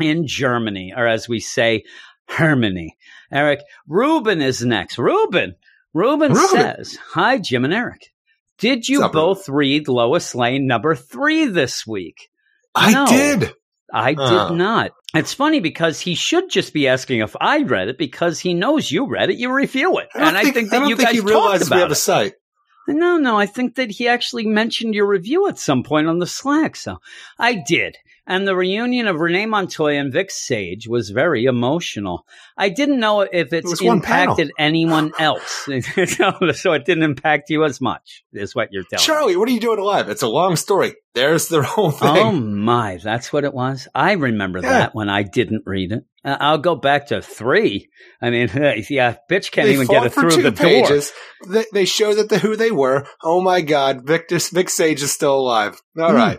in Germany, or as we say, Germany. Eric, Ruben is next. Ruben, Ruben, Ruben. says, "Hi, Jim and Eric. Did you both read Lois Lane number three this week? I No. did. I did not. It's funny because he should just be asking if I read it because he knows you read it. You review it, I and I think I that don't you think guys he talked realizes about we have a site. No, no, I think that he actually mentioned your review at some point on the Slack. So I did. And the reunion of Renee Montoya and Vic Sage was very emotional. I didn't know if it's panel. impacted anyone else, so it didn't impact you as much. Is what you're telling. Charlie, what are you doing alive? It's a long story. There's the whole thing. Oh my, that's what it was. I remember Yeah. that when I didn't read it. Uh, I'll go back to three. I mean, yeah, bitch can't they even get it through the door. pages. They, they show that the who they were. Oh my God, Victor Vic Sage is still alive. All Hmm. right,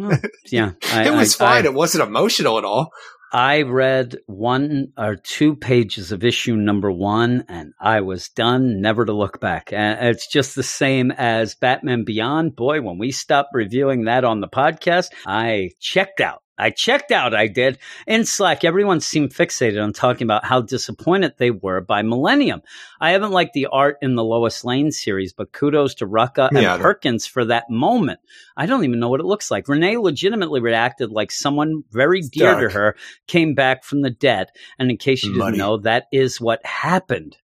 Oh, yeah, I, it was I- I- fine. it wasn't emotional at all. I read one or two pages of issue number one and I was done, never to look back. And it's just the same as Batman Beyond. Boy, when we stopped reviewing that on the podcast, I checked out. I checked out, I did. In Slack, everyone seemed fixated on talking about how disappointed they were by Millennium. I haven't liked the art in the Lois Lane series, but kudos to Rucka and Yeah, Perkins for that moment. I don't even know what it looks like. Renee legitimately reacted like someone very dear dark. to her came back from the dead. And in case you Muddy. didn't know, that is what happened.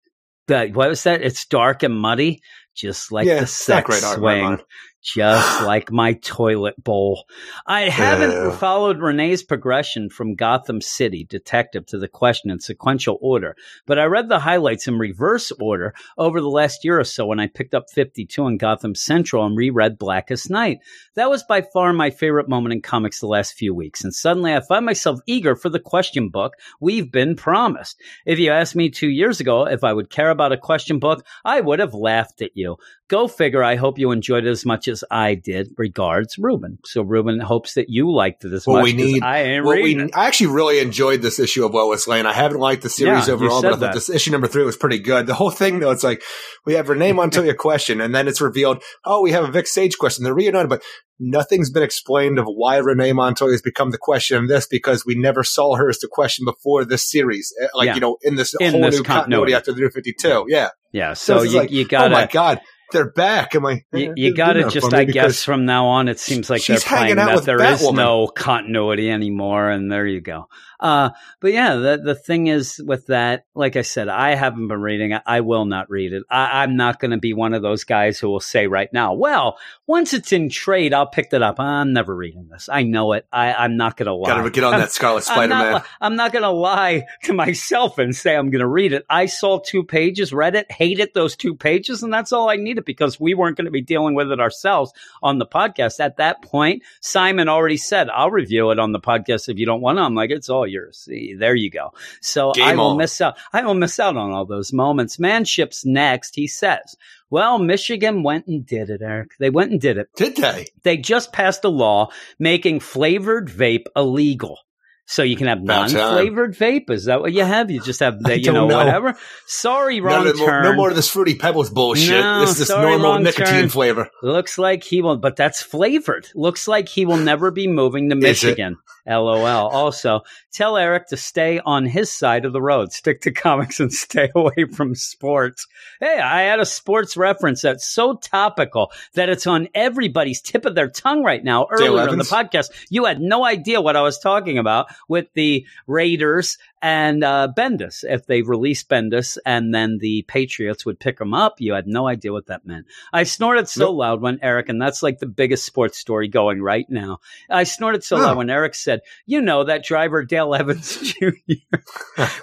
The, what was that? It's dark and muddy, just like Yeah, the sex great art in my swing. Just like my toilet bowl. I haven't Ew. followed Renee's progression from Gotham City detective to the question in sequential order, but I read the highlights in reverse order over the last year or so when I picked up 52 in Gotham Central and reread Blackest Night. That was by far my favorite moment in comics the last few weeks, and suddenly I find myself eager for the question book we've been promised. If you asked me two years ago if I would care about a question book, I would have laughed at you. Go figure. I hope you enjoyed it as much as I did. Regards, Ruben. So Ruben hopes that you liked it as What much we need- I What reading we. I actually really enjoyed this issue of Lois Lane. I haven't liked the series Yeah, overall, but I thought that. this issue number three was pretty good. The whole thing, though, it's like we have Renee Montoya question, and then it's revealed, oh, we have a Vic Sage question. They're reunited, but nothing's been explained of why Renee Montoya has become the question in this because we never saw her as the question before this series. Uh, Like, Yeah. you know, in this In whole this new continuity. continuity after the new 52. Yeah. Yeah. So it's you, like, you oh gotta. my God. They're back. Am I? You, eh, you got to just, I guess, from now on, it seems like She's they're hanging playing out that with there is Batwoman. no continuity anymore, and there you go. Uh, but yeah, the the thing is with that, like I said, I haven't been reading it. I will not read it. I, I'm not going to be one of those guys who will say right now, well, once it's in trade, I'll pick it up. I'm never reading this. I know it. I, I'm not going to lie. Gotta get on that Scarlet I'm Spider not, Man. I'm not going to lie to myself and say I'm going to read it. I saw two pages, read it, hated those two pages, and that's all I needed because we weren't going to be dealing with it ourselves on the podcast. At that point, Simon already said, I'll review it on the podcast if you don't want to. I'm like, it's all yours. See, there you go. So I will on. miss out. I will miss out on all those moments. Manship's next, he says. Well, Michigan went and did it, Eric. They went and did it Did they? they just passed a law making flavored vape illegal. So you can have non-flavored vape. Is that what you have? You just have the, you know, know. whatever. Sorry, wrong no, no, more, turn. no more of this fruity pebbles bullshit. No, this is normal nicotine turn. flavor. Looks like he will, but that's flavored. Looks like he will never be moving to Michigan. LOL. Also, tell Eric to stay on his side of the road. Stick to comics and stay away from sports. Hey, I had a sports reference that's so topical that it's on everybody's tip of their tongue right now. Earlier in the podcast, you had no idea what I was talking about with the Raiders and uh, Bendis. If they released Bendis and then the Patriots would pick him up, you had no idea what that meant. I snorted so Nope. loud when Eric, and that's like the biggest sports story going right now. I snorted so Huh. loud when Eric said, "You know that driver Dale Evans Jr."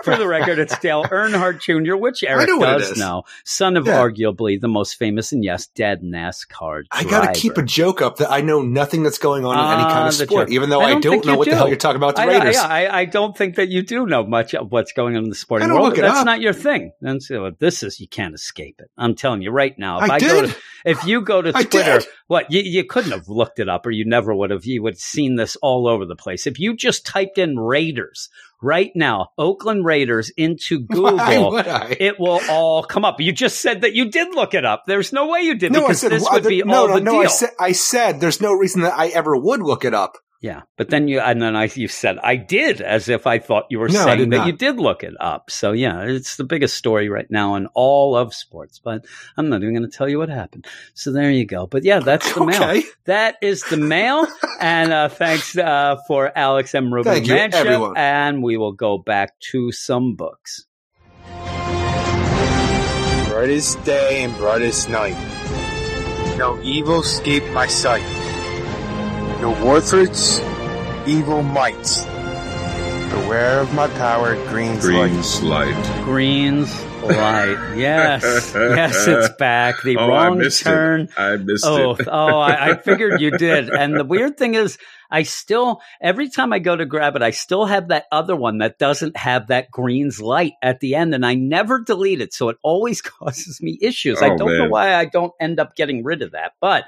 For the record, it's Dale Earnhardt Jr., which Eric know does know, son of Yeah. arguably the most famous and yes, dead NASCAR. I gotta keep a joke up that I know nothing that's going on in any Ah, kind of sport, joke. even though I I don't don't, know what the hell you're talking about the I, Raiders. I, I, I don't think that you do know much of what's going on in the sporting world. That's up. not your thing. And so this is you can't escape it. I'm telling you right now. If I I, go to if you go to Twitter, what you, you couldn't have looked it up, or you never would have. You would have seen this all over the place. If you just typed in Raiders right now, Oakland Raiders into Google. Why would I? It will all come up. You just said that you did look it up. There's no way you did no, because said this well, would be no, all no, the no. deal. I said, I said there's no reason that I ever would look it up. Yeah, but then you and then I you said I did as if I thought you were No, saying that not. you did look it up. So yeah, it's the biggest story right now in all of sports. But I'm not even going to tell you what happened. So there you go. But yeah, that's the mail. That is the mail. and uh, thanks uh, for Alex M. Ruben Thank you, everyone. And we will go back to some books. Brightest day and brightest night. No evil escaped my sight. No Warfords, evil might. Beware of my power, Green's Green light. Slight. Green's light. Yes, yes, it's back. The oh, wrong I turn. it. I missed Oh, it. oh, I, I figured you did. And the weird thing is, I still, every time I go to grab it, I still have that other one that doesn't have that green's light at the end, and I never delete it. So it always causes me issues. I Oh, don't know why I don't end up getting rid of that. But,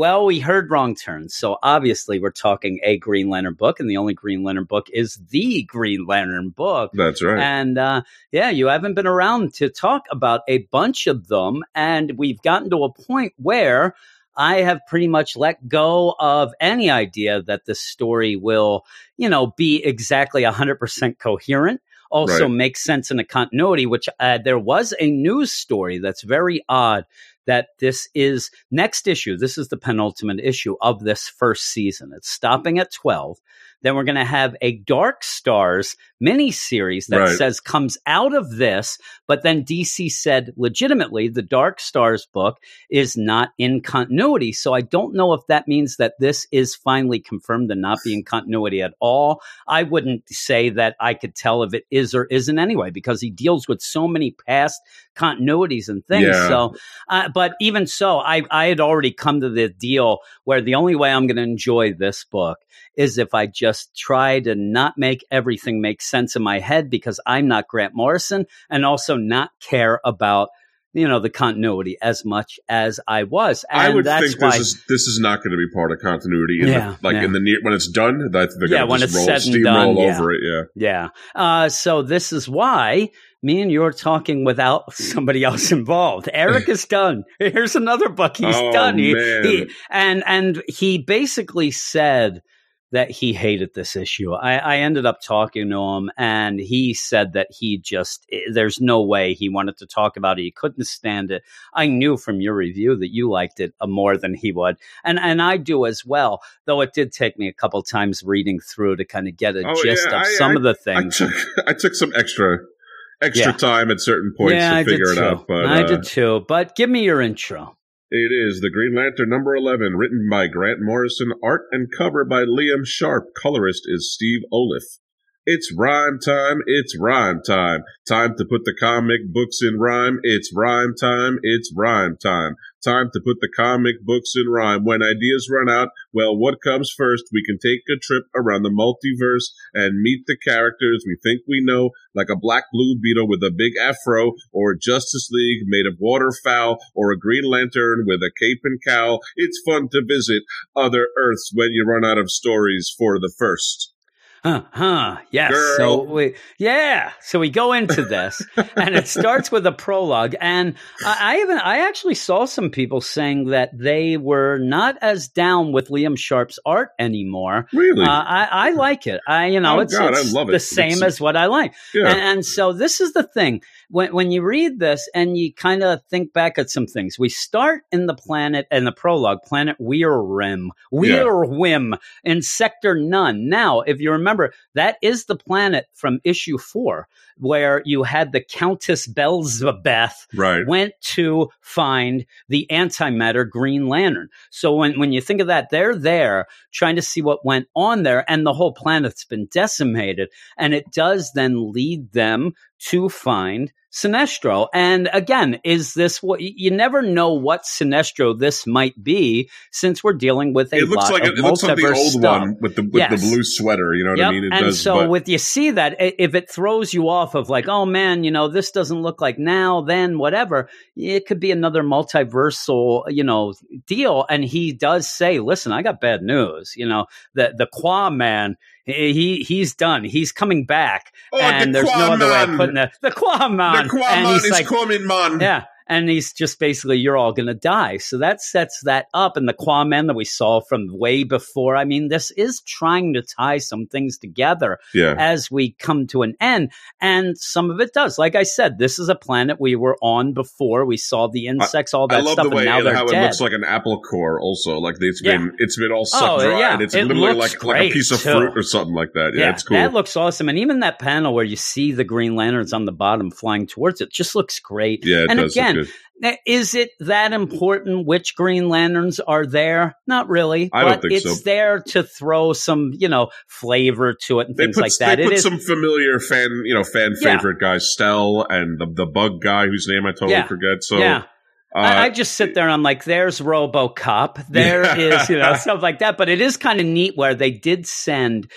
well, we heard wrong turns. So obviously, we're talking a Green Lantern book, and the only Green Lantern book is the Green Lantern book. That's right. And uh, yeah, you haven't been around to talk about a bunch of them. And we've gotten to a point where I have pretty much let go of any idea that the story will, you know, be exactly 100% coherent. Also Right. make sense in a continuity, which uh, there was a news story that's very odd that this is next issue. This is the penultimate issue of this first season. It's stopping at 12. Then we're going to have a Dark Stars miniseries that Right. says comes out of this, but then DC said legitimately the Dark Stars book is not in continuity. So I don't know if that means that this is finally confirmed to not be in continuity at all. I wouldn't say that I could tell if it is or isn't anyway, because he deals with so many past continuities and things. Yeah. So, uh, but even so, I, I had already come to the deal where the only way I'm going to enjoy this book is if I just try to not make everything make sense in my head because I'm not Grant Morrison and also not care about you know the continuity as much as I was. And I would that's think why this is this is not going to be part of continuity. In Yeah, the, like yeah. in the near when it's done, that they're Yeah, going when to it's roll, said and steamroll done, yeah. over it. Yeah. Yeah. Uh, so this is why me and you're talking without somebody else involved. Eric is done. Here's another book he's Oh, done. He, he- and and he basically said that he hated this issue. I, I ended up talking to him, and he said that he just eh, there's no way he wanted to talk about it. He couldn't stand it. I knew from your review that you liked it uh, more than he would, and and I do as well. Though it did take me a couple times reading through to kind of get a Oh, gist yeah, of I- some I- of the I things. took I took some extra extra Yeah. time at certain points yeah, to I figure it too. out. But I uh, did too. But give me your intro. It is The Green Lantern number 11, written by Grant Morrison, art and cover by Liam Sharp, colorist is Steve Oliff. It's rhyme time, it's rhyme time. Time to put the comic books in rhyme, it's rhyme time, it's rhyme time. Time to put the comic books in rhyme. When ideas run out, well, what comes first? We can take a trip around the multiverse and meet the characters we think we know, like a black blue beetle with a big afro, or Justice League made of waterfowl, or a Green Lantern with a cape and cowl. It's fun to visit other Earths when you run out of stories for the first. Huh, huh. Yes. Girl. So we, yeah. So we go into this, and it starts with a prologue. And I, I even, I actually saw some people saying that they were not as down with Liam Sharp's art anymore. Really? Uh, I, I like it. I, you know, Oh, it's, God, I love it. the same It's- as what I like. yeah. And, and so this is the thing. When, when you read this and you kind of think back at some things, we start in the planet and the prologue, planet Weirrim, Weirwim in Sector None. Now, if you remember, that is the planet from issue four, where you had the Countess Belzebeth right. went to find the antimatter Green Lantern. So when, when you think of that, they're there trying to see what went on there, and the whole planet's been decimated. And it does then lead them to find Sinestro. And again, is this what you never know what Sinestro this might be since we're dealing with a It looks lot like of it, looks like the old stuff. one with the with Yes. the blue sweater. You know what Yep. I mean? It and does. so but- with you see that if it throws you off of like, oh man, you know, this doesn't look like now, then whatever, it could be another multiversal, you know, deal. And he does say, listen, I got bad news. You know, the the Qua man, he he- he's done. He's coming back. Oh, and the there's no other way of putting. The Qua man. the and Quaman he's is like, coming, man. yeah. And he's just basically, you're all going to die. So that sets that up. And the Quaman that we saw from way before, I mean, this is trying to tie some things together Yeah. as we come to an end. And some of it does. Like I said, this is a planet we were on before. We saw the insects, all I that love stuff, the way and now and they're how dead. it looks like an apple core. Also, like it's Yeah. been it's been all sucked Oh, dry, yeah. and it's It literally like like a piece of too. fruit or something like that. Yeah, it's cool. That looks awesome. And even that panel where you see the Green Lanterns on the bottom flying towards it just looks great. Yeah, and again, good. Now, Is it that important which Green Lanterns are there? Not really. I don't but think it's so. there to throw some, you know, flavor to it and They things put, like that. they It put is some familiar fan, you know, fan Yeah. favorite guys, Stel and the the bug guy whose name I totally Yeah. forget. So yeah. uh, I, I just sit there and I'm like, there's RoboCop, There is, Yeah. you know, stuff like that. But it is kind of neat where they did send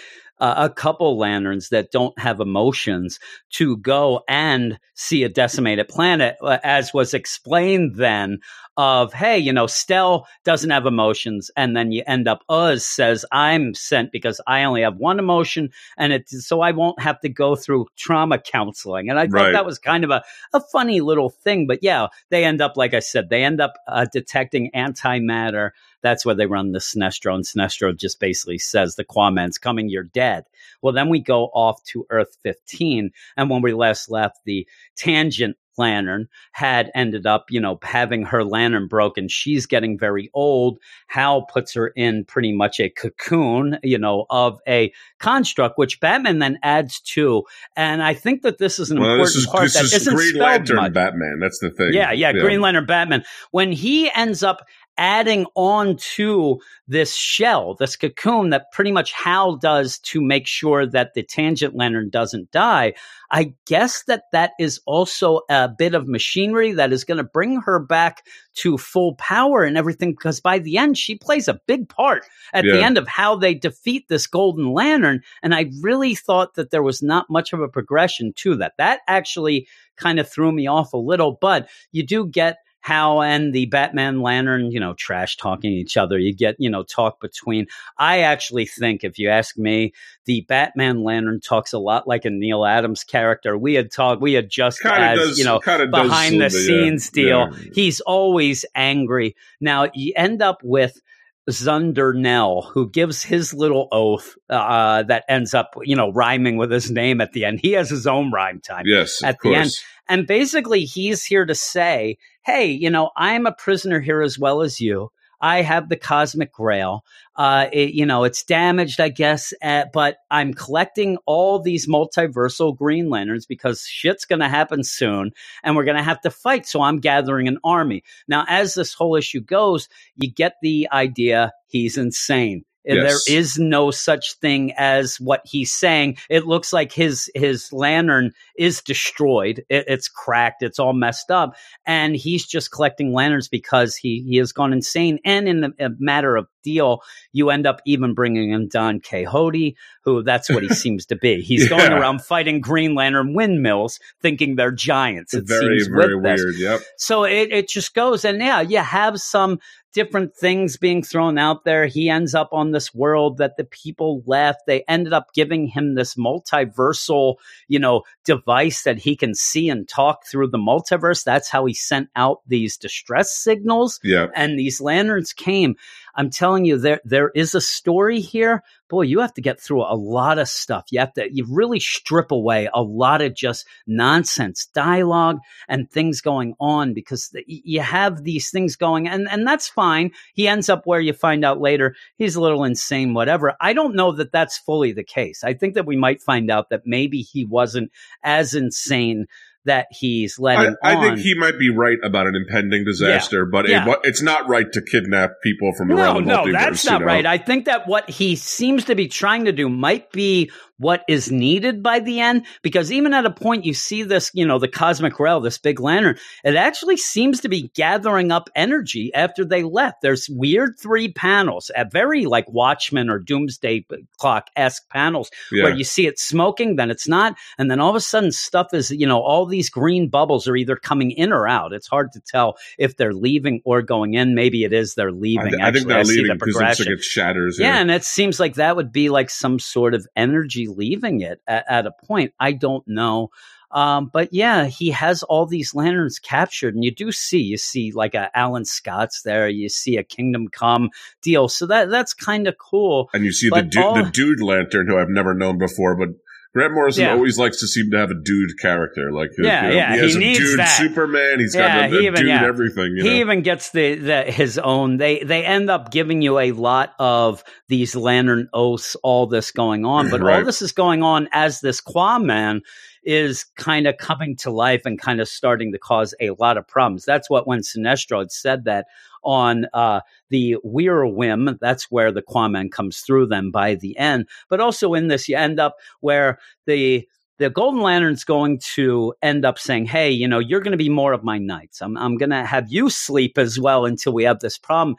uh, a couple lanterns that don't have emotions to go and see a decimated planet, uh, as was explained then. Of hey, you know, Stel doesn't have emotions, and then you end up Uz says I'm sent because I only have one emotion, and it so I won't have to go through trauma counseling. And I thought Right. that was kind of a a funny little thing. But yeah, they end up, like I said, they end up uh, detecting antimatter. That's where they run the Sinestro, and Sinestro just basically says the Quaman's coming, you're dead. Well, then we go off to Earth 15, and when we last left, the tangent lantern had ended up, you know, having her lantern broken. She's getting very old. Hal puts her in pretty much a cocoon, you know, of a construct, which Batman then adds to. And I think that this is an well, important is part this that is isn't Green spelled Lantern much. Batman. That's the thing. Yeah, yeah, Green Lantern Batman. When he ends up adding on to this shell, this cocoon that pretty much Hal does to make sure that the tangent lantern doesn't die, I guess that that is also a bit of machinery that is going to bring her back to full power and everything because by the end she plays a big part at the end of how they defeat this golden lantern and I really thought that there was not much of a progression to that. That actually kind of threw me off a little, but you do get how and the Batman Lantern, you know, trash talking each other. You get, you know, talk between. I actually think, if you ask me, the Batman Lantern talks a lot like a Neil Adams character. We had talked, we had just Kind as, does, you know, behind the scenes yeah, deal. yeah. He's always angry. Now you end up with Zundernell, who gives his little oath uh, that ends up, you know, rhyming with his name at the end. He has his own rhyme time. Yes, at the end. And basically, he's here to say, hey, you know, I'm a prisoner here as well as you. I have the cosmic grail. Uh, it, you know, it's damaged, I guess, uh, but I'm collecting all these multiversal Green Lanterns because shit's going to happen soon and we're going to have to fight. So I'm gathering an army. Now, as this whole issue goes, you get the idea he's insane. Yes. There is no such thing as what he's saying. It looks like his his lantern is destroyed. It, it's cracked. It's all messed up, and he's just collecting lanterns because he he has gone insane. And in the a matter of deal, you end up even bringing in Don Quixote, who that's what he seems to be. He's going around fighting Green Lantern windmills, thinking they're giants. It very, seems very with this. weird. Yep. So it, it just goes. And yeah, you have some different things being thrown out there. He ends up on this world that the people left. They ended up giving him this multiversal, you know, device that he can see and talk through the multiverse. That's how he sent out these distress signals Yeah. and these lanterns came. I'm telling you, there there is a story here. Boy, you have to get through a lot of stuff. You have to you really strip away a lot of just nonsense dialogue and things going on because the, you have these things going, and and that's fine. He ends up where you find out later he's a little insane, whatever. I don't know that that's fully the case. I think that we might find out that maybe he wasn't as insane that he's I, letting I on. think he might be right about an impending disaster, but Yeah. It, it's not right to kidnap people from no, around the world. no, that's you not know? right. I think that what he seems to be trying to do might be what is needed by the end, because even at a point you see this, you know, the cosmic grail, this big lantern, it actually seems to be gathering up energy after they left. There's weird three panels, at very like Watchmen or Doomsday Clock esque panels, Yeah. where you see it smoking, then it's not, and then all of a sudden stuff is, you know, all these green bubbles are either coming in or out. It's hard to tell if they're leaving or going in. Maybe it is they're I, leaving. th- I think Actually, they're see leaving because it shatters. Yeah, and it seems like that would be like some sort of energy leaving it at, at a point. I don't know. Um, but yeah, he has all these lanterns captured, and you do see, you see like a Alan Scott's there, you see a Kingdom Come deal. So that that's kind of cool. and you see the but du- all- the dude lantern who I've never known before, but Grant Morrison Yeah. always likes to seem to have a dude character. Like Yeah, you know, yeah, he has he a dude that. Superman. He's Yeah, got a, he even- dude yeah. everything. You he know? even gets the, the his own. They they end up giving you a lot of these lantern oaths, all this going on, but all this is going on as this Qua man is kind of coming to life and kind of starting to cause a lot of problems. That's what when Sinestro had said that on uh, the Weir whim, that's where the Quaman comes through them by the end. But also in this, you end up where the the Golden Lantern's going to end up saying, "Hey, you know, you're going to be more of my knights. I'm I'm going to have you sleep as well until we have this problem."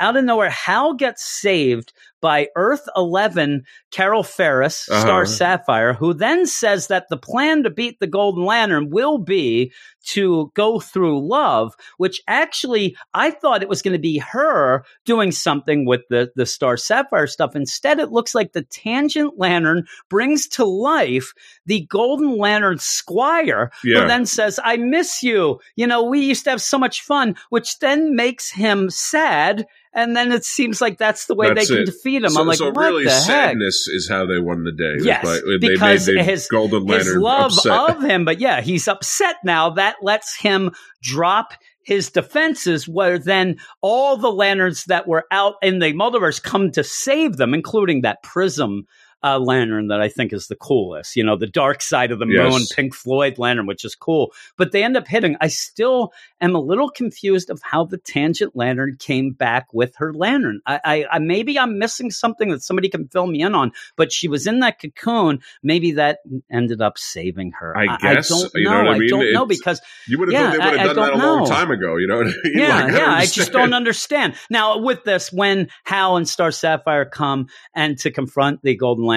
Out of nowhere, Hal gets saved by Earth 11 Carol Ferris, Uh-huh. Star Sapphire, who then says that the plan to beat the Golden Lantern will be to go through love, which actually I thought it was going to be her doing something with the, the Star Sapphire stuff. Instead, it looks like the Tangent Lantern brings to life the Golden Lantern Squire, Yeah. who then says, I miss you. You know, we used to have so much fun, which then makes him sad. And then it seems like that's the way That's they can it. defeat him. So, I'm like, so what really, the heck? sadness is how they won the day. Yes, By- they because made the his, Golden his love upset. of him, but yeah, he's upset now. That lets him drop his defenses, where then all the lanterns that were out in the multiverse come to save them, including that prism. Uh, lantern that I think is the coolest, you know, the dark side of the Yes. moon, Pink Floyd lantern, which is cool. But they end up hitting. I still am a little confused of how the tangent lantern came back with her lantern. I, I, I maybe I'm missing something that somebody can fill me in on. But she was in that cocoon. Maybe that ended up saving her. I guess, I, don't you know. know what I I mean? don't know because You would have Yeah, they would have done that a don't long time ago. You know I mean? yeah, Like, yeah. I just don't understand. Now, with this, when Hal and Star Sapphire come and to confront the Golden Lantern,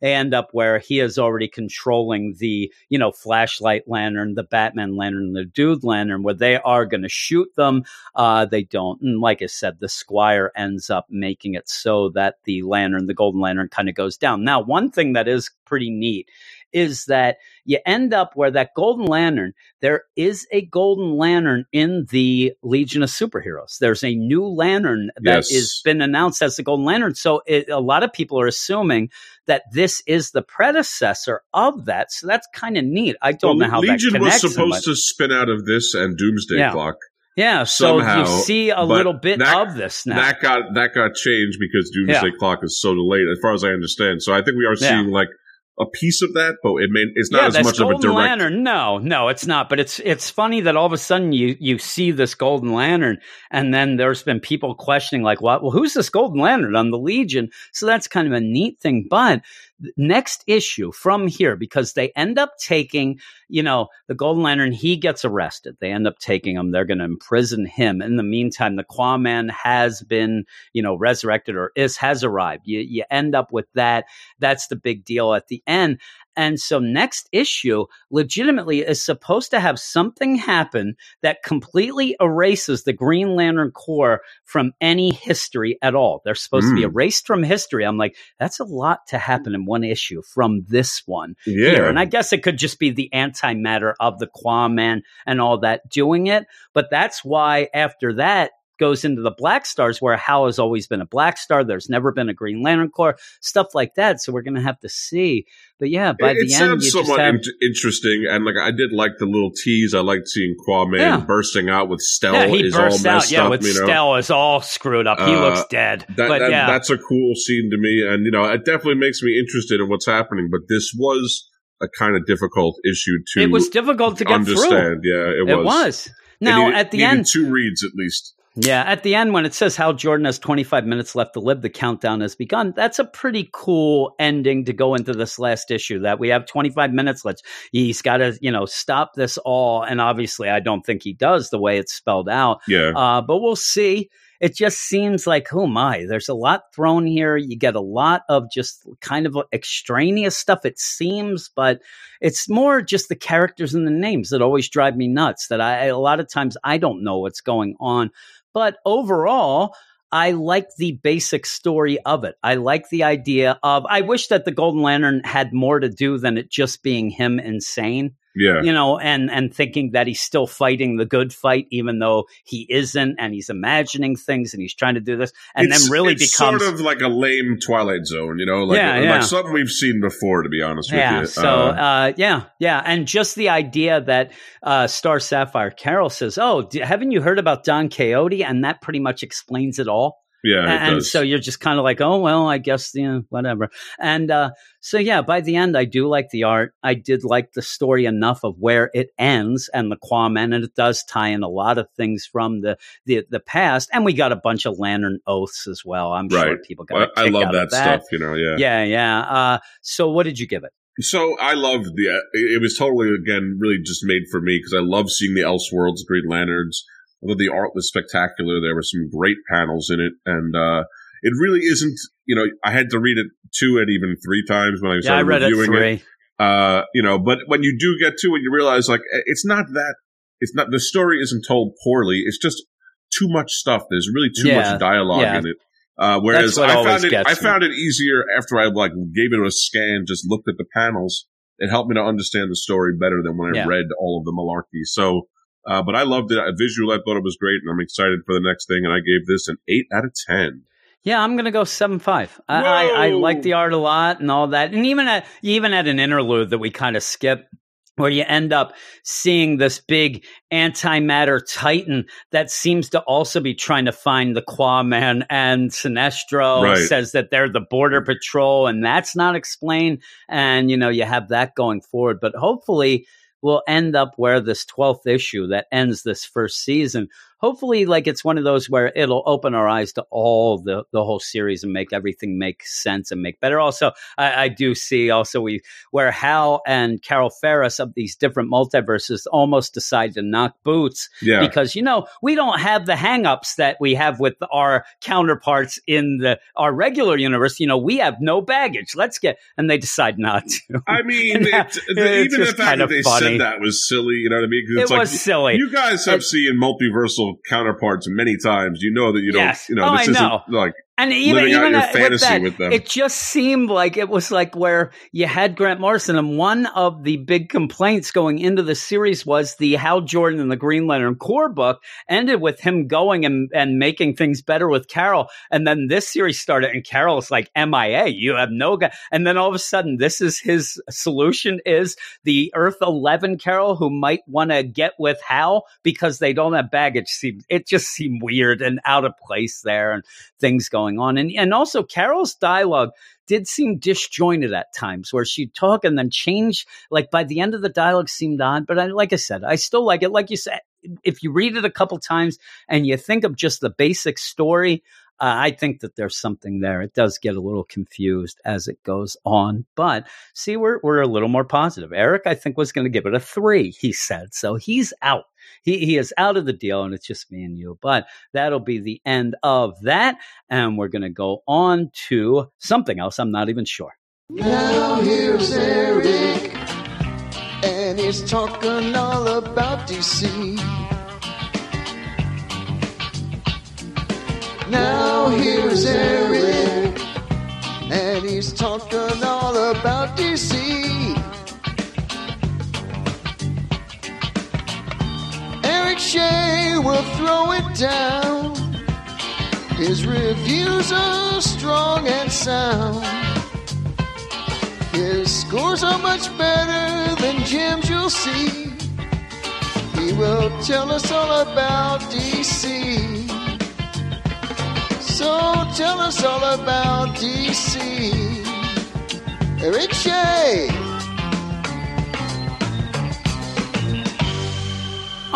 they end up where he is already controlling the, you know, flashlight lantern, the Batman lantern, the Dude lantern, where they are going to shoot them. Uh, they don't. And like I said, the Squire ends up making it so that the lantern, the Golden Lantern, kind of goes down. Now, one thing that is pretty neat is that you end up where that golden lantern there is a golden lantern in the legion of superheroes there's a new lantern that Yes. has been announced as the golden lantern so it, a lot of people are assuming that this is the predecessor of that so that's kind of neat i don't Well, know how Legion was supposed to spin out of this and Doomsday Yeah. Clock. yeah so somehow, you see a little bit that- of this now That got that got changed because Doomsday Yeah. Clock is so delayed, as far as I understand. So I think we are Yeah. seeing like a piece of that, but it may it's not yeah, as much of a direct. lantern. No, no, it's not. But it's it's funny that all of a sudden you you see this golden lantern, and then there's been people questioning like, what? Well, who's this golden lantern on the Legion? So that's kind of a neat thing. But next issue from here because they end up taking you know the golden lantern he gets arrested. They end up taking him. They're going to imprison him. In the meantime the quaman has been you know resurrected or is has arrived. You you end up with that. That's the big deal at the end and so next issue legitimately is supposed to have something happen that completely erases the Green Lantern Corps from any history at all. They're supposed to be Mm. erased from history. I'm like, that's a lot to happen in one issue from this one Yeah, here. And I guess it could just be the antimatter of the Quaman and all that doing it. But that's why after that goes into the Black Stars, where Hal has always been a Black Star. There's never been a Green Lantern Corps, stuff like that. So we're going to have to see. But yeah, by it, the it end, sounds you just somewhat have. in- interesting, and like I did like the little tease. I liked seeing Qwa-Man Yeah. bursting out with Stel yeah, he is all bursts out. Yeah, up. with you know? Stel is all screwed up. He Uh, looks dead. That, but that- yeah, that's a cool scene to me, and you know, it definitely makes me interested in what's happening. But this was a kind of difficult issue to it was difficult to get through. understand. Yeah, it was. It was. Now needed- at the end, two reads at least. Yeah, at the end when it says Hal Jordan has 25 minutes left to live, the countdown has begun. That's a pretty cool ending to go into this last issue. That we have 25 minutes. Let's he's got to you know stop this all, and obviously I don't think he does the way it's spelled out. Yeah, Uh, but we'll see. It just seems like, oh my, there's a lot thrown here. You get a lot of just kind of extraneous stuff, it seems, but it's more just the characters and the names that always drive me nuts. That I, a lot of times, I don't know what's going on. But overall, I like the basic story of it. I like the idea of, I wish that the Golden Lantern had more to do than it just being him insane yeah. you know, and and thinking that he's still fighting the good fight, even though he isn't, and he's imagining things and he's trying to do this, and It's- then really it's becomes sort of like a lame Twilight Zone, you know, like, Yeah, like something we've seen before. To be honest with yeah. you, So Uh, uh, yeah, yeah, and just the idea that uh, Star Sapphire Carol says, "Oh, d- haven't you heard about Don Quixote?" and that pretty much explains it all. Yeah, and so you're just kind of like, oh well, I guess you know, whatever. And uh, so yeah, by the end, I do like the art. I did like the story enough of where it ends and the Qwa-Man, and it does tie in a lot of things from the the, the past. And we got a bunch of Lantern oaths as well. I'm sure people got. I, a I love that, that stuff. You know, yeah. Yeah, yeah. Uh, so what did you give it? So I loved the. It was totally again really just made for me because I love seeing the Elseworlds, Green Lanterns. Although the art was spectacular, there were some great panels in it, and uh, it really isn't. You know, I had to read it two and even three times when I Yeah, started I read it reviewing three. Uh, you know, but when you do get to it, you realize like it's not that. It's not the story isn't told poorly. It's just too much stuff. There's really too Yeah, much dialogue yeah. in it. Uh, whereas I found it, I me. found it easier after I like gave it a scan, just looked at the panels. It helped me to understand the story better than when I Yeah. read all of the malarkey. So, uh, but I loved it. Visual, I thought it was great, and I'm excited for the next thing. And I gave this an eight out of ten. Yeah, I'm gonna go seven five. I, I, I like the art a lot and all that, and even at even at an interlude that we kind of skip, where you end up seeing this big antimatter titan that seems to also be trying to find the Qwa-Man, and Sinestro Right. says that they're the border patrol, and that's not explained. And you know, you have that going forward, but hopefully. We'll end up where this 12th issue that ends this first season hopefully like it's one of those where it'll open our eyes to all the the whole series and make everything make sense and make better also i, I do see also we where hal and carol ferris of these different multiverses almost decide to knock boots Yeah, because you know we don't have the hangups that we have with our counterparts in the our regular universe you know we have no baggage let's get and they decide not to I mean, it, the, it's even the fact that they funny. said that was silly. You know what I mean? 'Cause it it's like, was silly You guys have It- seen multiversal counterparts many times. You know that you don't. Yes. You know Oh, this I isn't know. like And even living even fantasy with, that, with it just seemed like it was like where you had Grant Morrison, and one of the big complaints going into the series was the Hal Jordan and the Green Lantern Corps book ended with him going and, and making things better with Carol, and then this series started, and Carol's like MIA. You have no guy, and then all of a sudden, this is his solution: is the Earth Eleven Carol who might want to get with Hal because they don't have baggage. It just seemed weird and out of place there, and things going on. And and also Carol's dialogue did seem disjointed at times where she'd talk and then change. Like by the end of the dialogue seemed odd, but I, like I said, I still like it. Like you said, if you read it a couple times and you think of just the basic story, uh, I think that there's something there. It does get a little confused as it goes on, but see, we're we're a little more positive. Eric, I think, was going to give it a three. He said so. He's out. He he is out of the deal, and it's just me and you. But that'll be the end of that, and we're going to go on to something else. I'm not even sure. Now here's Eric, and he's talking all about DC. Now here's Eric, and he's talking all about DC. Eric Shea will throw it down. His reviews are strong and sound. His scores are much better than Jim's you'll see. He will tell us all about DC. So tell us all about DC. Eric Shea.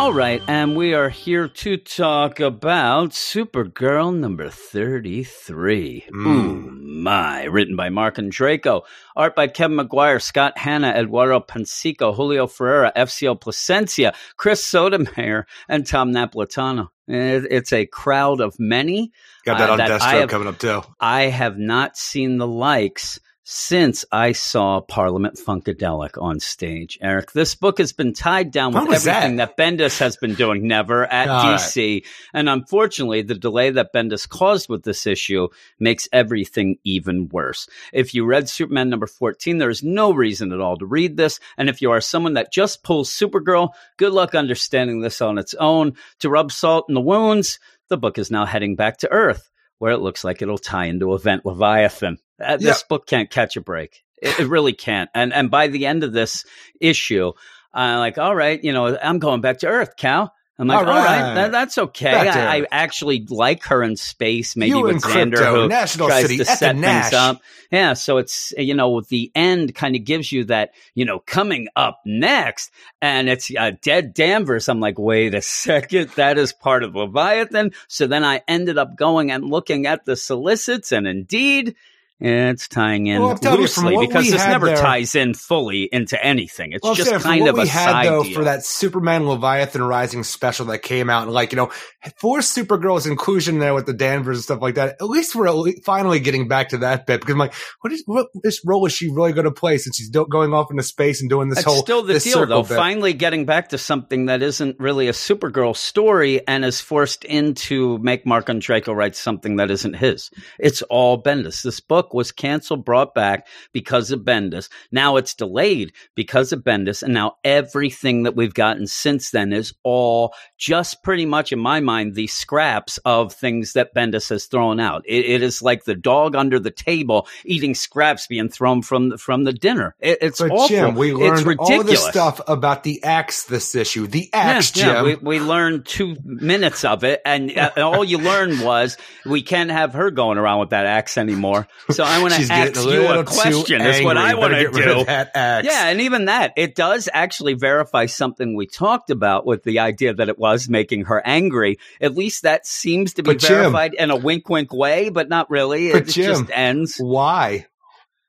All right, and we are here to talk about Supergirl number 33. Ooh, my. Written by Marc Andreyko. Art by Kevin Maguire, Scott Hanna, Eduardo Pansica, Julio Ferreira, FCO Plascencia, Chris Sotomayor, and Tom Napolitano. It's a crowd of many. Got that uh, on that have- coming up too. I have not seen the likes since I saw Parliament Funkadelic on stage. Eric, this book has been tied down with everything that? that? Bendis has been doing, never at All right. DC. And unfortunately, the delay that Bendis caused with this issue makes everything even worse. If you read Superman number 14, there is no reason at all to read this. And if you are someone that just pulls Supergirl, good luck understanding this on its own. To rub salt in the wounds, the book is now heading back to Earth, where it looks like it'll tie into Event Leviathan. Uh, this book can't catch a break. It, it really can't. And and by the end of this issue, I'm like, all right, you know, I'm going back to Earth, Cal. I'm like, All all right, right. that, that's okay. I, I actually like her in space, maybe You with Xander, Krypto, who National tries City, to set things up. Yeah, so it's you know the end kind of gives you that you know coming up next, and it's uh, dead Danvers. I'm like, wait a second, that is part of Leviathan. So then I ended up going and looking at the solicits, and indeed. It's tying in Well, I'm you, loosely because this never there- ties in fully into anything. It's Well, just saying, kind what of we a had side though deal. for that Superman Leviathan Rising special that came out, and like you know, for Supergirl's inclusion there with the Danvers and stuff like that. At least we're finally getting back to that bit because I'm like, what is what this role is she really going to play since she's do- going off into space and doing this That's whole still the deal, though. bit. Finally, getting back to something that isn't really a Supergirl story and is forced into make Marc Andreyko write something that isn't his. It's all Bendis. This book was canceled, brought back because of Bendis. Now it's delayed because of Bendis, and now everything that we've gotten since then is all just pretty much, in my mind, the scraps of things that Bendis has thrown out. It, it is like the dog under the table eating scraps being thrown from the, from the dinner. It, it's But awful. Jim, we learned ridiculous. all this stuff about the axe this issue. The Yeah, axe, yeah, Jim. we, we learned two minutes of it, and, uh, and all you learned was we can't have her going around with that axe anymore. So I want to ask you a question. Is what. I want to do. Yeah, and even that, it does actually verify something we talked about with the idea that it was making her angry. At least that seems to be But Jim- verified in a wink wink way, but not really. It Jim- just ends. Why?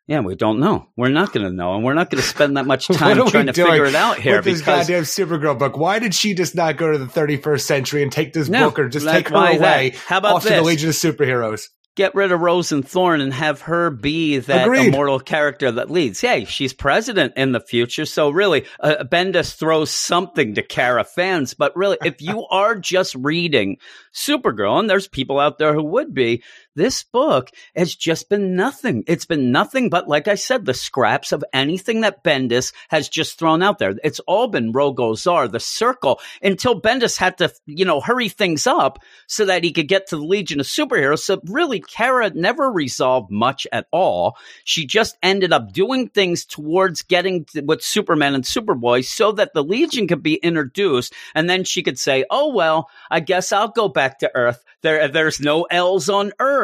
Yeah, we don't know. We're not going to know, and we're not going to spend that much time trying to figure it out here with this because goddamn Supergirl book. Why did she just not go to the 31st century and take this No, book or just like, take her why that? away How about off to the? Legion of Superheroes? Get rid of Rose and Thorn and have her be that Agreed. immortal character that leads. Hey, she's president in the future, so really, uh, Bendis throws something to Kara fans. But really, if you are just reading Supergirl, and there's people out there who would be, this book has just been nothing. It's been nothing but, like I said, the scraps of anything that Bendis has just thrown out there. It's all been Rogol Zaar, the circle, until Bendis had to, you know, hurry things up so that he could get to the Legion of Superheroes. So really, Kara never resolved much at all. She just ended up doing things towards getting to, with Superman and Superboy so that the Legion could be introduced. And then she could say, oh, well, I guess I'll go back to Earth. There, there's no L's on Earth.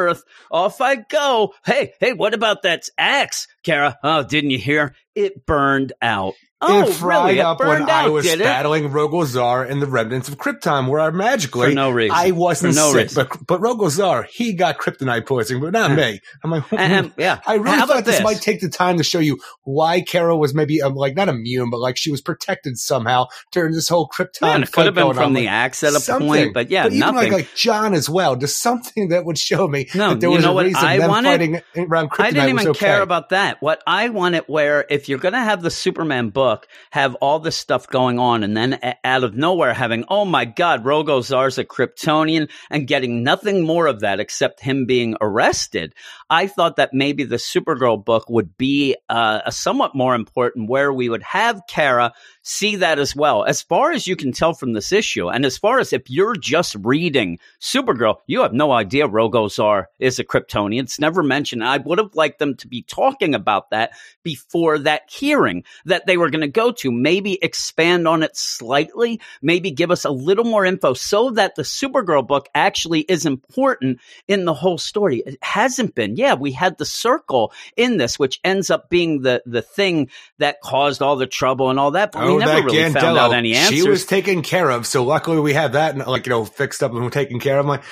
Off I go. Hey, hey, what about that axe, Kara? Oh, didn't you hear? It burned out. Oh, it fried really? It up when burned out, I was it? battling Rogol Zaar and the remnants of Krypton, where I magically For no reason. I wasn't For no sick, reason. but but Rogol Zaar he got kryptonite poisoning, but not me. I'm like, Ahem, yeah. I really How thought this, this? might take the time to show you why Kara was maybe um, like not immune, but like she was protected somehow during this whole Krypton. Man, it could have been from on. the Like, axe at a something. point, but yeah, even nothing. Like, like John as well, just something that would show me No, that there was a what reason I them wanted? fighting around Kryptonite I didn't even okay. care about that. What I wanted, where if you're going to have the Superman book have all this stuff going on, and then a- out of nowhere having, oh my God, Rogol Zaar's a Kryptonian, and getting nothing more of that except him being arrested, I thought that maybe the Supergirl book would be uh, a somewhat more important, where we would have Kara see that as well. As far as you can tell from this issue, and as far as if you're just reading Supergirl, you have no idea Rogol Zaar is a Kryptonian. It's never mentioned. I would have liked them to be talking about that before that hearing that they were going to go to. Maybe expand on it slightly, maybe give us a little more info so that the Supergirl book actually is important in the whole story. It hasn't been. Yeah, we had the circle in this, which ends up being the, the thing that caused all the trouble and all that, but we Oh, never that really found out any answers. She was taken care of, so luckily we have that, like you know, fixed up and taken care of. I'm like,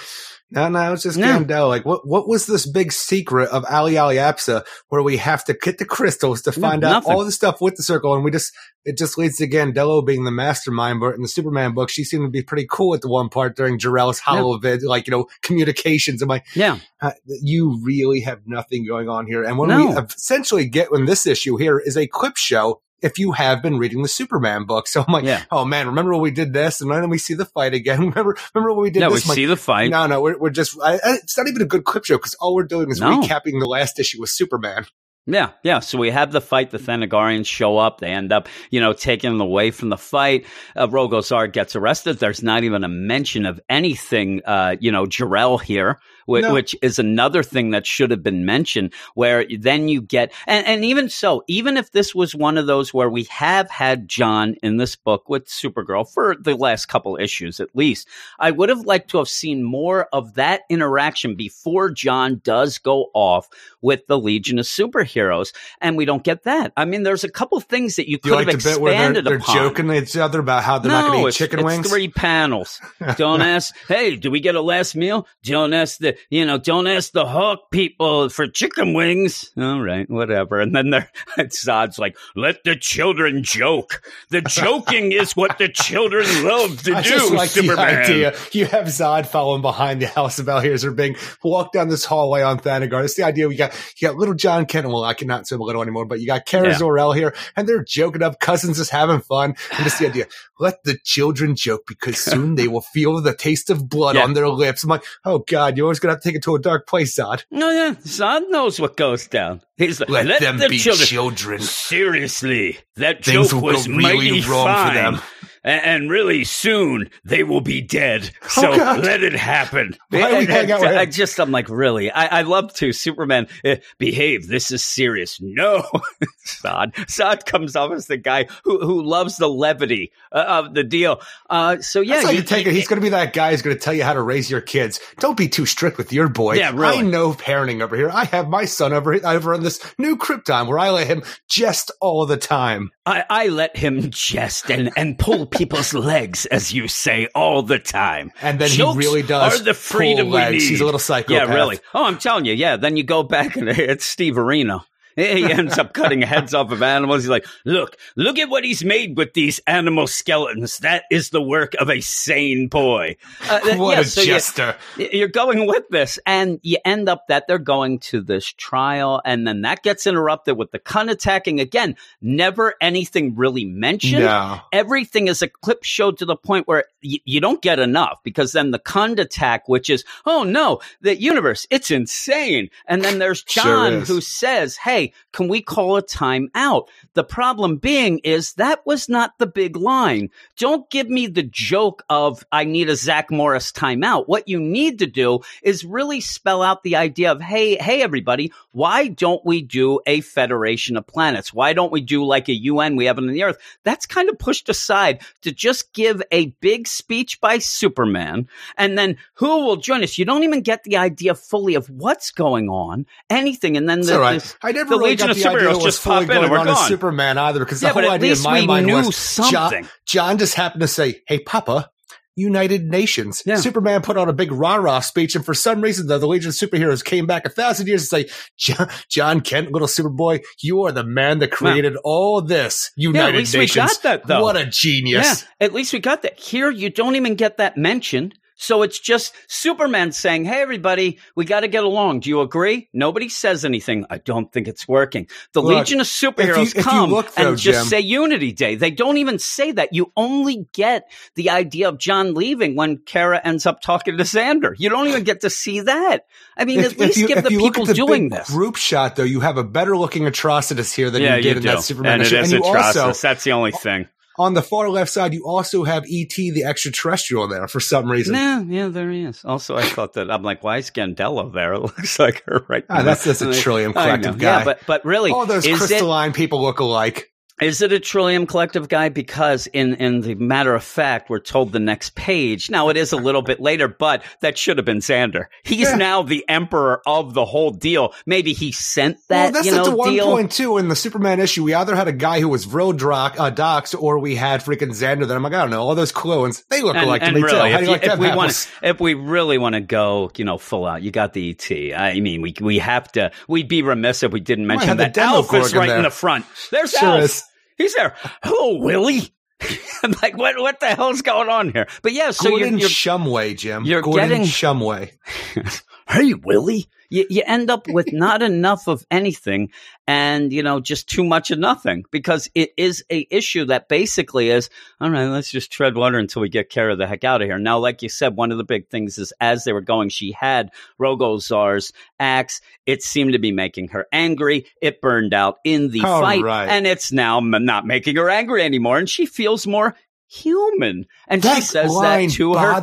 no, no, it's just No. Gandello. Like, what, what was this big secret of Ali Ali Apsa where we have to get the crystals to No, find out all the stuff with the circle, and we just it just leads to Gandello being the mastermind. But in the Superman book, she seemed to be pretty cool at the one part during Jarrell's hollow vid, like you know, communications. I'm like, yeah. uh, you really have nothing going on here. And what No. we essentially get in this issue here is a clip show. If you have been reading the Superman book, so I'm like, Yeah. oh man, remember when we did this, and then we see the fight again. Remember, remember when we did we this? Like, see the fight. no, no, we're, we're just. I, I- it's not even a good clip show because all we're doing is No. recapping the last issue with Superman. Yeah, yeah. So we have the fight. The Thanagarians show up. They end up, you know, taking them away from the fight. Uh, Rogol Zaar gets arrested. There's not even a mention of anything, uh, you know, Jarrell here, No. which is another thing that should have been mentioned. Where then you get, and, and even so, even if this was one of those where we have had John in this book with Supergirl for the last couple issues at least, I would have liked to have seen more of that interaction before John does go off with the Legion of Superheroes, and we don't get that. I mean, there's a couple things that you could like have bit where they're, expanded they're upon. joking each other about how they're not going to eat chicken it's wings? three panels. Don't ask, hey, do we get a last meal? Don't ask the, you know, don't ask the Hawk people for chicken wings. All right, whatever. And then they're, Zod's like, let the children joke. The joking is what the children love to I do, just like Superman. the idea. You have Zod following behind the House of Elhazar Bing, walk down this hallway on Thanagar. It's the idea. We got you got little John Kent. Well, I cannot say him little anymore, but you got Kara Yeah. Zor-El here, and they're joking up. Cousins is having fun, and just the idea. Let the children joke because soon they will feel the taste of blood Yeah. on their lips. I'm like, oh god, you're always gonna have to take it to a dark place, Zod. No, yeah, Zod knows what goes down. He's like, Let, let, them the be children. children. Seriously, that Things joke will go was really mighty wrong for them. And really soon they will be dead. So Oh, God. let it happen. Why do we And- with I just, I'm like, really? I, I love to. Superman, eh, behave. This is serious. No. Zod. Zod comes off as the guy who, who loves the levity uh, of the deal. Uh, so yeah. That's how he- you take it. He's going to be that guy who's going to tell you how to raise your kids. Don't be too strict with your boy. Yeah, really. I know parenting over here. I have my son over over on this new Krypton where I let him jest all the time. I, I let him jest and, and pull people's legs, as you say, all the time. And then he really does Are the freedom pull legs. we need. He's a little psychopath. Yeah, really. Oh, I'm telling you. Yeah. Then you go back and it's Steve Arena. He ends up cutting heads off of animals. He's like, look, look at what he's made with these animal skeletons. That is the work of a sane boy. Uh, What yeah, a so you- jester. y- you're going with this and you end up that they're going to this trial and then that gets interrupted with the Khund attacking again never anything really mentioned No. everything is a clip show to the point where you don't get enough because then the Khund attack which is oh no the universe it's insane and then there's John is. who says hey can we call a time out the problem being is that was not the big line don't give me the joke of I need a Zach Morris timeout. What you need to do is really spell out the idea of, hey, hey, everybody, why don't we do a federation of planets? Why don't we do like a UN we have on the earth? That's kind of pushed aside to just give a big speech by Superman and then who will join us? You don't even get the idea fully of what's going on, anything. And then the, right. this- I never the really Legion got of the idea Superheroes just fully pop in going and we're gone. Superman either because Yeah, the whole idea in my mind was something. John, John just happened to say, "Hey, Papa." United Nations. Yeah. Superman put on a big rah-rah speech, and for some reason, the, the Legion of Superheroes came back a thousand years to say, John, John Kent, little Superboy, you are the man that created all this United we Nations. got that, though. What a genius. Yeah, at least we got that. Here, you don't even get that mentioned. So it's just Superman saying, Hey, everybody, we got to get along. Do you agree? Nobody says anything. I don't think it's working. The Look, Legion of if you- Superheroes if you come look, though, and just Jim- say Unity Day. They don't even say that. You only get the idea of John leaving when Kara ends up talking to Xander. You don't even get to see that. I mean, at least give the people the doing this. group shot, though, you have a better looking Atrocitus here than yeah, you you did in do. that Superman and it is and Atrocitus. also, That's the only thing. On the far left side, you also have ET, the extraterrestrial, there for some reason. Yeah, yeah, there he is. Also, I thought that I'm like, why is Gandello there? It looks like her right Ah, now. that's just a Trillium Collective guy. Yeah, but but really, All those is it crystalline people look alike. Is it a Trillium Collective guy? Because in in the matter of fact, we're told the next page. Now it is a little bit later, but that should have been Xander. He's Yeah. now the emperor of the whole deal. Maybe he sent that. well, that's you at know, the one point too in the Superman issue. We either had a guy who was real drock, uh, doxed, or we had freaking Xander. That I'm like, I don't know, all those clones they look And, alike and to me too. How if, do you you- like if we want, if we really want to go, you know, full out, you got the ET. I mean, we we have to. We'd be remiss if we didn't mention that Alf is right there. in the front. There's Sure Alf. He's there. Hello, Willie. I'm like, what? What the hell's going on here? But yeah, so you're, Gordon you're Shumway, Jim. you're Gordon getting- Shumway. hey Willie. You, you end up with not enough of anything and, you know, just too much of nothing because it is a issue that basically is, all right, let's just tread water until we get Kara the heck out of here. Now, like you said, one of the big things is as they were going, she had Rogol Zaar's axe. It seemed to be making her angry. It burned out in the All fight right. and it's now not making her angry anymore. And she feels more human. And That she says line that to her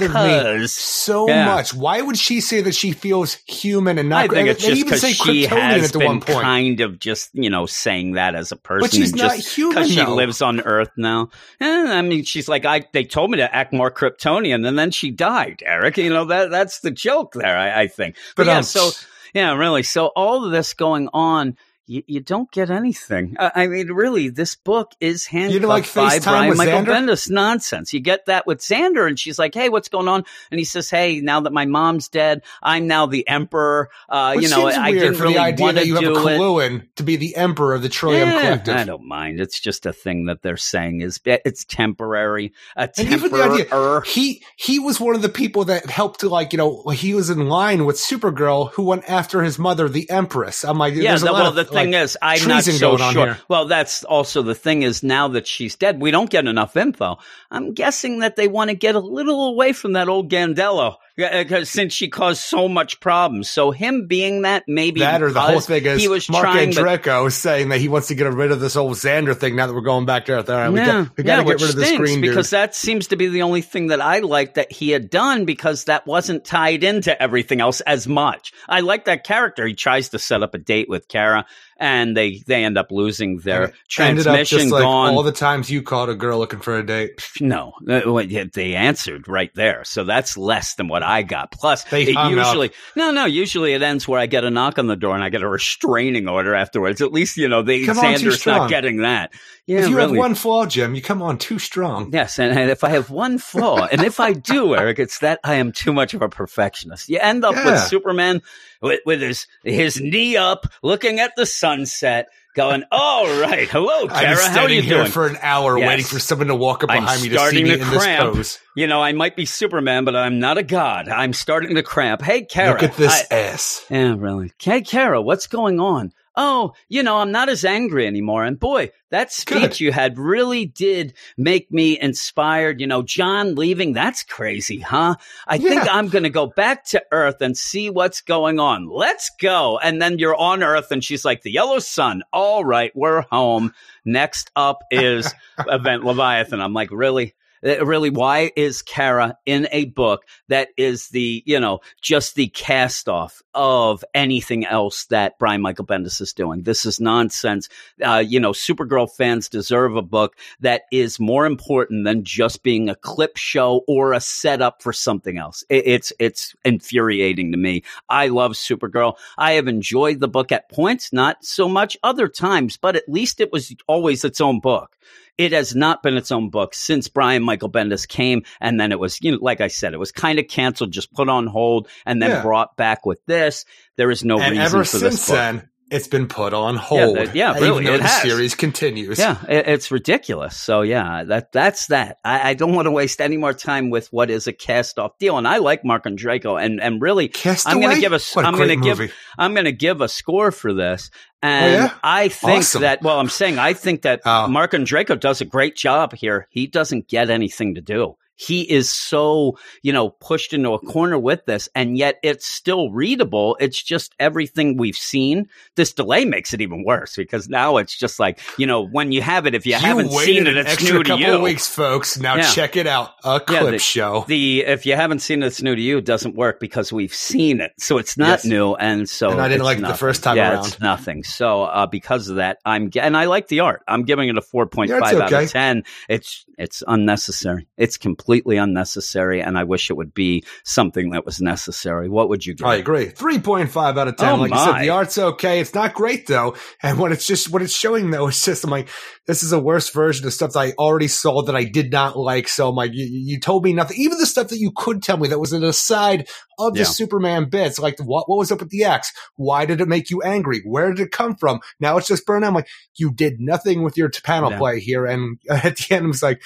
cuz. so Yeah. much. Why would she say that she feels human and not? I think it's they just because say she has been one point. kind of just, you know, saying that as a person. But she's and not just human, because she lives on Earth now. Eh, I mean, she's like, I. They told me to act more Kryptonian, and then she died. Eric, you know that that's the joke there. I, I think. But, But, yeah, um, so yeah, really. So all of this going on. You, you don't get anything. I I mean, really, this book is handcuffed like by Brian with Michael Xander? Bendis nonsense. You get that with Xander, and she's like, "Hey, what's going on?" And he says, "Hey, now that my mom's dead, I'm now the emperor. Uh, Which you know, I weird didn't for really the idea want that to you have a do it." Kaluan to be the emperor of the Trillium Yeah, Collective. I don't mind. It's just a thing that they're saying is it's temporary. A And even the idea, temporary. he he was one of the people that helped to like you know he was in line with Supergirl who went after his mother, the Empress. I'm like, Yeah, there's a lot well, of, thing like, is, I'm not so sure. here. Well, that's also the thing is now that she's dead, we don't get enough info. I'm guessing that they want to get a little away from that old Gandello because uh, since she caused so much problems. So him being that maybe that or the whole thing is he was Mark trying, but Andreyko saying that he wants to get rid of this old Xander thing now that we're going back to Earth. All right, we yeah, got, we got yeah, to get rid of this stinks green because dude. that seems to be the only thing that I like that he had done because that wasn't tied into everything else as much. I like that character. He tries to set up a date with Kara, and they they end up losing their up transmission like gone. all the times you called a girl looking for a date. No, Uh, they answered right there, so that's less than what I got. Plus, They it hung up. usually no, no. Usually, it ends where I get a knock on the door and I get a restraining order afterwards. At least you know the Come Xander's not getting that. Yeah, if you really. have one flaw, Jim, you come on too strong. Yes, and, and if I have one flaw, and if I do, Eric, it's that I am too much of a perfectionist. You end up with Superman with, with his his knee up, looking at the sunset, going, "All right, hello, Kara, how are you here doing?" for an hour Yes. waiting for someone to walk up I'm behind me to see starting me to in this pose. You know, I might be Superman, but I'm not a god. I'm starting to cramp. Hey, Kara. Look at this I- ass. yeah, really. Hey, Kara, what's going on? Oh, you know, I'm not as angry anymore. And boy, that speech Good. you had really did make me inspired. You know, John leaving, that's crazy, huh? I think I'm going to go back to Earth and see what's going on. Let's go. And then you're on Earth, and she's like, the yellow sun. All right, we're home. Next up is Event Leviathan. I'm like, really? Really, why is Kara in a book that is the, you know, just the cast off of anything else that Brian Michael Bendis is doing? This is nonsense. Uh, you know, Supergirl fans deserve a book that is more important than just being a clip show or a setup for something else. It, it's, it's infuriating to me. I love Supergirl. I have enjoyed the book at points, not so much other times, but at least it was always its own book. It has not been its own book since Brian Michael Bendis came, and then it was, you know, like I said, it was kind of canceled, just put on hold, and then Yeah. brought back with this. There is no and reason ever for this since book. then, it's been put on hold. that- yeah, even really, though it the has. series continues. Yeah, it, it's ridiculous. So yeah, that that's that. I, I don't want to waste any more time with what is a cast off deal. And I like Marc Andreyko, and and really, Castaway? I'm going to give a, What a I'm going to give. I'm going to give a score for this. And Oh, yeah? I think Awesome. that well, I'm saying I think that Oh. Marc Andreyko does a great job here. He doesn't get anything to do. He is so, you know, pushed into a corner with this, and yet it's still readable. It's just everything we've seen. This delay makes it even worse because now it's just like, you know, when you have it, if you, You haven't seen it, it's new to couple you. of weeks, folks. Now Yeah. check it out. A Yeah, clip the- show. The if you haven't seen it, it's new to you. It doesn't work because we've seen it, so it's not Yes. new. And so And I didn't like it the first time yeah, around. It's nothing. So uh, because of that, I'm and I like the art. I'm giving it a four point five Yeah, it's out of ten. It's it's unnecessary. It's completely unnecessary, and I wish it would be something that was necessary. What would you give? I agree. 3.5 out of 10. Oh, like you said, the art's okay. It's not great though. And what it's just, what it's showing though, it's just, I'm like, this is a worse version of stuff that I already saw that I did not like. So I'm like, you, you told me nothing. Even the stuff that you could tell me that was an aside of the Yeah. Superman bits. Like what, what was up with the axe? Why did it make you angry? Where did it come from? Now it's just burn. I'm like, you did nothing with your panel Yeah. play here. And at the end, I was like,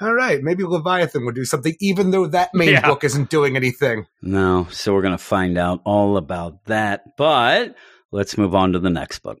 all right, maybe Leviathan would do something, even though that main Yeah. book isn't doing anything. No, so we're gonna find out all about that. But let's move on to the next book.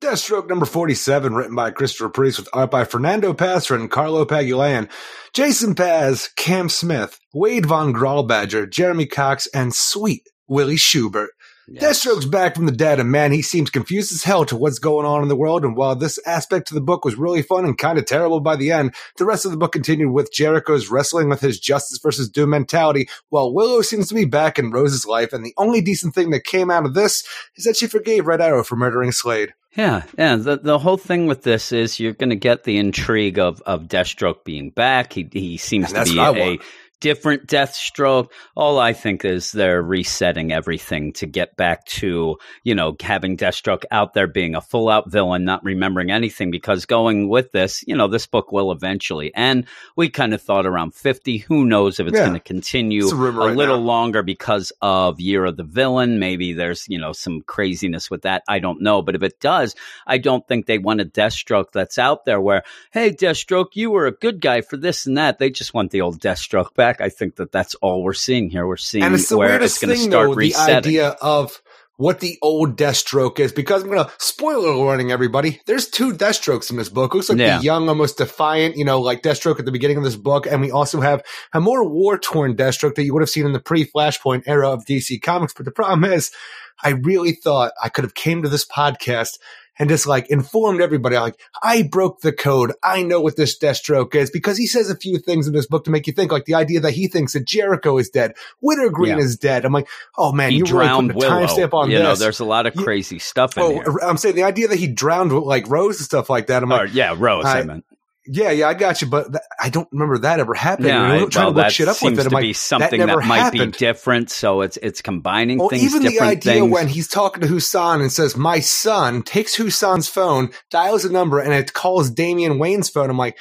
Deathstroke number 47, written by Christopher Priest with art by Fernando Pasarin and Carlo Pagulayan, Jason Paz, Cam Smith, Wade Von Grawbadger, Jeremy Cox, and sweet Willie Schubert. Deathstroke's back from the dead, and man, he seems confused as hell to what's going on in the world. And while this aspect of the book was really fun and kind of terrible by the end, the rest of the book continued with Jericho's wrestling with his justice versus doom mentality, while Willow seems to be back in Rose's life. And the only decent thing that came out of this is that she forgave Red Arrow for murdering Slade. Yeah, yeah. The the whole thing with this is you're going to get the intrigue of of Deathstroke being back. He he seems And to be a. different Deathstroke. All I think is they're resetting everything to get back to you know having Deathstroke out there being a full out villain, not remembering anything. Because going with this, you know, this book will eventually end. We kind of thought around fifty. Who knows if it's Yeah. going to continue a right little now. longer because of Year of the Villain. Maybe there's you know some craziness with that. I don't know, but if it does, I don't think they want a Deathstroke that's out there where, hey, Deathstroke, you were a good guy for this and that. They just want the old Deathstroke back. I think that that's all we're seeing here. We're seeing and it's the where weirdest it's going to start though, the idea of what the old Deathstroke is. Because I'm going to spoiler warning everybody. There's two Deathstrokes in this book. Looks like Yeah. the young, almost defiant, you know, like Deathstroke at the beginning of this book, and we also have a more war torn Deathstroke that you would have seen in the pre Flashpoint era of DC Comics. But the problem is, I really thought I could have came to this podcast. And just like informed everybody, like I broke the code. I know what this Deathstroke is because he says a few things in this book to make you think, like the idea that he thinks that Jericho is dead, Wintergreen Yeah. is dead. I'm like, oh man, he you really drowned a timestamp on you this. know, there's a lot of You- crazy stuff in oh, here. I'm saying the idea that he drowned like Rose and stuff like that. I'm Or, like, yeah, Rose. I, I- meant. Yeah, yeah, I got you, but th- I don't remember that ever happening. Yeah, I, I'm trying well, to look shit up seems with it. I'm to like, be something that, never might happened. be different. So it's it's combining Well, things, even the idea things. when he's talking to Husan and says, "My son," takes Husan's phone, dials a number, and it calls Damian Wayne's phone. I'm like,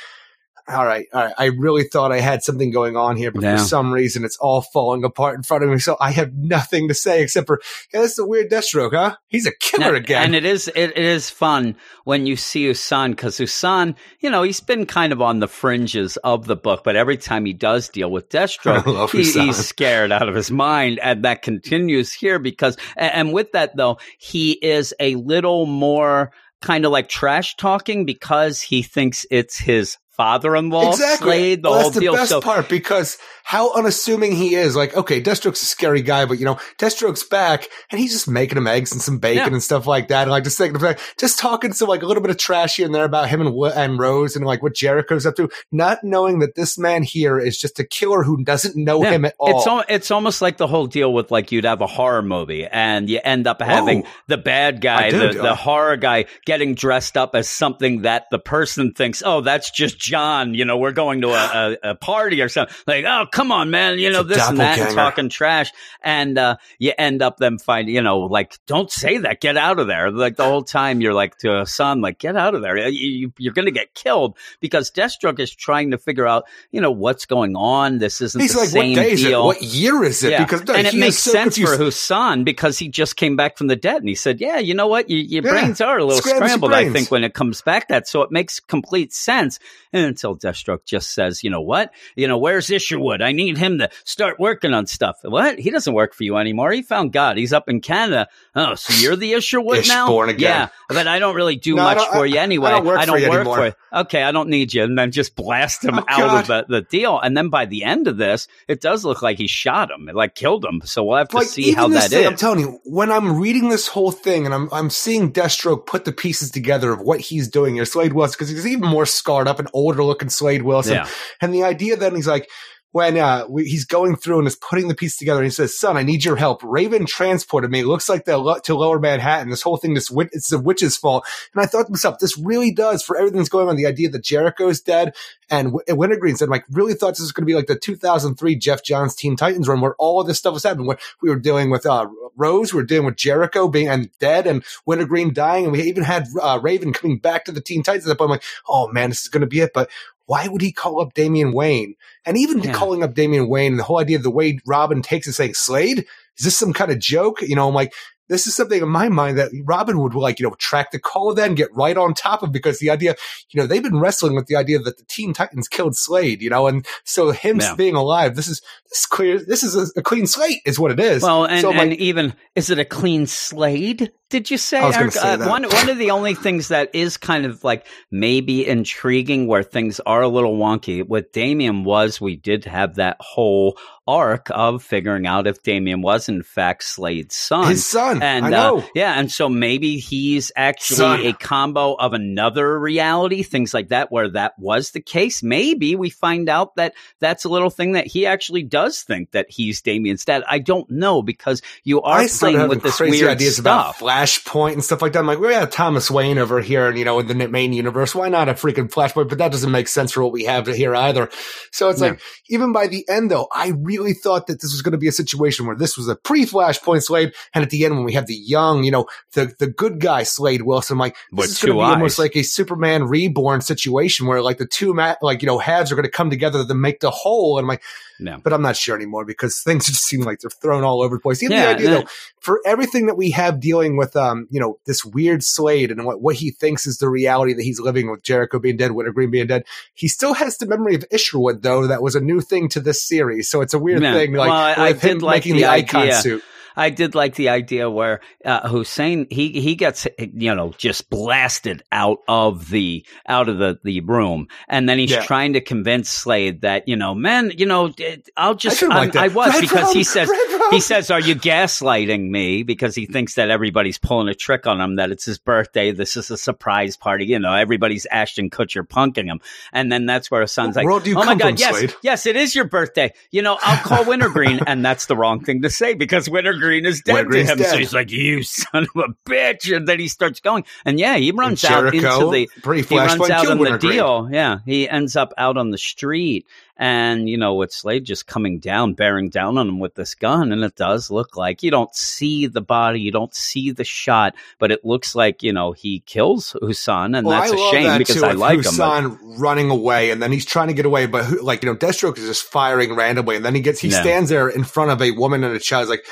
all right, all right. I really thought I had something going on here, but for some reason, it's all falling apart in front of me. So I have nothing to say except for, yeah, that's a weird Deathstroke, huh? He's a killer Now- again. And it is it, it is fun when you see Usan because Usan, you know, he's been kind of on the fringes of the book, but every time he does deal with Deathstroke, he, he's scared out of his mind, and that continues here because. And, and with that though, he is a little more kind of like trash talking because he thinks it's his father-in-law exactly. Slade. The Well, whole that's the deal. best so part because how unassuming he is. Like, okay, Deathstroke's a scary guy, but you know, Deathstroke's back and he's just making him eggs and some bacon Yeah. and stuff like that. And like just thinking like, just talking some like a little bit of trash here and there about him and and Rose and like what Jericho's up to, not knowing that this man here is just a killer who doesn't know Yeah, him at all. It's al- it's almost like the whole deal with like you'd have a horror movie and you end up having Oh. the bad guy, the, the horror guy getting dressed up as something that the person thinks, oh, that's just John. You know, we're going to a, a, a party or something. Like, oh, come on, man. You know, It's this and that and talking trash. And uh, you end up them finding, you know, like, don't say that. Get out of there. Like the whole time you're like to a son, like, get out of there. You, you, you're going to get killed because Deathstroke is trying to figure out, you know, what's going on. This isn't He's the like, same what day deal. What year is it? Yeah. Because and it makes so sense confused. for Husan because he just came back from the dead and he said, Yeah, you know what? You, your Yeah. brains are a little your scrambled, I think, when it comes back that. So it makes complete sense. And until Deathstroke just says, You know what? You know, where's Isherwood? I need him to start working on stuff. What? He doesn't work for you anymore. He found God. He's up in Canada. Oh, so you're the Isherwood Ish now? born again. Yeah. But I don't really do No, much for I- you anyway. I don't work for you work anymore. for you. Okay, I don't need you. And then just blast him Oh, out of the, the deal. And then by the end of this, it does look like he shot him, like killed him. So we'll have to like see how that thing, is. I'm telling you, when I'm reading this whole thing and I'm I'm seeing Deathstroke put the pieces together of what he's doing here, Slade was, because he's even more scarred up, and older looking Slade Wilson, Yeah. and the idea that he's like. When uh, we, he's going through and is putting the piece together, and he says, "Son, I need your help." Raven transported me. It looks like lo- to Lower Manhattan. This whole thing, this wit- it's the witch's fault. And I thought to myself, this really does for everything that's going on. The idea that Jericho is dead and w- and Wintergreen said, like, really thought this was going to be like the 2003 Geoff Johns Teen Titans run, where all of this stuff was happening. Where we were dealing with uh, Rose, we were dealing with Jericho being and dead, and Wintergreen dying, and we even had uh, Raven coming back to the Teen Titans. At that point, I'm like, oh man, this is going to be it. But why would he call up Damian Wayne? And even Yeah. calling up Damian Wayne, and the whole idea of the way Robin takes it, saying Slade, is this some kind of joke? You know, I'm like. This is something in my mind that Robin would like, you know, track the call of that and get right on top of because the idea, you know, they've been wrestling with the idea that the Teen Titans killed Slade, you know, and so him Yeah. being alive, this is this is clear. This is a, a clean slate, is what it is. Well, and, so and like, even is it a clean slate? Did you say? Eric? say Uh, one one of the only things that is kind of like maybe intriguing where things are a little wonky with Damian was we did have that whole arc of figuring out if Damian was in fact Slade's son. his son, man. And I know. Uh, yeah, and so maybe he's actually Son. a combo of another reality, things like that, where that was the case. Maybe we find out that that's a little thing that he actually does think that he's Damian's dad. I don't know because you are I playing with this crazy weird ideas stuff. about Flashpoint and stuff like that. I'm like, we have Thomas Wayne over here, and you know, in the main universe, why not a freaking Flashpoint? But that doesn't make sense for what we have here either. So it's Yeah. like, even by the end, though, I really thought that this was going to be a situation where this was a pre-Flashpoint Slade, and at the end, when we have the young, you know, the the good guy Slade Wilson, like, this With is going to be almost like a Superman reborn situation where like the two ma- like you know halves are going to come together to make the whole, and I'm like. Yeah. But I'm not sure anymore because things just seem like they're thrown all over the place. Even Yeah, the idea yeah. though, for everything that we have dealing with, um, you know, this weird Slade and what, what he thinks is the reality that he's living with Jericho being dead, Wintergreen being dead. He still has the memory of Isherwood though. That was a new thing to this series. So it's a weird Yeah. thing. Like Well, I- I with him did like making the the, icon idea. suit. I did like the idea where uh, Hussein he he gets you know just blasted out of the out of the the room, and then he's Yeah. trying to convince Slade that you know, man, you know, I'll just liked that. I was Red because he says he says, "Are you gaslighting me?" Because he thinks that everybody's pulling a trick on him, that it's his birthday, this is a surprise party, you know, everybody's Ashton Kutcher punking him, and then that's where his son's like, world do you "Oh my god, from, yes, Slade?" yes, it is your birthday. You know, I'll call Wintergreen, and that's the wrong thing to say because Wintergreen is dead to him. So he's like, "You son of a bitch!" And then he starts going, and yeah, he runs And out Jericho, into the he runs out on the Wintergreen. deal. Yeah, he ends up out on the street, and you know, with Slade just coming down, bearing down on him with this gun, and it does look like you don't see the body, you don't see the shot, but it looks like you know he kills Husan, and Well, that's I a shame that because too, I like him. but- Husan running away, and then he's trying to get away, but who, like you know, Deathstroke is just firing randomly, and then he gets he Yeah. stands there in front of a woman and a child. He's like,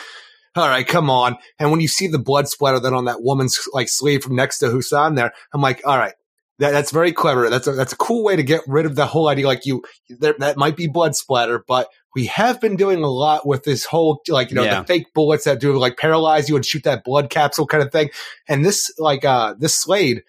"All right, come on!" And when you see the blood splatter then on that woman's like sleeve from next to Husan, there, I'm like, "All right." That, that's very clever. That's a, that's a cool way to get rid of the whole idea. Like you, there, that might be blood splatter, but we have been doing a lot with this whole, like, you know, Yeah. the fake bullets that do like paralyze you and shoot that blood capsule kind of thing. And this, like, uh, this Slade,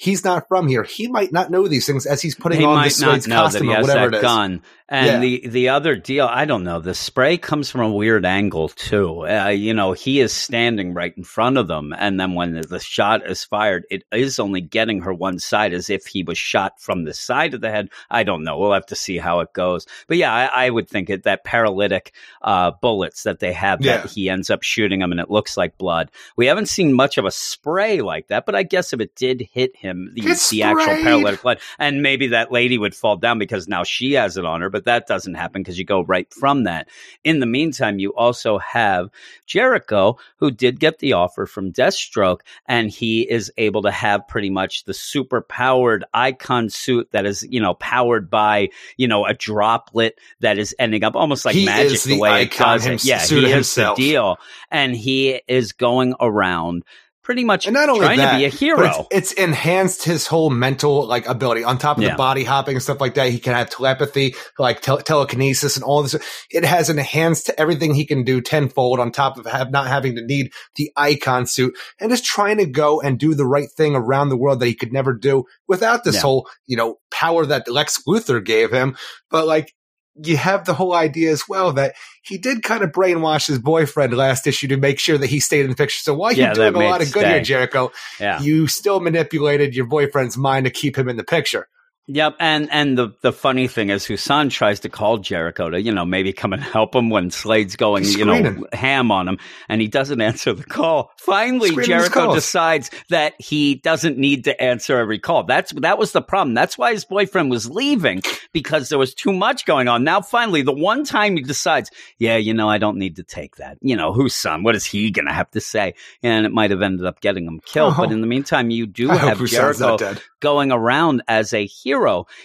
he's not from here. He might not know these things as he's putting he on this Slade's costume or whatever that it is. gun. And Yeah. the the other deal, I don't know. The spray comes from a weird angle too. Uh, you know, he is standing right in front of them, and then when the, the shot is fired, it is only getting her one side, as if he was shot from the side of the head. I don't know. We'll have to see how it goes. But yeah, I, I would think it that paralytic uh, bullets that they have Yeah. that he ends up shooting them, and it looks like blood. We haven't seen much of a spray like that, but I guess if it did hit him, the, the actual paralytic blood, and maybe that lady would fall down because now she has it on her, but that doesn't happen because you go right from that. In the meantime, you also have Jericho, who did get the offer from Deathstroke, and he is able to have pretty much the super powered icon suit that is, you know, powered by, you know, a droplet that is ending up almost like He magic the, the way it does it. Yeah, he is himself. the deal. And he is going around pretty much And not only trying that, to be a hero. it's, it's enhanced his whole mental like ability. On top of Yeah. the body hopping and stuff like that, he can have telepathy, like tel- telekinesis, and all this. It has enhanced everything he can do tenfold. On top of have not having to need the icon suit and just trying to go and do the right thing around the world that he could never do without this Yeah. whole you know power that Lex Luthor gave him. But like. You have the whole idea as well that he did kind of brainwash his boyfriend last issue to make sure that he stayed in the picture. So while Yeah, you're doing a lot of good here. Jericho, yeah. you still manipulated your boyfriend's mind to keep him in the picture. Yep, and and the the funny thing is, Husan tries to call Jericho to you know maybe come and help him when Slade's going you know ham on him, and he doesn't answer the call. Finally, Screening Jericho decides that he doesn't need to answer every call. That's that was the problem. That's why his boyfriend was leaving because there was too much going on. Now, finally, the one time he decides, yeah, you know, I don't need to take that. You know, Husan, what is he gonna have to say? And it might have ended up getting him killed. Oh. But in the meantime, you do I have Jericho going around as a hero.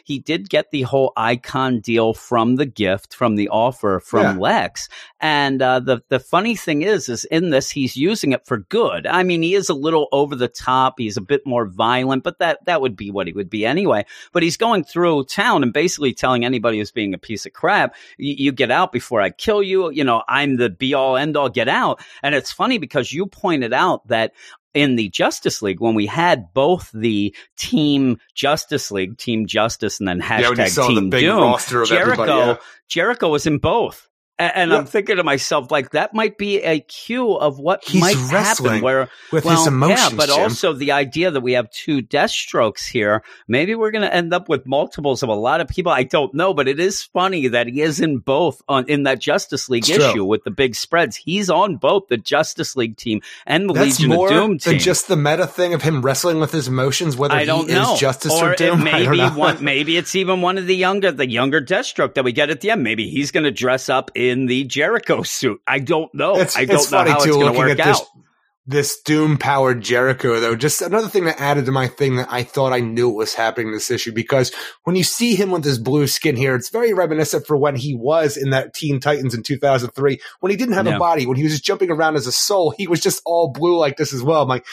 He did get the whole icon deal from the gift, from the offer from Yeah. Lex. And uh, the the funny thing is, is in this he's using it for good. I mean, he is a little over the top. He's a bit more violent, but that that would be what he would be anyway. But he's going through town and basically telling anybody who's being a piece of crap, "You- you get out before I kill you. You know, I'm the be all end all. Get out. And it's funny because you pointed out that in the Justice League when we had both the Team Justice League, Team Justice, and then Yeah, hashtag the Team Doom. Jericho, yeah. Jericho was in both. And, Yeah. I'm thinking to myself, like that might be a cue of what He's might happen. Where with well, his emotions, yeah, but Jim. also the idea that we have two Deathstrokes here. Maybe we're going to end up with multiples of a lot of people. I don't know, but it is funny that he is in both on in that Justice League It's true. issue with the big spreads. He's on both the Justice League team and the That's Legion more of Doom team. than just the meta thing of him wrestling with his emotions, whether I don't he know. is Justice or or, Doom. Maybe one, maybe it's even one of the younger, the younger Deathstroke that we get at the end. Maybe he's going to dress up in the Jericho suit. I don't know. It's, I don't it's know funny how too it's going looking to work at out. this this doom powered Jericho though. Just another thing that added to my thing that I thought I knew was happening this issue because when you see him with his blue skin here, it's very reminiscent for when he was in that Teen Titans in 2003 when he didn't have Yeah. a body when he was just jumping around as a soul. He was just all blue like this as well. I'm like.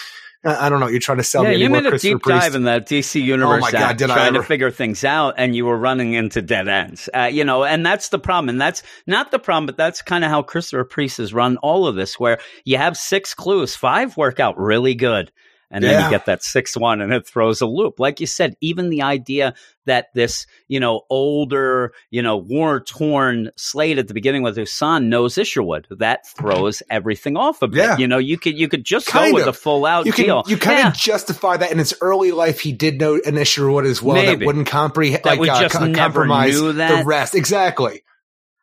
I don't know. You're trying to sell Yeah, me you anymore, made a deep Priest. dive in that DC universe, Oh my God, did I trying to figure things out, and you were running into dead ends. Uh, you know, and that's the problem. And that's not the problem, but that's kind of how Christopher Priest has run all of this, where you have six clues, five work out really good. And then you get that sixth one and it throws a loop. Like you said, even the idea that this, you know, older, you know, war torn slate at the beginning with his son knows Isherwood, that throws everything off a bit. Yeah. You know, you could you could just Kind go with a full out you can deal. you kind Yeah. of justify that in his early life. He did know an Isherwood as well Maybe. that wouldn't comprehend, That like we uh, just co- never compromise knew that. the rest. Exactly.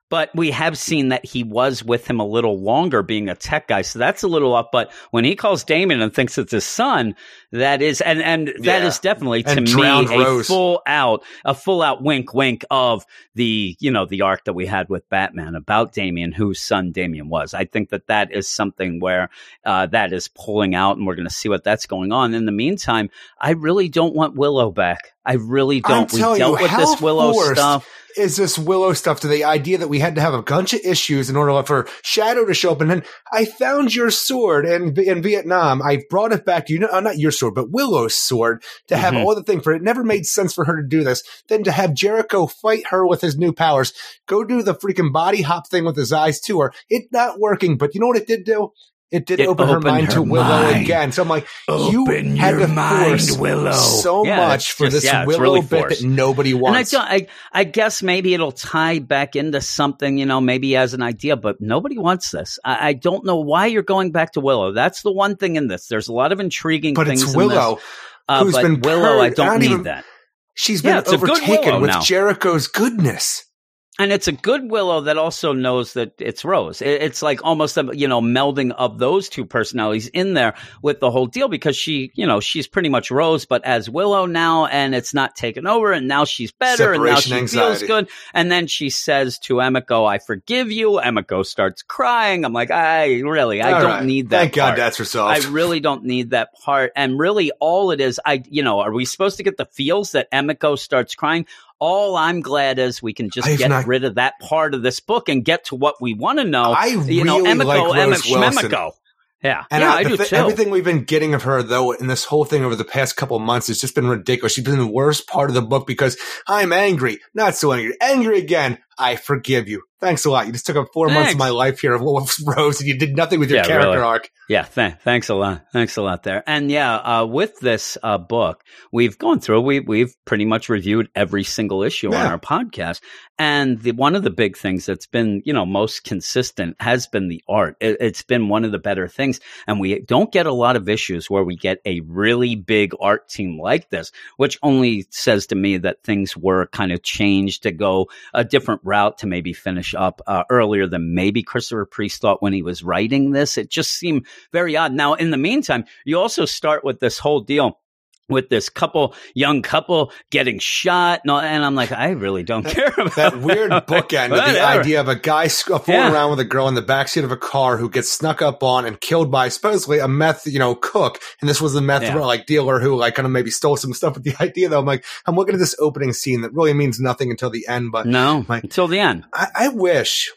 But we have seen that he was with him a little longer being a tech guy. So that's a little up. But when he calls Damian and thinks it's his son, that is, and, and that Yeah. is definitely to And me a Rose. full out, a full out wink, wink of the, you know, the arc that we had with Batman about Damian, whose son Damian was. I think that that is something where, uh, that is pulling out and we're going to see what that's going on. In the meantime, I really don't want Willow back. I really don't. We dealt with this Willow forced stuff. Is this Willow stuff to the idea that we had to have a bunch of issues in order for Shadow to show up. And then I found your sword in, in Vietnam. I brought it back. You know, uh, not your sword, but Willow's sword to have Mhm. all the thing for it. It never made sense for her to do this. Then to have Jericho fight her with his new powers, go do the freaking body hop thing with his eyes to her. It not working, but you know what it did do? It did It open her mind her to Willow mind. again. So I'm like, you Open had your to mind, force Willow. so Yeah, much for just- this yeah, Willow really bit that nobody And I, wants. don't, I, I guess maybe it'll tie back into something, you know, maybe as an idea, but nobody wants this. I, I don't know why you're going back to Willow. That's the one thing in this. There's a lot of intriguing but things it's. Willow. Uh, who's but been Willow, I don't not need even- that. She's Yeah, been good overtaken with now. Jericho's goodness. And it's a good Willow that also knows that it's Rose. It's like almost a you know melding of those two personalities in there with the whole deal because she you know she's pretty much Rose but as Willow now and it's not taken over and now she's better and now she Separation feels good and then she says to Emiko I forgive you. Emiko starts crying. I'm like I really I All don't right. need that. Thank God part. that's resolved. I really don't need that part. And really, all it is, I, you know, are we supposed to get the feels that Emiko starts crying? All I'm glad is we can just I've get not- rid of that part of this book and get to what we want to know. I you know, really Emiko, like Rose Emma Wilson. Yeah, and yeah, I, I, do thi- too. everything we've been getting of her, though, in this whole thing over the past couple months has just been ridiculous. She's been the worst part of the book because I'm angry, not so angry, angry again. I forgive you. Thanks a lot. You just took up four months of my life here of Wolf's Rose, and you did nothing with your Yeah, character really. arc. Yeah, th- thanks a lot. Thanks a lot there. And yeah, uh, with this uh, book, we've gone through. We we've pretty much reviewed every single issue on our podcast. And the one of the big things that's been you know most consistent has been the art. It, it's been one of the better things. And we don't get a lot of issues where we get a really big art team like this, which only says to me that things were kind of changed to go a different route to maybe finish up uh, earlier than maybe Christopher Priest thought when he was writing this. It just seemed very odd. Now, in the meantime, you also start with this whole deal with this couple, young couple getting shot, and, all, and I'm like, I really don't care about That weird bookend of the idea of a guy sc- uh, fooling Yeah. around with a girl in the backseat of a car who gets snuck up on and killed by supposedly a meth, you know, cook. And this was a meth Yeah. like dealer who like kind of maybe stole some stuff. But the idea though, I'm like, I'm looking at this opening scene that really means nothing until the end. But No, My- until the end. I, I wish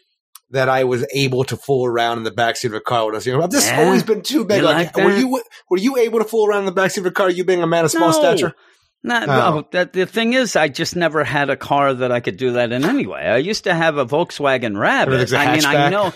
that I was able to fool around in the backseat of a car when I was younger. I've just Yeah? always been too big. You Like, like were you were you able to fool around in the backseat of a car? You being a man of small no. stature. Not, Oh. well, that, the thing is, I just never had a car that I could do that in anyway. I used to have a Volkswagen Rabbit. I mean, I know.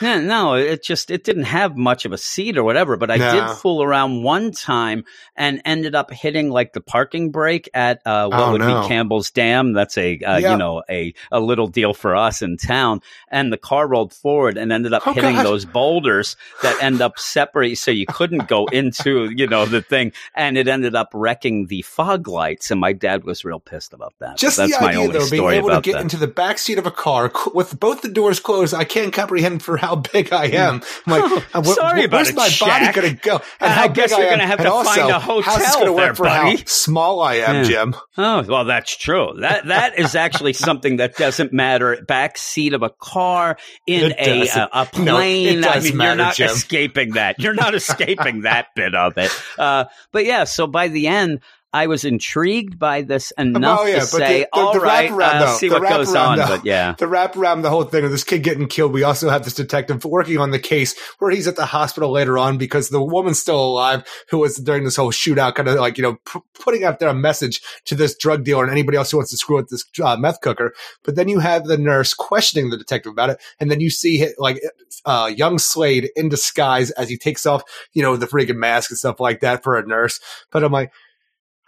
Yeah, no, it just it didn't have much of a seat or whatever. But I No. did fool around one time and ended up hitting like the parking brake at uh, what Oh, would no. be Campbell's Dam. That's a uh, Yeah. you know a a little deal for us in town. And the car rolled forward and ended up Oh, hitting God. those boulders that end up separating, so you couldn't go into you know the thing. And it ended up wrecking the fog lights. And my dad was real pissed about that. Just That's the my idea, only though, being able to get that. into the back seat of a car with both the doors closed, I can't comprehend for how big I am. I'm like, Oh, uh, wh- sorry where's it, my body going to go? And I how guess big you're gonna have And to also, find a How's hotel going to there, work for buddy. how small I am, Yeah. Jim? Oh, well, that's true. That that is actually something that doesn't matter. Back seat of a car in a a, a No, it plane. I does mean, matter, you're not Jim. escaping that. You're not escaping that bit of it. Uh, but yeah, so by the end. I was intrigued by this enough Oh, yeah, to say, the- the- "All the right, I'll though, see what goes on." though. But yeah, The wrap around the whole thing of this kid getting killed. We also have this detective working on the case where he's at the hospital later on because the woman's still alive who was during this whole shootout, kind of like, you know, p- putting out there a message to this drug dealer and anybody else who wants to screw with this uh, meth cooker. But then you have the nurse questioning the detective about it. And then you see like uh, young Slade in disguise as he takes off, you know, the freaking mask and stuff like that for a nurse. But I'm like,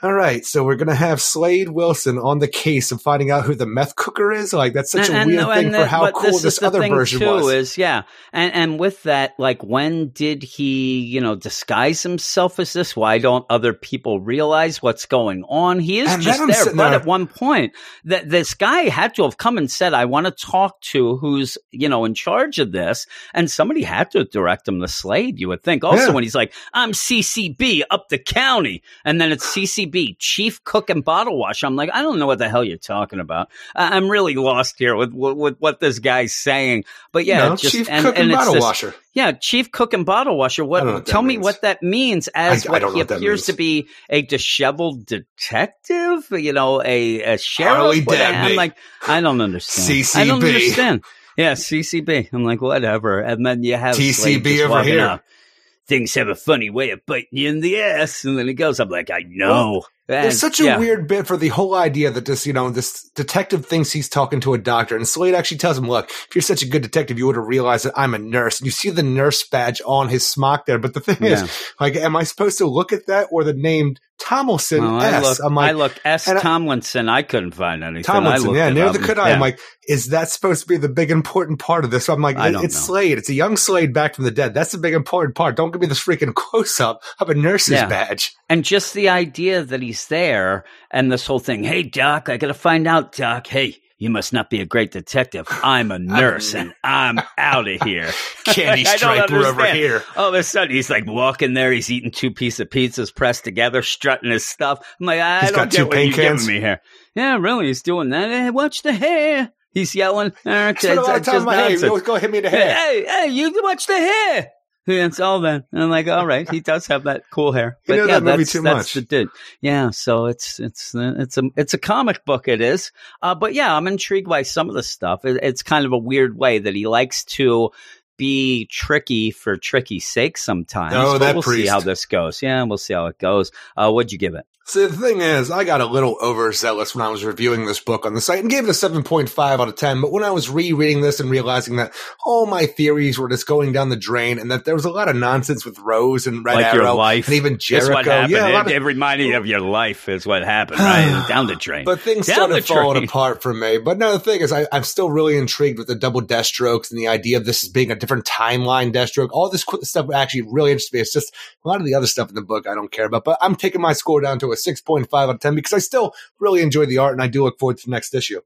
all right, so we're gonna have Slade Wilson on the case of finding out who the meth cooker is. Like that's such a weird thing for the- how cool is this the other thing version was. Is yeah, and and with that, like, when did he, you know, disguise himself as this? Why don't other people realize what's going on? He is And just there. But there- at one point, that this guy had to have come and said, "I want to talk to who's you know in charge of this," and somebody had to direct him to Slade. You would think. Also, Yeah. when he's like, "I'm CCB up the county," and then it's CCB Chief Cook and Bottle Washer. I'm like, I don't know what the hell you're talking about. I- I'm really lost here with, with with what this guy's saying. But yeah, no, just Chief and, Cook and, and Bottle this- Washer. Yeah, Chief Cook and Bottle Washer. I What? what Tell me means. what that means as I- I what know he appears to be a disheveled detective. You know, a, a sheriff. I'm like, I don't understand. CCB. I don't understand. Yeah, CCB. I'm like, whatever. And then you have TCB over here. out. Things have a funny way of biting you in the ass, and then he goes. I'm like, I know. And, There's such a yeah. weird bit for the whole idea that this, you know, this detective thinks he's talking to a doctor, and Slade actually tells him, "Look, if you're such a good detective, you would have realized that I'm a nurse." And you see the nurse badge on his smock there, but the thing Yeah. is, like, am I supposed to look at that or the name Tomlinson Well, I S? look, I'm like, I look S. I- Tomlinson. I couldn't find anything. Tomlinson, yeah, it neither could I. Yeah. I'm like, is that supposed to be the big important part of this? So I'm like, it- it's know. Slade. It's a young Slade back from the dead. That's the big important part. Don't give me this freaking close up of a nurse's Yeah. badge. And just the idea that he's there and this whole thing. Hey, Doc, I got to find out, Doc. Hey, you must not be a great detective. I'm a nurse and I'm out of here. Candy I don't over here. All of a sudden, he's like walking there. He's eating two pieces of pizzas pressed together, strutting his stuff. I'm like, I He's don't get what you're cans. giving me here. Yeah, really, he's doing that. Hey, watch the hair. He's yelling. Spend a lot of time my hair. You always go hit me in the hair. Hey, hey, you watch the hair. Yeah, it's all that. And I'm like, all right, he does have that cool hair. You But know yeah, that movie that's, too that's much. the dude. Yeah, so it's it's it's a it's a comic book. It is, uh, but yeah, I'm intrigued by some of the stuff. It, it's kind of a weird way that he likes to be tricky for tricky's sake sometimes. Oh, but that we'll see how this goes. Yeah, we'll see how it goes. Uh, what'd you give it? See, the thing is, I got a little overzealous when I was reviewing this book on the site and gave it a 7.5 out of 10. But when I was rereading this and realizing that all my theories were just going down the drain and that there was a lot of nonsense with Rose and Red like Arrow your life and even Jericho. what happened. Yeah, it, of- it reminded you of your life is what happened, right? Down the drain. But things Down started falling apart for me. But no, the thing is, I, I'm still really intrigued with the double Deathstrokes and the idea of this being a different timeline Deathstroke. All this qu- stuff actually really interests me. It's just a lot of the other stuff in the book I don't care about. But I'm taking my score down to a 6.5 out of 10 because I still really enjoy the art and I do look forward to the next issue.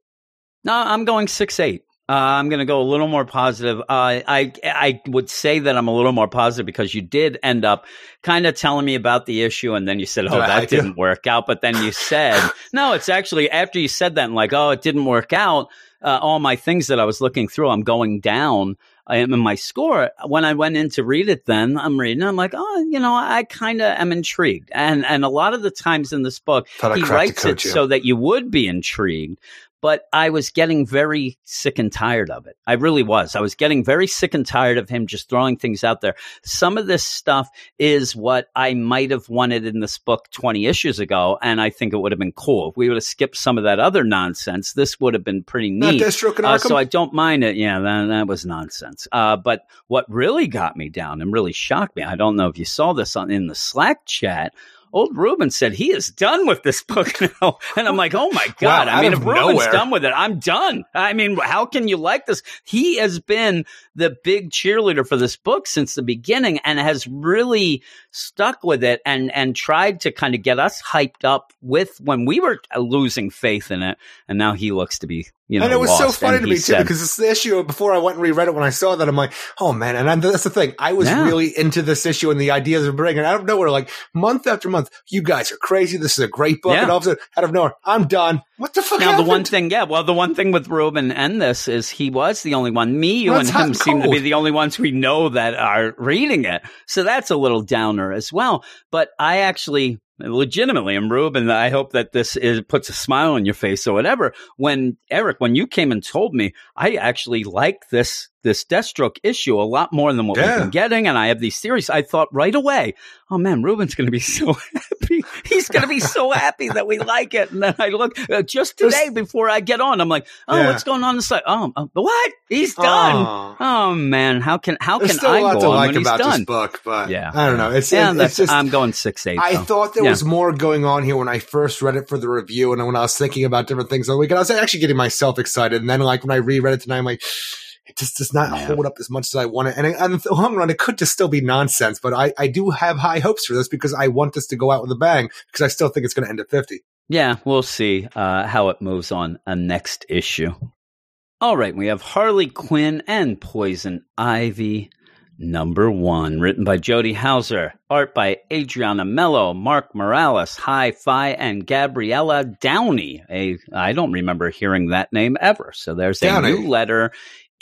No, I'm going six eight. Uh, I'm going to go a little more positive. Uh, I I would say that I'm a little more positive because you did end up kind of telling me about the issue, and then you said, "Oh, I that didn't work out." But then you said, "No, it's actually after you said that, and like, oh, it didn't work out." Uh, all my things that I was looking through, I'm going down uh, in my score. When I went in to read it, then I'm reading. I'm like, oh, you know, I kind of am intrigued, and and a lot of the times in this book, Thought he writes it you. so that you would be intrigued. But I was getting very sick and tired of it. I really was. I was getting very sick and tired of him just throwing things out there. Some of this stuff is what I might have wanted in this book 20 issues ago, and I think it would have been cool. If we would have skipped some of that other nonsense, this would have been pretty neat. Uh, so I don't mind it. Yeah, that, that was nonsense. Uh, but what really got me down and really shocked me, I don't know if you saw this on in the Slack chat. Old Ruben said he is done with this book now, and I'm like, oh my god! Wow, I mean, if Ruben's nowhere. done with it, I'm done. I mean, how can you like this? He has been the big cheerleader for this book since the beginning, and has really stuck with it and and tried to kind of get us hyped up with when we were losing faith in it, and now he looks to be you know and it was so funny to me too because it's the issue before I went and reread it when I saw that I'm like, oh man, and I'm, that's the thing. I was Yeah. really into this issue and the ideas of bringing out of nowhere, like month after month, you guys are crazy. This is a great book, Yeah. and all of a sudden, out of nowhere, I'm done. What the fuck? Now the one thing, yeah, well, the one thing with Ruben and this is he was the only one. Me, you, it's and him seem to be the only ones we know that are reading it. So that's a little downer as well. But I actually, legitimately, am Ruben. And I hope that this is, puts a smile on your face or whatever. When Eric, when you came and told me, I actually like this this Deathstroke issue a lot more than what Yeah. we've been getting, and I have these theories. I thought right away, oh man, Ruben's going to be so happy. He's going to be so happy that we like it. And then I look uh, just There's- today before I get on, I'm like, oh, Yeah. what's going on this side? Oh, uh, what? He's done. Aw. Oh man, how can how There's can still I a lot go to like when he's about done? this book, but Yeah. I don't know. It's, yeah, it's just. I'm going six eight. I though. thought there Yeah. was more going on here when I first read it for the review, and when I was thinking about different things all week, and I was actually getting myself excited. And then, like when I reread it tonight, I'm like, it just does not Yeah. hold up as much as I want it. And in the long run, it could just still be nonsense. But I, I do have high hopes for this because I want this to go out with a bang because I still think it's going to end at 50. Yeah, we'll see uh, how it moves on a next issue. All right, we have Harley Quinn and Poison Ivy, number one, written by Jody Houser, art by Adriana Melo, Mark Morales, Hi Fi, and Gabriela Downie. A I don't remember hearing that name ever. So there's a new letter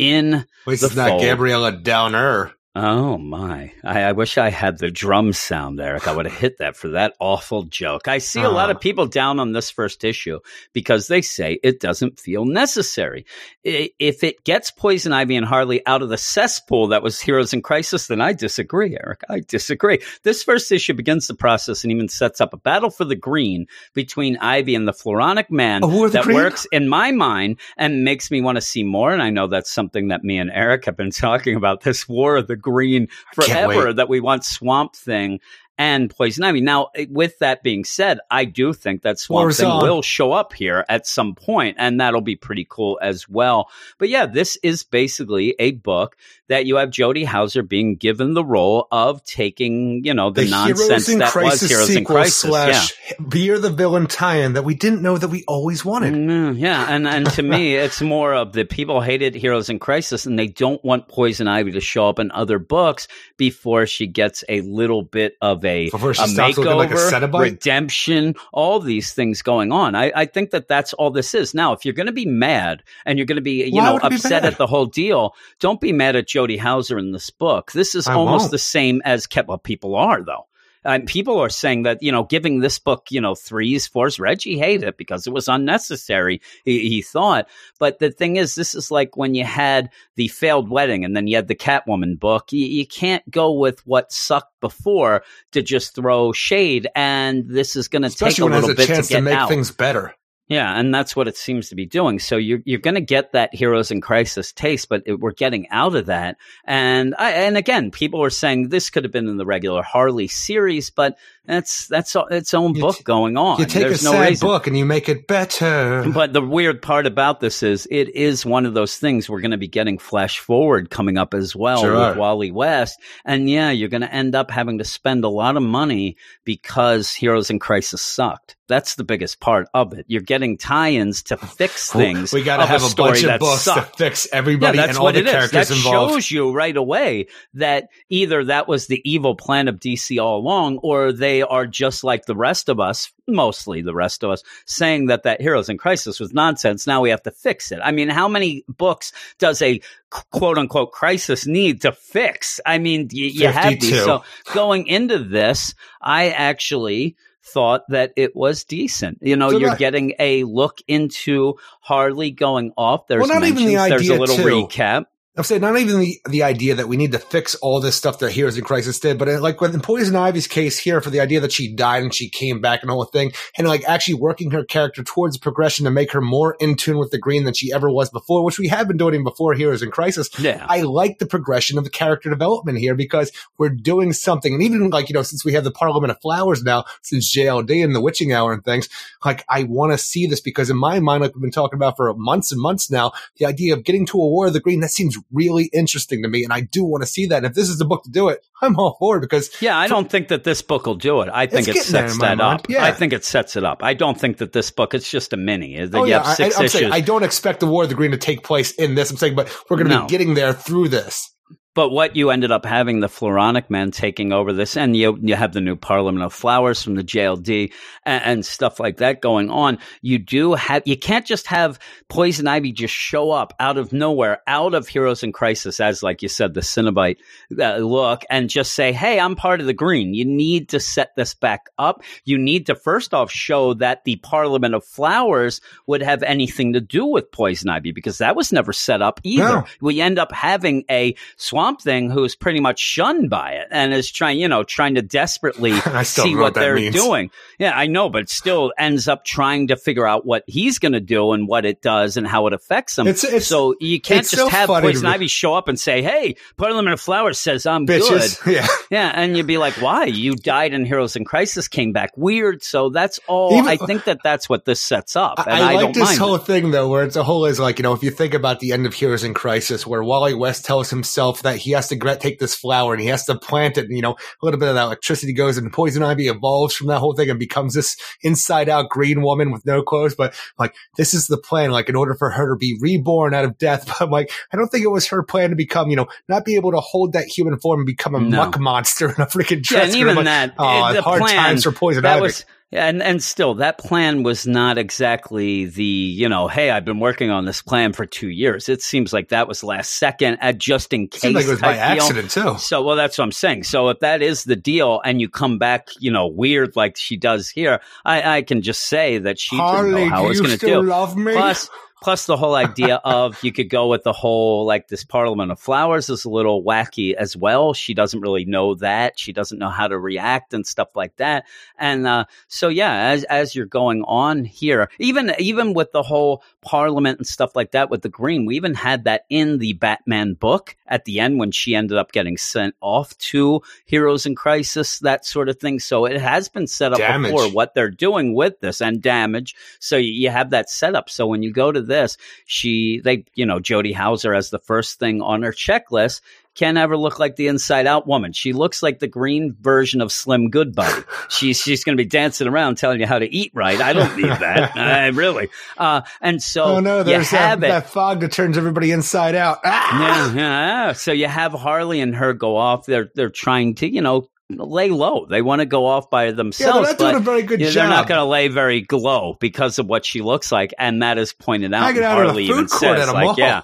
in. At least it's not. Gabriella Downer. Oh my! I, I wish I had the drum sound, Eric. I would have hit that for that awful joke. I see a lot Uh. of people down on this first issue because they say it doesn't feel necessary. If it gets Poison Ivy and Harley out of the cesspool that was Heroes in Crisis, then I disagree, Eric. I disagree. This first issue begins the process and even sets up a battle for the green between Ivy and the Floronic Man A war of the that green? works in my mind and makes me want to see more. And I know that's something that me and Eric have been talking about this war of the green forever that we want Swamp Thing and Poison Ivy. Now, eh, with that being said, I do think that Swamp Thing will show up here at some point, and that'll be pretty cool as well. But yeah, this is basically a book that you have Jody Houser being given the role of taking, you know, the, nonsense that was Heroes in Crisis. yeah. slash Beer the Villain tie-in that we didn't know that we always wanted. Mm, yeah, and and to me, it's more of the people hated Heroes in Crisis, and they don't want Poison Ivy to show up in other books before she gets a little bit of a, A stops looking like a makeover, Cenobite? redemption, all these things going on. I, I think that that's all this is. Now, if you're going to be mad and you're going to be, you Why know, would it be upset at the whole deal, don't be mad at Jody Houser in this book. This is I almost won't. the same as Ke- well, people are though. And people are saying that, you know, giving this book, you know, threes, fours. Reggie hated it because it was unnecessary, he, he thought. But the thing is, this is like when you had the failed wedding and then you had the Catwoman book. You, you can't go with what sucked before to just throw shade. And this is going to take a Especially when it little a bit chance to to, make out. things better. Yeah, and that's what it seems to be doing. So you're you're going to get that Heroes in Crisis taste, but it, we're getting out of that. And I, and again, people are saying this could have been in the regular Harley series, but that's that's its own You book going on. You take There's a no sad reason. book and you make it better. But the weird part about this is it is one of those things we're going to be getting flash forward coming up as well Sure with. Wally West. And yeah, you're going to end up having to spend a lot of money because Heroes in Crisis sucked. That's the biggest part of it. You're getting tie-ins to fix things. we got to have a, story bunch of books sucked. to fix everybody yeah, and all what the it is. characters That involved. shows you right away that either that was the evil plan of DC all along, or they are just like the rest of us, mostly the rest of us, saying that that Heroes in Crisis was nonsense. Now we have to fix it. I mean, how many books does a quote unquote crisis need to fix? I mean, you, you have these. 52. So going into this, I actually thought that it was decent. You know, So you're that- getting a look into Harley going off. There's Well, not even the mentions, there's a idea, little too. recap. I'm saying not even the, the idea that we need to fix all this stuff that Heroes in Crisis did, but uh, like with Poison Ivy's case here for the idea that she died and she came back and all the whole thing, and like actually working her character towards progression to make her more in tune with the green than she ever was before, which we have been doing before Heroes in Crisis. Yeah. I like the progression of the character development here because we're doing something. And even like, you know, since we have the Parliament of Flowers now, since JLD and the Witching Hour and things, like I want to see this because in my mind, like we've been talking about for months and months now, the idea of getting to a War of the Green, that seems really interesting to me. And I do want to see that. And if this is the book to do it, I'm all for it because Yeah, I don't think that this book will do it. I think it sets that mind. up. Yeah. I think it sets it up. I don't think that this book, it's just a mini. You Oh, yeah, have six I, am saying I don't expect the War of the Green to take place in this. I'm saying, but we're going to No. be getting there through this. But what you ended up having the Floronic men taking over this, and you you have the new Parliament of Flowers from the JLD and, and stuff like that going on. You do have you can't just have Poison Ivy just show up out of nowhere, out of Heroes in Crisis, as like you said, the Cenobite uh, look, and just say, "Hey, I'm part of the Green." You need to set this back up. You need to first off show that the Parliament of Flowers would have anything to do with Poison Ivy because that was never set up either we end up having a swamp thing who's pretty much shunned by it and is trying, you know, trying to desperately see what what they're means. doing. Yeah, I know, but still ends up trying to figure out what he's going to do and what it does and how it affects him. It's- it's- so you can't just so have Poison. Ivy show up and say, "Hey, Parliament of Flowers says I'm Bitches. good." Yeah. Yeah, and you'd be like, "Why? You died in Heroes in Crisis, came back weird." So that's all. Even- I think that that's what this sets up, and I, I, like this whole it. thing though, where it's a whole is like you know if you think about the end of Heroes in Crisis, where Wally West tells himself that he has to take this flower and he has to plant it, and you know a little bit of that electricity goes, and Poison Ivy evolves from that whole thing and becomes this inside out green woman with no clothes. But like this is the plan, like in order for her to be reborn out of death. But I'm like, I don't think it was her plan to become, you know, not be able to hold that human form and become a No. muck monster in a freaking Yeah, dress. and even like, that, oh, the hard plan, times for Poison that Ivy. was yeah, and and still that plan was not exactly the you know hey I've been working on this plan for two years. It seems like that was last second at just in case. Seemed like it was by deal. accident too. So well, that's what I'm saying. So if that is the deal, and you come back, you know, weird like she does here, I, I can just say that she didn't know how do it was going to do. love me? Plus, plus the whole idea of you could go with the whole like this Parliament of Flowers is a little wacky as well. She doesn't really know that. She doesn't know how to react and stuff like that. And uh, so yeah, as as you're going on here, even even with the whole Parliament and stuff like that with the Green, we even had that in the Batman book at the end when she ended up getting sent off to Heroes in Crisis, that sort of thing. So it has been set up Damage. before what they're doing with this and damage. So you- you have that setup. So when you go to this, she, they, you know, Jody Houser as the first thing on her checklist can't ever look like the inside out woman. She looks like the green version of Slim Goodbody. she's, she's going to be dancing around telling you how to eat right. I don't need that. I really. Uh, and so oh no, you there's that, it. that fog that turns everybody inside out. Ah! Yeah, yeah. So you have Harley and her go off. They're they're trying to, you know, lay low. They want to go off by Yeah, themselves. they're not doing a very good yeah, job. they're not going to lay very low because of what she looks like, and that is pointed out. And out a food even court says, at a like, mall. yeah.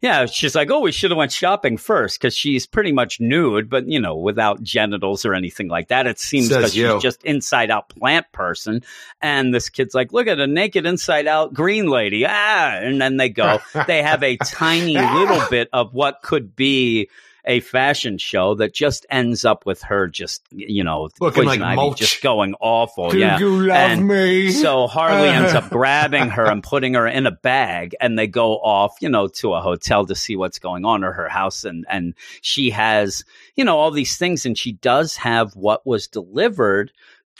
Yeah, she's like, oh, we should have went shopping first because she's pretty much nude, but you know, without genitals or anything like that. It seems because she's just inside out plant person. And this kid's like, look at a naked inside out green lady. Ah, and then they go. they have a tiny little bit of what could be a fashion show that just ends up with her just, you know, Looking Poison like Ivy mulch. just going awful. Do yeah. you love And me? So Harley ends up grabbing her and putting her in a bag, and they go off, you know, to a hotel to see what's going on or her house, and and she has, you know, all these things, and she does have what was delivered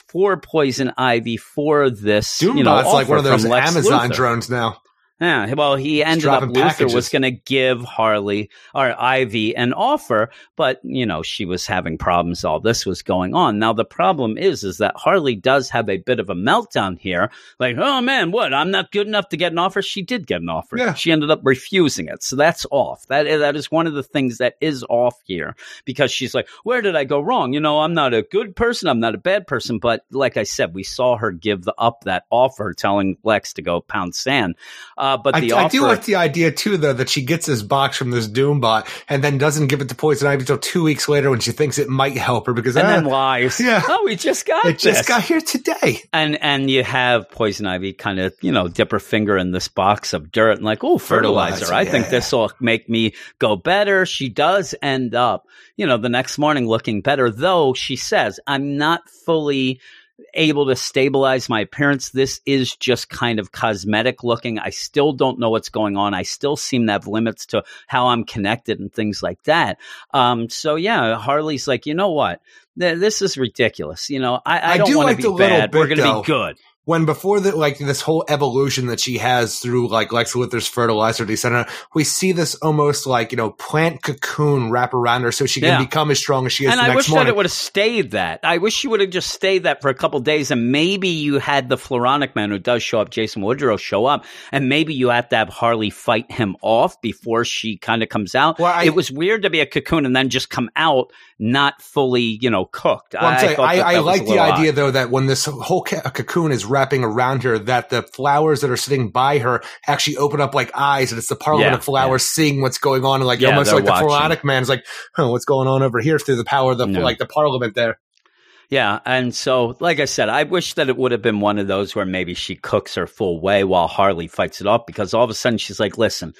for Poison Ivy for this, you know, like one of those from Amazon Luthor. drones now. Yeah, well, he ended up Luthor was going to give Harley or Ivy an offer, but you know she was having problems. All this was going on. Now the problem is, is that Harley does have a bit of a meltdown here. Like, oh man, what? I'm not good enough to get an offer. She did get an offer. Yeah. She ended up refusing it, so that's off. That that is one of the things that is off here because she's like, where did I go wrong? You know, I'm not a good person. I'm not a bad person, but like I said, we saw her give the up that offer, telling Lex to go pound sand. Uh, Uh, but I, the I offer, do like the idea too, though, that she gets this box from this Doombot and then doesn't give it to Poison Ivy until two weeks later when she thinks it might help her because and ah, then lies. yeah. Oh, we just got it just got here today. and and you have poison ivy kind of you know dip her finger in this box of dirt and like oh fertilizer, Fertilizer, i think yeah. this will make me go better she does end up you know the next morning looking better though she says i'm not fully able to stabilize my appearance. This is just kind of cosmetic looking. I still don't know what's going on. I still seem to have limits to how i'm connected and things like that. Um so yeah harley's like you know what? This is ridiculous. You know i, I, I don't do want like to be bad. We're gonna be good when before the like this whole evolution that she has through like Lex Luthor's fertilizer descent, we see this almost like you know plant cocoon wrap around her so she can Yeah. become as strong as she is and I wish morning. that it would have stayed that. I wish she would have just stayed that for a couple days, and maybe you had the Floronic Man who does show up, Jason Woodrow, show up, and maybe you have to have Harley fight him off before she kind of comes out. Well, I- it was weird to be a cocoon and then just come out not fully, you know, cooked. Well, I'm I, saying, I, I like the idea odd. though that when this whole ca- cocoon is wrapping around her, that the flowers that are sitting by her actually open up like eyes, and it's the Parliament Yeah, of Flowers seeing what's going on, and like Yeah, almost like the watching. Floronic Man is like, huh, what's going on over here through the power of the No. like the Parliament there. Yeah, and so like I said, I wish that it would have been one of those where maybe she cooks her full way while Harley fights it off because all of a sudden she's like, "Listen,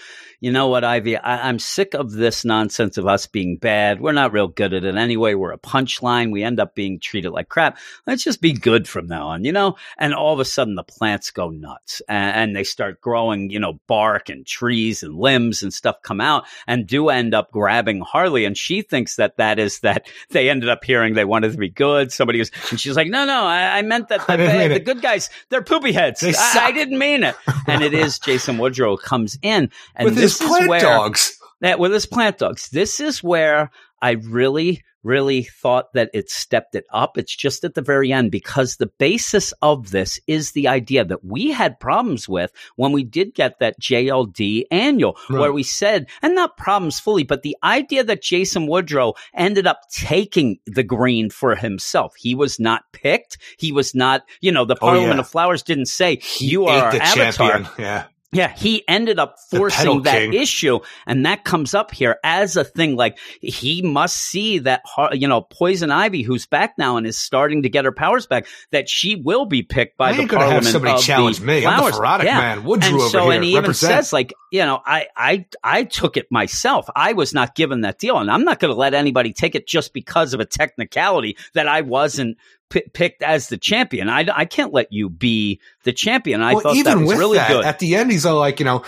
you know what, Ivy? I- I'm sick of this nonsense of us being bad. We're not real good at it anyway. We're a punchline. We end up being treated like crap. Let's just be good from now on, you know." And all of a sudden, the plants go nuts and, and they start growing, you know, bark and trees and limbs and stuff come out and do end up grabbing Harley, and she thinks that that is that they ended up hearing they wanted to be good. Somebody was, and she's like, no, no, I, I meant that the, the good guys, they're poopy heads. They I. I didn't mean it. And it is Jason Woodrow comes in, and with this his plant is where dogs. that with his plant dogs. This is where I really, really thought that it stepped it up. It's just at the very end because the basis of this is the idea that we had problems with when we did get that JLD annual, Right. where we said, and not problems fully, but the idea that Jason Woodrow ended up taking the green for himself. He was not picked. He was not, you know, the Oh, Parliament yeah. of Flowers didn't say, you are the avatar. champion. Yeah. Yeah, he ended up forcing that king. issue, and that comes up here as a thing. Like he must see that, you know, Poison Ivy, who's back now and is starting to get her powers back, that she will be picked by I the ain't gonna have Parliament somebody of challenge the me. I'm the Flowers. Yeah. Man. Woodrow and over so, here. and he even says, like, you know, I, I, I took it myself. I was not given that deal, and I'm not going to let anybody take it just because of a technicality that I wasn't pi picked as the champion. I, I can't let you be the champion. I well, thought even that was with really that, good. at the end, he's all like, you know,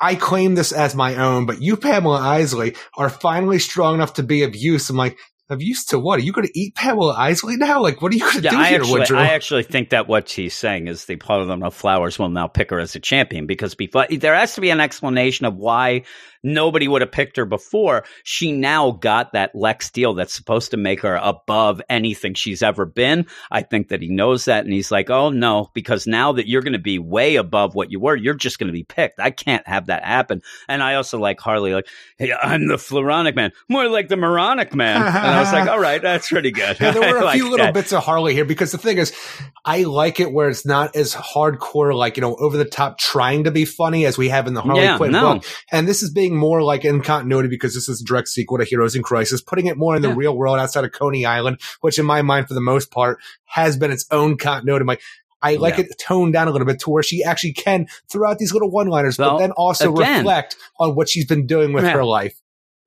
I claim this as my own, but you, Pamela Isley, are finally strong enough to be of use. I'm like, of used to what? Are you going to eat Pamela Isley now? Like, what are you going to Yeah, do I here, actually, Woodrow? I actually think that what he's saying is the Parliament of Flowers will now pick her as a champion because before there has to be an explanation of why nobody would have picked her before. She now got that Lex deal that's supposed to make her above anything she's ever been. I think that he knows that, and he's like, "Oh no," because now that you're going to be way above what you were, you're just going to be picked. I can't have that happen. And I also like Harley, like, "Hey, I'm the Floronic man, more like the Moronic man," I was like, "All right, that's pretty good." Yeah, there were a like few little that. bits of Harley here because the thing is, I like it where it's not as hardcore, like, you know, over the top trying to be funny as we have in the Harley Yeah, Quinn no. book. And this is being more like in continuity because this is a direct sequel to Heroes in Crisis, putting it more in the Yeah. real world outside of Coney Island, which in my mind, for the most part, has been its own continuity. I'm like, I like Yeah. it toned down a little bit to where she actually can throw out these little one liners, but then also again- reflect on what she's been doing with Yeah. her life.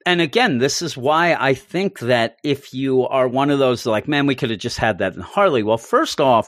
And again, this is why I think that if you are one of those like, man, we could have just had that in Harley. Well, first off,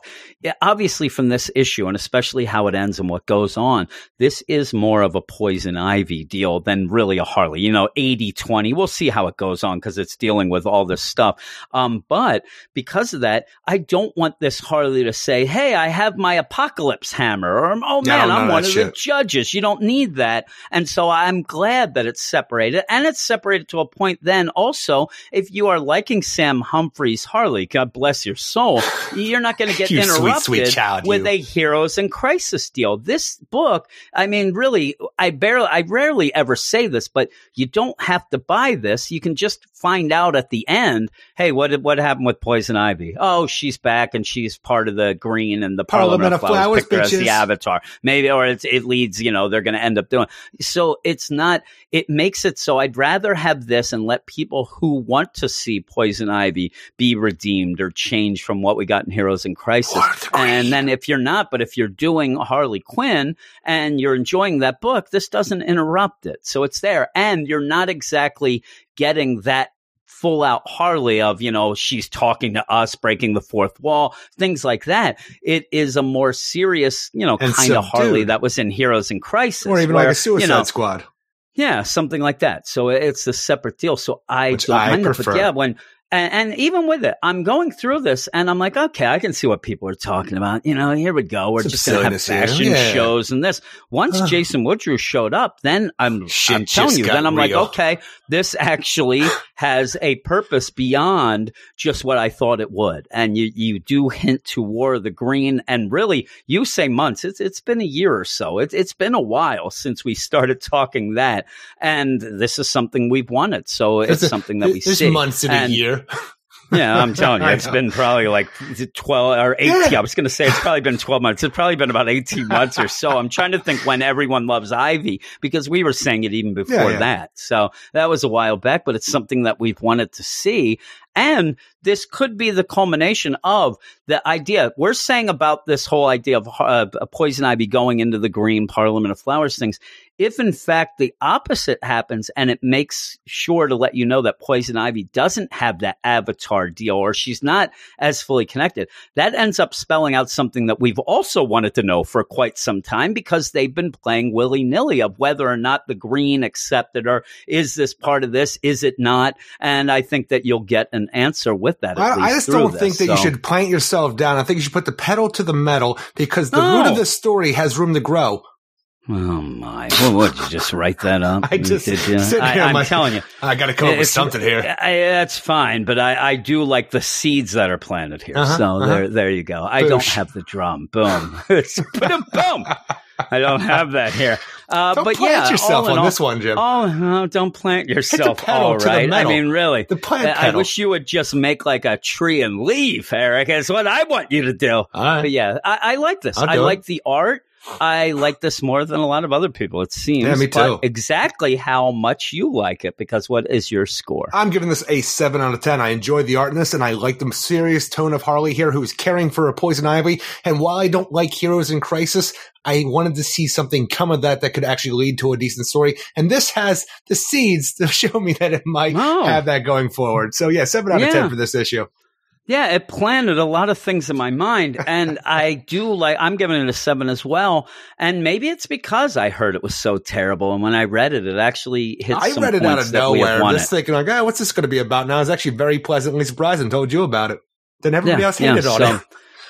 obviously from this issue and especially how it ends and what goes on, this is more of a poison ivy deal than really a Harley, you know, 80 20. We'll see how it goes on because it's dealing with all this stuff. Um, but because of that, I don't want this Harley to say, Hey, I have my apocalypse hammer or, oh man, I'm one of the judges. You don't need that. And so I'm glad that it's separated and it's separated separated to a point. Then also, if you are liking Sam Humphries Harley, God bless your soul, you're not going to get You sweet, interrupted sweet child, with you. a heroes in crisis deal. This book, I mean, really, I barely, I rarely ever say this, but you don't have to buy this. You can just find out at the end. Hey, what what happened with Poison Ivy? Oh, she's back and she's part of the green and the Parliament, of Flowers, her as the Avatar. Maybe, or it's, it leads. You know, they're going to end up doing. So it's not. It makes it so. I'd rather have this and let people who want to see Poison Ivy be redeemed or changed from what we got in Heroes in Crisis. Or the Green. And then if you're not, but if you're doing Harley Quinn and you're enjoying that book, this doesn't interrupt it. So it's there. And you're not exactly getting that full out Harley of, you know, she's talking to us, breaking the fourth wall, things like that. It is a more serious, you know, kind of Harley that was in Heroes in Crisis. or even where, like a Suicide you know, Squad. Yeah, something like that. So it's a separate deal. So I Which don't I mind it. prefer. But yeah, when and, and even with it, I'm going through this and I'm like, okay, I can see what people are talking about. You know, here we go. We're Some just going to have fashion. Yeah. shows and this. Once Jason Woodrue showed up, then I'm, Shit I'm telling you, then I'm like, okay, this actually has a purpose beyond just what I thought it would. And you, you do hint to War of the Green. And really, you say months. It's, it's been a year or so. It's, it's been a while since we started talking that. And this is something we've wanted. So it's something that we There's see. months in And- a year. yeah, I'm telling you, it's been probably like 12 or 18. Yeah. I was going to say it's probably been 12 months. It's probably been about 18 months or so. I'm trying to think when everyone loves Ivy because we were saying it even before Yeah, yeah. that. So that was a while back, but it's something that we've wanted to see. And this could be the culmination of the idea we're saying about this whole idea of uh, poison ivy going into the green parliament of flowers things. If in fact the opposite happens and it makes sure to let you know that poison ivy doesn't have that avatar deal or she's not as fully connected, that ends up spelling out something that we've also wanted to know for quite some time because they've been playing willy nilly of whether or not the green accepted her. Is this part of this? Is it not? And I think that you'll get an answer with that. at I, I just don't this. think that you should plant yourself down. I think you should put the pedal to the metal because the root of this story has room to grow. Oh my! Well, what did you just write that up? I just Did you? sitting I, here, I'm my- telling you, I got to come up with something here. I, that's fine, but I, I do like the seeds that are planted here. Uh-huh, so uh-huh. there, there you go. I don't have the drum. Boom. It's- boom. I don't have that here. Uh, Don't but plant yeah, yourself all on all- this one, Jim. Oh no! Don't plant yourself. pedal All to the right. I mean, really. The plant I- I wish you would just make like a tree and leave, Eric. Is what I want you to do. Right. But yeah, I, I like this. I it. like the art. I like this more than a lot of other people. It seems. Yeah, me too. exactly how much you like it, because what is your score? I'm giving this a 7 out of 10. I enjoy the art in this, and I like the serious tone of Harley here, who's caring for a poison ivy. And while I don't like Heroes in Crisis, I wanted to see something come of that that could actually lead to a decent story. And this has the seeds to show me that it might Oh. have that going forward. So yeah, 7 out of 10 for this issue. Yeah, it planted a lot of things in my mind, and I do like. I'm giving it a seven as well, and maybe it's because I heard it was so terrible, and when I read it, it actually hit. I read it out of that we have nowhere, wanted. just thinking like, oh, what's this going to be about? Now I was actually very pleasantly surprised and told you about it. Then everybody else hated on so- it.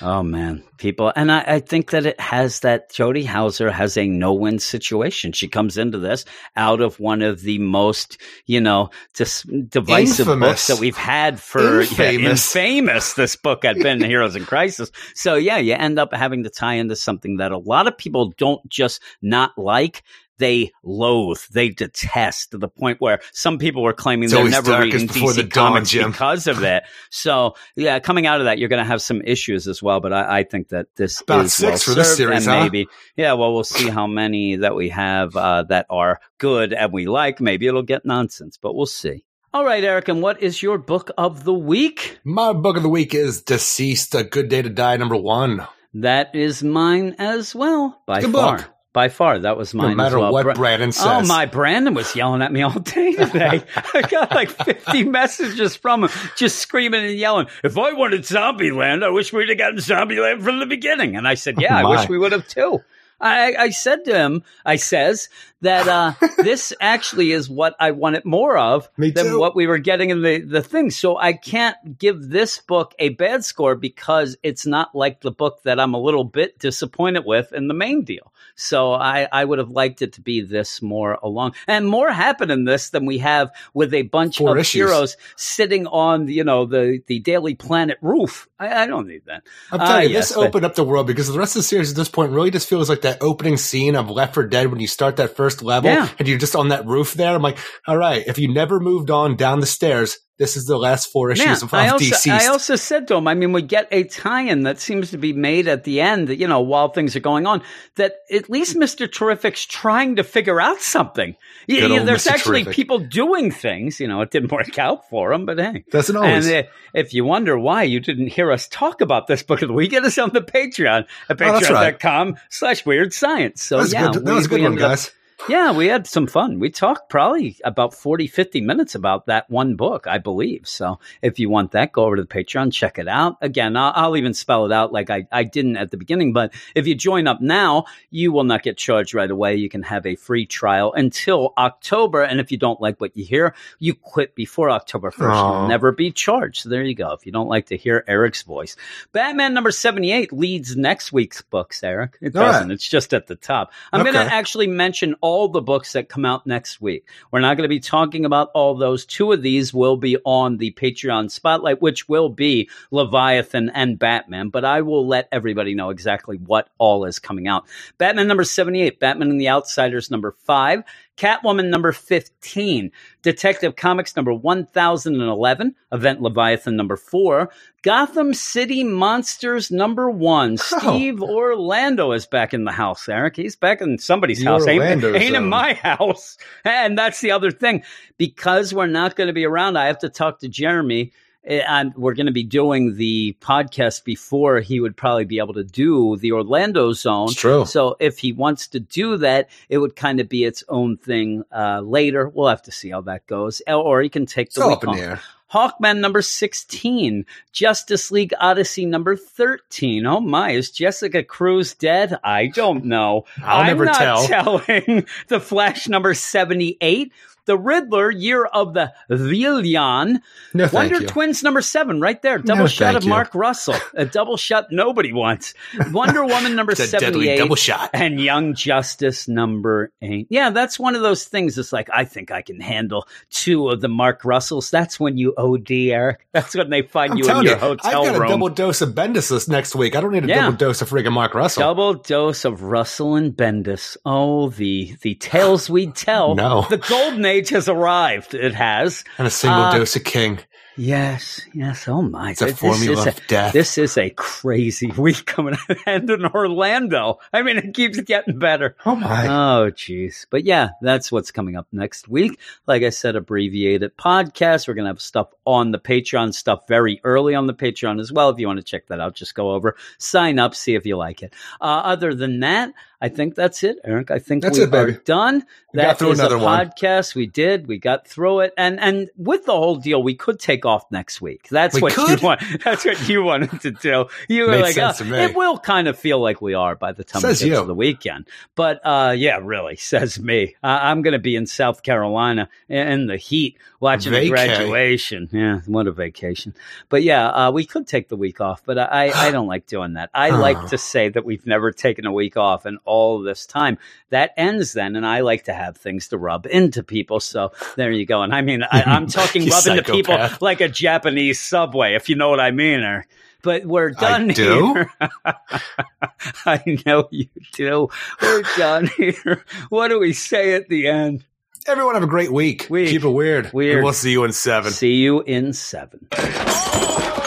Oh man, people, and I, I think that it has that Jody Houser has a no-win situation. She comes into this out of one of the most, you know, dis- divisive Infamous. books that we've had for yeah, Infamous. infamous. This book had been Heroes in Crisis. So yeah, you end up having to tie into something that a lot of people don't just not like. They loathe, they detest to the point where some people were claiming It's they're never reading DC the dawn, comics Jim. because of that. So yeah, coming out of that, you're going to have some issues as well. But I, I think that this About is six well for this served, series, and huh? maybe yeah. Well, we'll see how many that we have uh, that are good and we like. Maybe it'll get nonsense, but we'll see. All right, Eric, and what is your book of the week? My book of the week is DCeased, A Good Day to Die, number one. That is mine as well, by Good far. book. By far, that was mine. No matter as well. what Bra- Brandon oh, says. Oh my! Brandon was yelling at me all day today. I got like fifty messages from him, just screaming and yelling. If I wanted Zombieland, I wish we'd have gotten Zombieland from the beginning. And I said, "Yeah, Oh, I wish we would have too." I, I said to him, I says that uh, this actually is what I wanted more of Me than too. what we were getting in the, the thing. So I can't give this book a bad score because it's not like the book that I'm a little bit disappointed with in the main deal. So I, I would have liked it to be this more along and more happen in this than we have with a bunch Four of issues. heroes sitting on you know the the Daily Planet roof. I, I don't need that. I'm telling Ah, you, yes, this but- opened up the world because the rest of the series at this point really just feels like that opening scene of Left 4 Dead when you start that first level Yeah. and you're just on that roof there. I'm like, all right, if you never moved on down the stairs, this is the last four issues Man, of, of I also, DCeased. I also said to him, I mean, we get a tie-in that seems to be made at the end, you know, while things are going on, that at least Mr. Terrific's trying to figure out something. You- Good you- old there's Mr. actually Terrific. people doing things, you know, it didn't work out for him, but hey. Doesn't always. And uh, if you wonder why you didn't hear us talk about this book of the week, get us on the Patreon at Oh, that's right. patreon.com slash weird science. So that was, yeah, good, that we- was a good one, ended up- guys. Yeah, we had some fun. We talked probably about 40, 50 minutes about that one book, I believe. So if you want that, go over to the Patreon, check it out. Again, I'll, I'll even spell it out like I, I didn't at the beginning. But if you join up now, you will not get charged right away. You can have a free trial until October. And if you don't like what you hear, you quit before October 1st. Aw. You'll never be charged. So there you go. If you don't like to hear Eric's voice, Batman number 78 leads next week's books, Eric. It All right. doesn't. It's just at the top. I'm going to actually mention all the books that come out next week. We're not going to be talking about all those. Two of these will be on the Patreon spotlight, which will be Leviathan and Batman, but I will let everybody know exactly what all is coming out. Batman number 78, Batman and the Outsiders number 5, Catwoman number 15, Detective Comics number 1011, Event Leviathan number 4, Gotham City Monsters number 1. Steve Orlando is back in the house, Eric. He's back in somebody's The house. Ain't, Orlando ain't in uh, my house. And that's the other thing. Because we're not going to be around, I have to talk to Jeremy. And we're going to be doing the podcast before he would probably be able to do the Orlando zone. It's true. So if he wants to do that, it would kind of be its own thing uh, later. We'll have to see how that goes. Or- he can take the all week up in off. the air. Hawkman number 16, Justice League Odyssey number 13. Oh my, is Jessica Cruz dead? I don't know. I'll I'm never not tell. telling. The Flash number 78, The Riddler, Year of the Villain, No, Wonder you. Twins number 7 right there. Double No, shot of you. Mark Russell. A double shot nobody wants. Wonder Woman number It's a 78 double shot. and Young Justice number eight. Yeah, that's one of those things. It's like I think I can handle two of the Mark Russells. That's when you OD, Eric. That's when they find I'm you in your you, hotel I've got room. a double dose of Bendis this next week. I don't need a Yeah. double dose of friggin' Mark Russell. Double dose of Russell and Bendis. Oh, the the tales we tell. No. the golden age has arrived. It has. and a single Uh, dose of King. Yes, yes. Oh my! It's a This formula is of death. This is a crazy week coming end in Orlando. I mean, it keeps getting better. Oh my. Oh, jeez. But yeah, that's what's coming up next week. Like I said, abbreviated podcast. We're going to have stuff on the Patreon, stuff very early on the Patreon as well. If you want to check that out, just go over, sign up, see if you like it. Uh, other than that, I think that's it, Eric. I think That's we it, baby. are done. We got through is another a one. podcast. We did. We got through it, and and with the whole deal, we could take off next week. That's We what could? you want. That's what you wanted to do. You were like, oh, it will kind of feel like we are by the time Says we get you. to the weekend. But uh, yeah, really, says me. I I'm going to be in South Carolina in the heat watching the Vacay. graduation. Yeah, what a vacation. But yeah, uh, we could take the week off, but I, I don't like doing that. I Oh. like to say that we've never taken a week off in all this time. That ends then, and I like to have things to rub into people. So there you go. And I mean, I, I'm talking You rub into people like a Japanese subway, if you know what I mean. Or, but we're done do? here. I know you do. We're done here. What do we say at the end? Everyone have a great week. Week. Keep it weird. Weird. And we'll see you in seven. See you in seven.